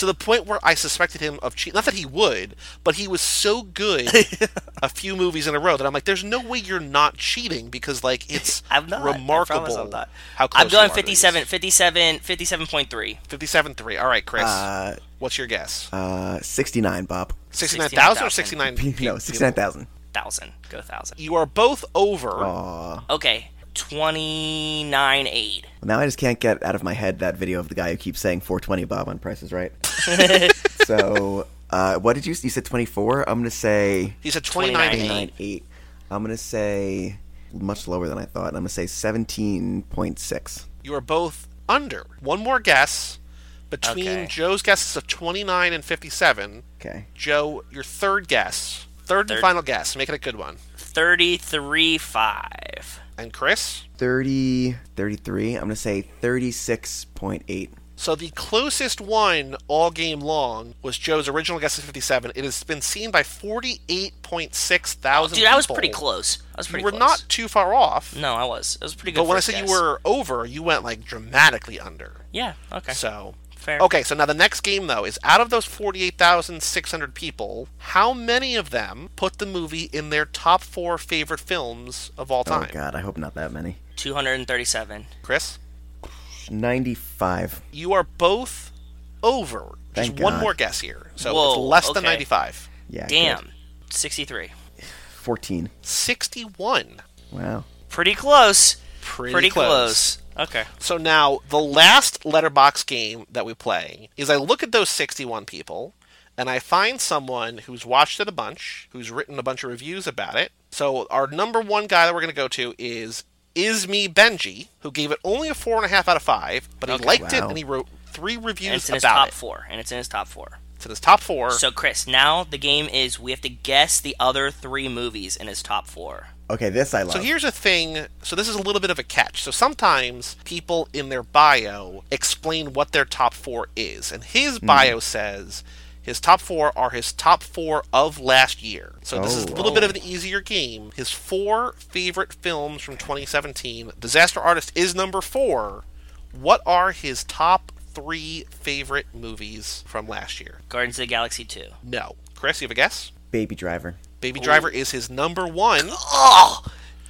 To the point where I suspected him of cheating. Not that he would, but he was so good a few movies in a row that I'm like, there's no way you're not cheating because, like, it's I'm not. Remarkable I'm not. how close I'm going you are 57, 57, 57.3. 57.3. All right, Chris. Uh, what's your guess? uh, sixty-nine, Bob. 69,000 or 69,000. 69? no, sixty-nine thousand. Thousand. Go thousand. You are both over. Aw. Okay. 29 8. Now I just can't get out of my head that video of the guy who keeps saying 420 Bob on prices, Right. so, uh, what did you? You said 24. I'm gonna say He said 29 29. 29 eight. I'm gonna say much lower than I thought. I'm gonna say 17.6. You are both under. One more guess between Okay. Joe's guesses of 29 and 57. Okay. Joe, your third guess. Third, and Third. final guess. Make it a good one. 33 5. And Chris? 30, 33. I'm gonna say 36.8. So the closest one all game long was Joe's original guess of 57. It has been seen by 48.6 thousand Dude, I was pretty close. I was You pretty were close. not too far off. No, I was. It was pretty good. But when I first said you were over, you went like dramatically under. Yeah, okay. So Fair. Okay, so now the next game though is out of those 48,600 people, how many of them put the movie in their top 4 favorite films of all time? Oh time? God, I hope not that many. 237. Chris, 95. you are both over. Thank Just Thank one more guess here. So Whoa, it's less than 95. Yeah. good. Damn. 63. 14. 61. Wow. Pretty close. Pretty, close. Okay. So now the last letterbox game that we play is I look at those 61 people and I find someone who's watched it a bunch, who's written a bunch of reviews about it. So our number one guy that we're going to go to is Isme Benji, who gave it only a four and a half out of five, but he Okay. liked it and he wrote three reviews And reviews it's in his top it. four. And it's in his top four. It's in his top four. So, Chris, now the game is we have to guess the other three movies in his top four. Okay, this I love. So here's a thing. So this is a little bit of a catch. So sometimes people in their bio explain what their top four is, and his hmm. bio says His top four are his top four of last year. So this is a Oh. little bit of an oh, easier game. His four favorite films from 2017. Disaster Artist is number four. What are his top three favorite movies from last year? Guardians of the Galaxy 2. No. Chris, you have a guess? Baby Driver. Baby Driver is his number one. Oh,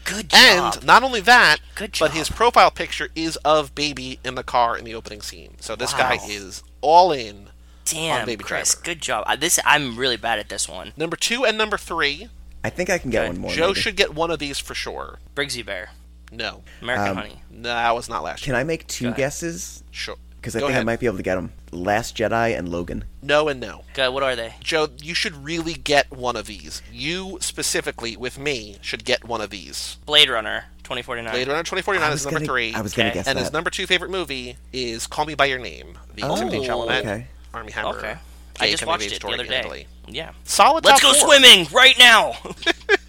good job. And not only that, Good but his profile picture is of Baby in the car in the opening scene. So this guy is all in. Damn, Baby Chris, Driver. good job. Uh, this I'm really bad at this one. Number two and number three, I think I can get Good. one more. Joe maybe. should get one of these for sure. Brigsby Bear, No. American Um, Honey. No, that was not last Can year. I make two guesses? Sure. Because I Go think ahead. I might be able to get them. Last Jedi and Logan. No and no. Good. What are they? Joe, you should really get one of these. You specifically, with me, should get one of these. Blade Runner 2049. Blade Runner 2049 is number gonna- three. I was gonna Okay. guess and that. his number two favorite movie is Call Me by Your Name, the Oh, Timothée Chalamet, okay. Armie Hammer. Okay. I gay just watched it the other day. Italy. Yeah. Solid. Let's top go four. swimming right now.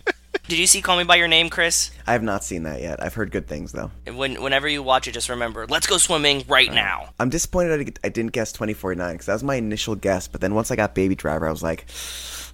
Did you see Call Me by Your Name, Chris? I have not seen that yet. I've heard good things though. When, whenever you watch it, just remember, let's go swimming right uh, now. I'm disappointed I, I didn't guess 2049 because that was my initial guess. But then once I got Baby Driver, I was like,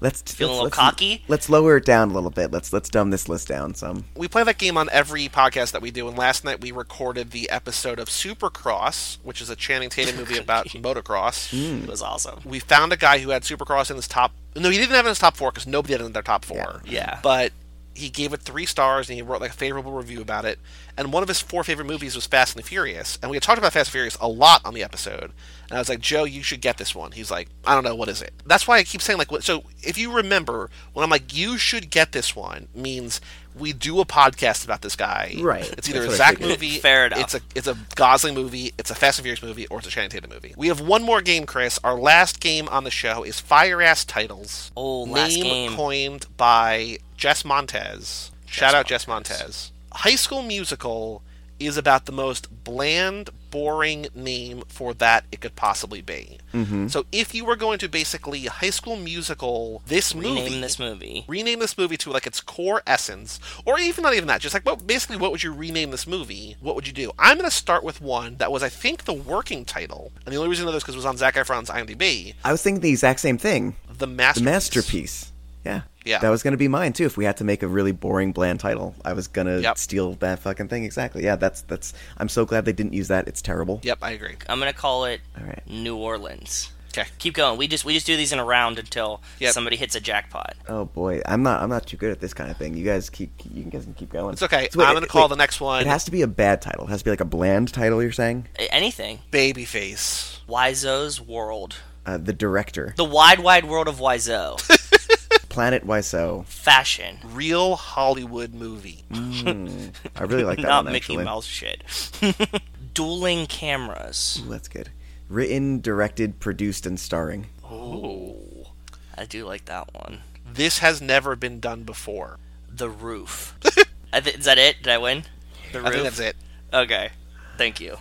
let's Feeling a let's, little let's- cocky? Let's lower it down a little bit. Let's let's dumb this list down some. We play that game on every podcast that we do, and last night we recorded the episode of Supercross, which is a Channing Tatum movie about motocross. Hmm. It was awesome. We found a guy who had Supercross in his top. No, he didn't have it in his top four because nobody had it in their top four. Yeah. But he gave it three stars and he wrote like a favorable review about it. And one of his four favorite movies was Fast and the Furious. And we had talked about Fast and Furious a lot on the episode. And I was like, Joe, you should get this one. He's like, I don't know, what is it? That's why I keep saying like, what, so if you remember when I'm like, you should get this one, means we do a podcast about this guy. Right. It's either a That's Zac movie, Fair enough. It's a it's a Gosling movie, it's a Fast and Furious movie, or it's a Channing Tatum movie. We have one more game, Chris. Our last game on the show is Fire Ass Titles. Oh, last name game. coined by Jess Montez. Shout out Jess Montez. High School Musical is about the most bland, boring name for that it could possibly be. Mm-hmm. So if you were going to basically High School Musical this movie, Rename this movie. rename this movie to like its core essence, or even not even that, just like what basically what would you rename this movie? What would you do? I'm going to start with one that was I think the working title, and the only reason I know this because it was on Zac Efron's IMDb, I was thinking the exact same thing. the masterpiece. The masterpiece. Yeah. Yeah. That was gonna be mine too. If we had to make a really boring, bland title, I was gonna Yep. steal that fucking thing. Exactly. Yeah. That's that's. I'm so glad they didn't use that. It's terrible. Yep, I agree. I'm gonna call it All right. New Orleans. Okay. Keep going. We just we just do these in a round until Yep. somebody hits a jackpot. Oh boy, I'm not. I'm not too good at this kind of thing. You guys keep. You guys can keep going. It's okay. So wait, I'm going to call wait, the next one It has to be a bad title. It has to be like a bland title. You're saying? A- Anything. Babyface. Wiseau's World. Uh, the director, The wide, wide world of Wiseau. Planet Wiseau. Fashion. Real Hollywood movie. Mm, I really like that Not one Mickey. Mouse shit. Dueling cameras. Ooh, that's good. Written, directed, produced, and starring. Oh, I do like that one. This has never been done before. The Roof. I th- is that it? Did I win? The I think that's it. Okay. Thank you.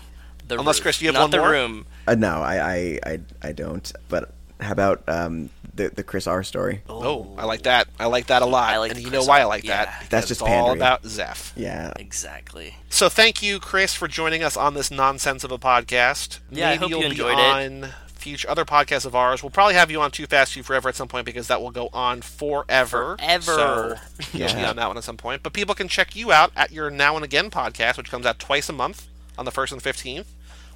The Unless, Roof. Chris, you have Not one the more? room. Uh, no, I, I, I, I don't. But how about um, the the Chris R story? Oh, I like that. I like that a lot. I like and the you know Chris why I like yeah. that? That's just it's all pandering. about Zeph. Yeah. Exactly. So thank you, Chris, for joining us on this nonsense of a podcast. Yeah, I hope you you'll enjoyed be it. on future other podcasts of ours. We'll probably have you on Too Fast Too Forever at some point because that will go on forever. Ever. So you'll be Yeah. on that one at some point. But people can check you out at your Now and Again podcast, which comes out twice a month on the first and fifteenth.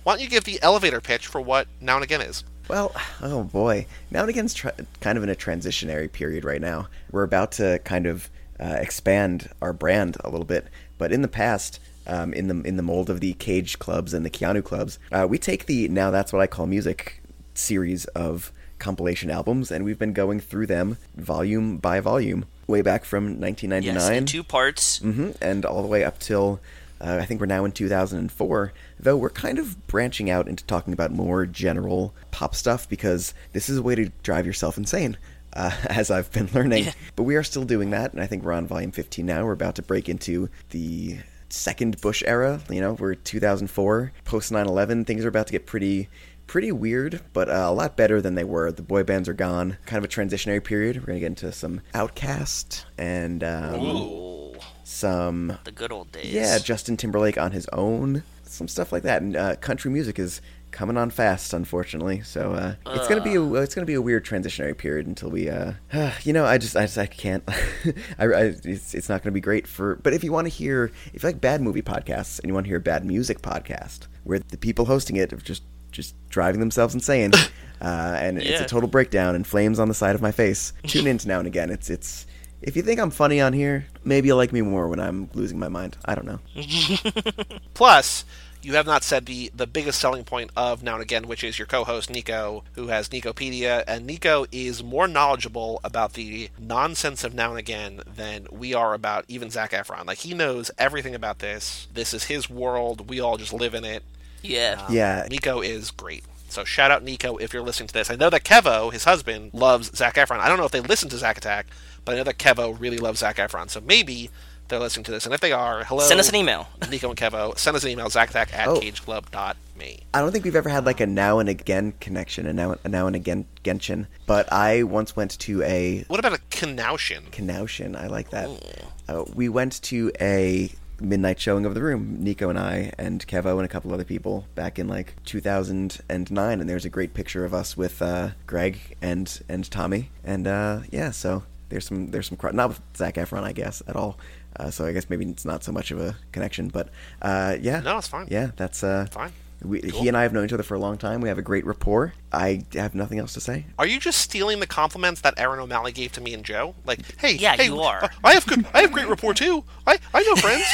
Why don't you give the elevator pitch for what Now and Again is? Well, oh boy. Now and again's tra- kind of in a transitionary period right now. We're about to kind of uh, expand our brand a little bit, but in the past, um, in the in the mold of the Cage clubs and the Keanu clubs, uh, we take the now that's what I call music series of compilation albums, and we've been going through them volume by volume, way back from Yes, 1999 in two parts. hmm and all the way up till uh, I think we're now in 2004. Though we're kind of branching out into talking about more general pop stuff because this is a way to drive yourself insane. Uh, as I've been learning, but we are still doing that, and I think we're on volume 15 now. We're about to break into the second Bush era. You know, we're 2004, post 9/11. Things are about to get pretty, pretty weird, but uh, a lot better than they were. The boy bands are gone. Kind of a transitionary period. We're gonna get into some OutKast and um, some the good old days. yeah, Justin Timberlake on his own, some stuff like that. And uh, country music is coming on fast, unfortunately. So uh, it's gonna be a, it's gonna be a weird transitionary period until we, uh, you know, I just I, just, I can't. I, I it's, it's not gonna be great for. But if you want to hear, if you like bad movie podcasts and you want to hear a bad music podcast where the people hosting it are just just driving themselves insane, uh, and it's a total breakdown and flames on the side of my face. Tune in to now and again. It's it's. If you think I'm funny on here, maybe you'll like me more when I'm losing my mind. I don't know. Plus, you have not said the, the biggest selling point of Now and Again, which is your co host, Nico, who has Nicopedia. And Nico is more knowledgeable about the nonsense of Now and Again than we are about even Zac Efron. Like, he knows everything about this. This is his world. We all just live in it. Yeah. Um, yeah, Nico is great. So shout out Nico if you're listening to this. I know that Kevo, his husband, loves Zac Efron. I don't know if they listen to Zack Attack, but I know that Kevo really loves Zac Efron. So maybe they're listening to this. And if they are, hello. Send us an email. Nico and Kevo. Send us an email, zackattack at Oh. cageclub.me. I don't think we've ever had like a now and again connection, a now, a now and again Genshin. But I once went to a What about a Knaushin? Knaushin. I like that. Uh, we went to a midnight showing of The Room, Nico and I, and Kevo and a couple other people back in like 2009. And there's a great picture of us with uh, Greg and and Tommy. And uh, yeah, so there's some there's some not with Zac Efron, I guess, at all. Uh, so I guess maybe it's not so much of a connection, but uh, yeah, No, it's fine. Yeah, that's uh, Fine. We, Cool. He and I have known each other for a long time. We have a great rapport. I have nothing else to say. Are you just stealing the compliments that Aaron O'Malley gave to me and Joe? Like, hey, Yeah, hey, you are. uh, I have good, I have great rapport too. I, I know friends.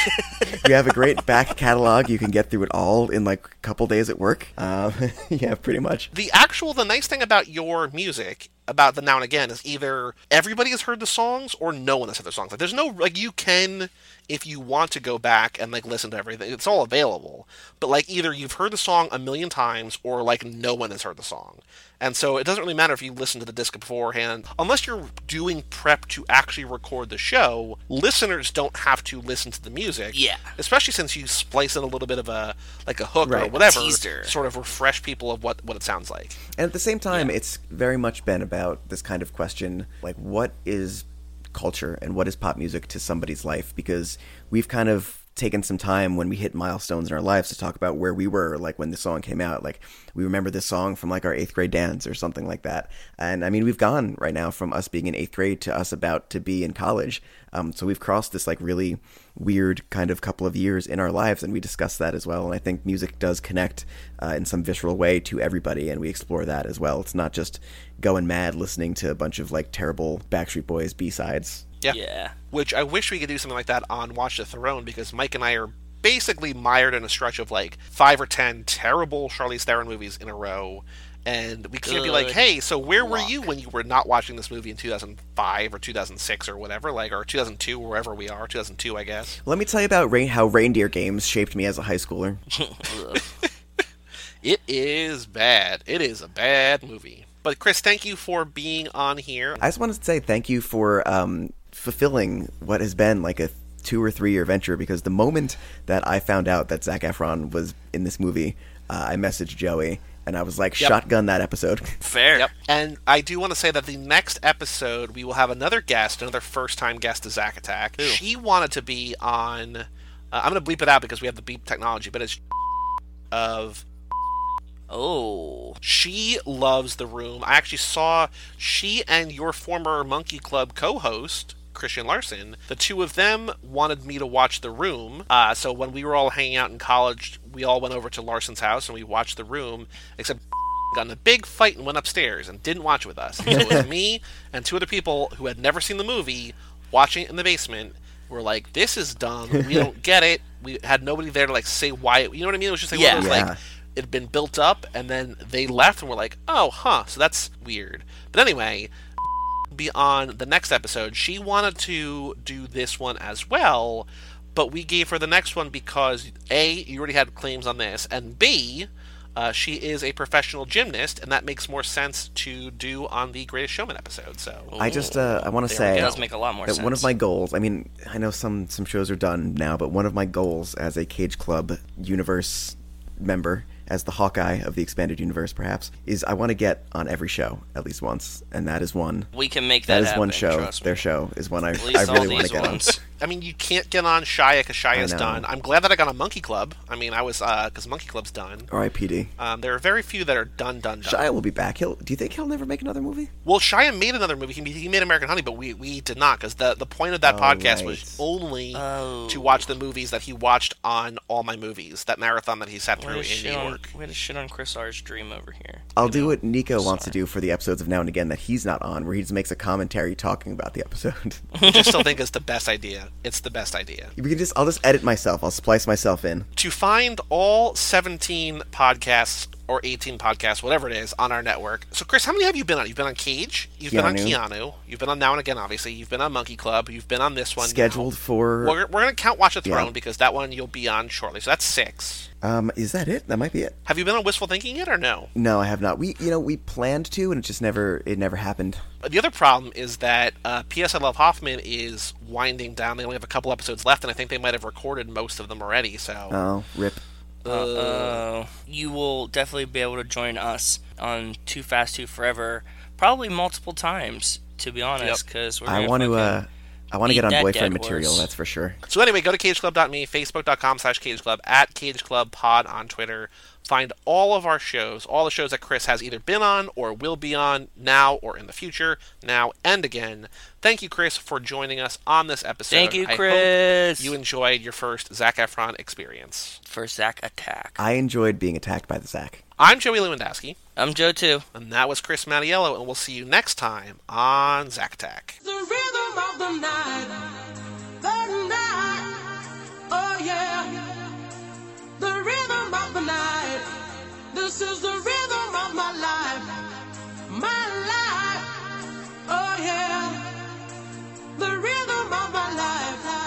we have a great back catalog. You can get through it all in like a couple days at work. Um, yeah, pretty much. the actual, the nice thing about your music, about the now and again, is either everybody has heard the songs or no one has heard the songs. Like, there's no like you can, if you want to go back and like listen to everything, it's all available. But like either you've heard the song a million times or like no one has heard the song. And so it doesn't really matter if you listen to the disc beforehand, unless you're doing prep to actually record the show. Listeners don't have to listen to the music, Yeah. Especially since you splice in a little bit of a like a hook or whatever, Teaser. sort of refresh people of what what it sounds like. And at the same time, it's very much been about this kind of question like, what is culture and what is pop music to somebody's life? Because we've kind of taken some time when we hit milestones in our lives to talk about where we were, like when the song came out. Like, we remember this song from like our eighth grade dance or something like that. And I mean, we've gone right now from us being in eighth grade to us about to be in college. Um, so we've crossed this like really weird kind of couple of years in our lives, and we discuss that as well. And I think music does connect uh, in some visceral way to everybody, and we explore that as well. It's not just going mad listening to a bunch of like terrible Backstreet Boys B sides. Yeah. Yeah. Which I wish we could do something like that on Watch the Throne because Mike and I are basically mired in a stretch of like five or ten terrible Charlize Theron movies in a row. And we can't be like, hey, so where were you when you were not watching this movie in 2005 or 2006 or whatever, like, or 2002, wherever we are, 2002, I guess. Let me tell you about rain- how reindeer games shaped me as a high schooler. It is bad. It is a bad movie. But Chris, thank you for being on here. I just wanted to say thank you for um, fulfilling what has been like a two or three year venture because the moment that I found out that Zac Efron was in this movie, uh, I messaged Joey and I was like, Yep. shotgun that episode. Fair. Yep. And I do want to say that the next episode we will have another guest, another first-time guest to Zack Attack. She wanted to be on. Uh, I'm going to bleep it out because we have the beep technology, but it's of Oh. she loves the room. I actually saw she and your former Monkey Club co-host Christian Larson. The two of them wanted me to watch The Room. Uh, so when we were all hanging out in college, we all went over to Larson's house and we watched The Room. Except got in a big fight and went upstairs and didn't watch it with us. So it was me and two other people who had never seen the movie watching it in the basement. We're like, this is dumb. We don't get it. We had nobody there to like say why. It, you know what I mean? It was just like one of those, Yeah. like it had been built up and then they left and we're like, oh, huh. So that's weird. But anyway, be on the next episode. She wanted to do this one as well, but we gave her the next one because A, you already had claims on this, and B, uh, she is a professional gymnast, and that makes more sense to do on the Greatest Showman episode. So I just uh, I want to say go. Does make a lot more that sense. one of my goals. I mean, I know some some shows are done now, but one of my goals as a Cage Club universe member, as the Hawkeye of the expanded universe, perhaps, is I want to get on every show at least once, and that is one. we can make That that, is happen, one show. Trust me. Their show is one I, I really want to these get ones. on. I mean, you can't get on Shia because Shia's know. done. I'm glad that I got on Monkey Club. I mean, I was because Monkey Club's done. R.I.P.D. Um, there are very few that are done, done, done. Shia will be back. He'll. Do you think he'll never make another movie? Well, Shia made another movie. He made, he made American Honey, but we, we did not because the the point of that Oh, podcast right. was only Oh. to watch the movies that he watched on all my movies. That marathon that he sat through in New shit on, York. way to shit on Chris R's dream over here. I'll do what Nico wants to do for the episodes of Now and Again that he's not on, where he just makes a commentary talking about the episode. Which I still think is the best idea. It's the best idea. we can just. I'll just edit myself. I'll splice myself in. To find all 17 podcasts or 18 podcasts, whatever it is, on our network. So, Chris, how many have you been on? You've been on Cage. You've been on Keanu. Keanu. You've been on Now and Again, obviously. You've been on Monkey Club. You've been on this one. Scheduled for. We're, we're going to count Watch the Yeah. Throne because that one you'll be on shortly. So that's six. Um, is that it? That might be it. Have you been on Wistful Thinking yet or no? No, I have not. We, you know, we planned to, and it just never. It never happened. The other problem is that uh, P.S. I Love Hoffman is winding down. They only have a couple episodes left, and I think they might have recorded most of them already. So Oh, rip. Uh, you will definitely be able to join us on Too Fast, Too Forever, probably multiple times, to be honest, because we're I gonna want to. Uh, I want to get on boyfriend dead material. horse. That's for sure. So anyway, go to cageclub.me, facebook.com slash cageclub, at cageclubpod on Twitter. Find all of our shows, all the shows that Chris has either been on or will be on now or in the future, now and again. Thank you, Chris, for joining us on this episode. Thank you, I hope Chris. you enjoyed your first Zac Efron experience. for Zack Attack. I enjoyed being attacked by the Zac. I'm Joey Lewandowski, I'm Joe too. and that was Chris Mattiello, and we'll see you next time on Zack Attack. The rhythm rhythm of the night. This is the rhythm of my life. My life. Oh yeah. The rhythm of my life.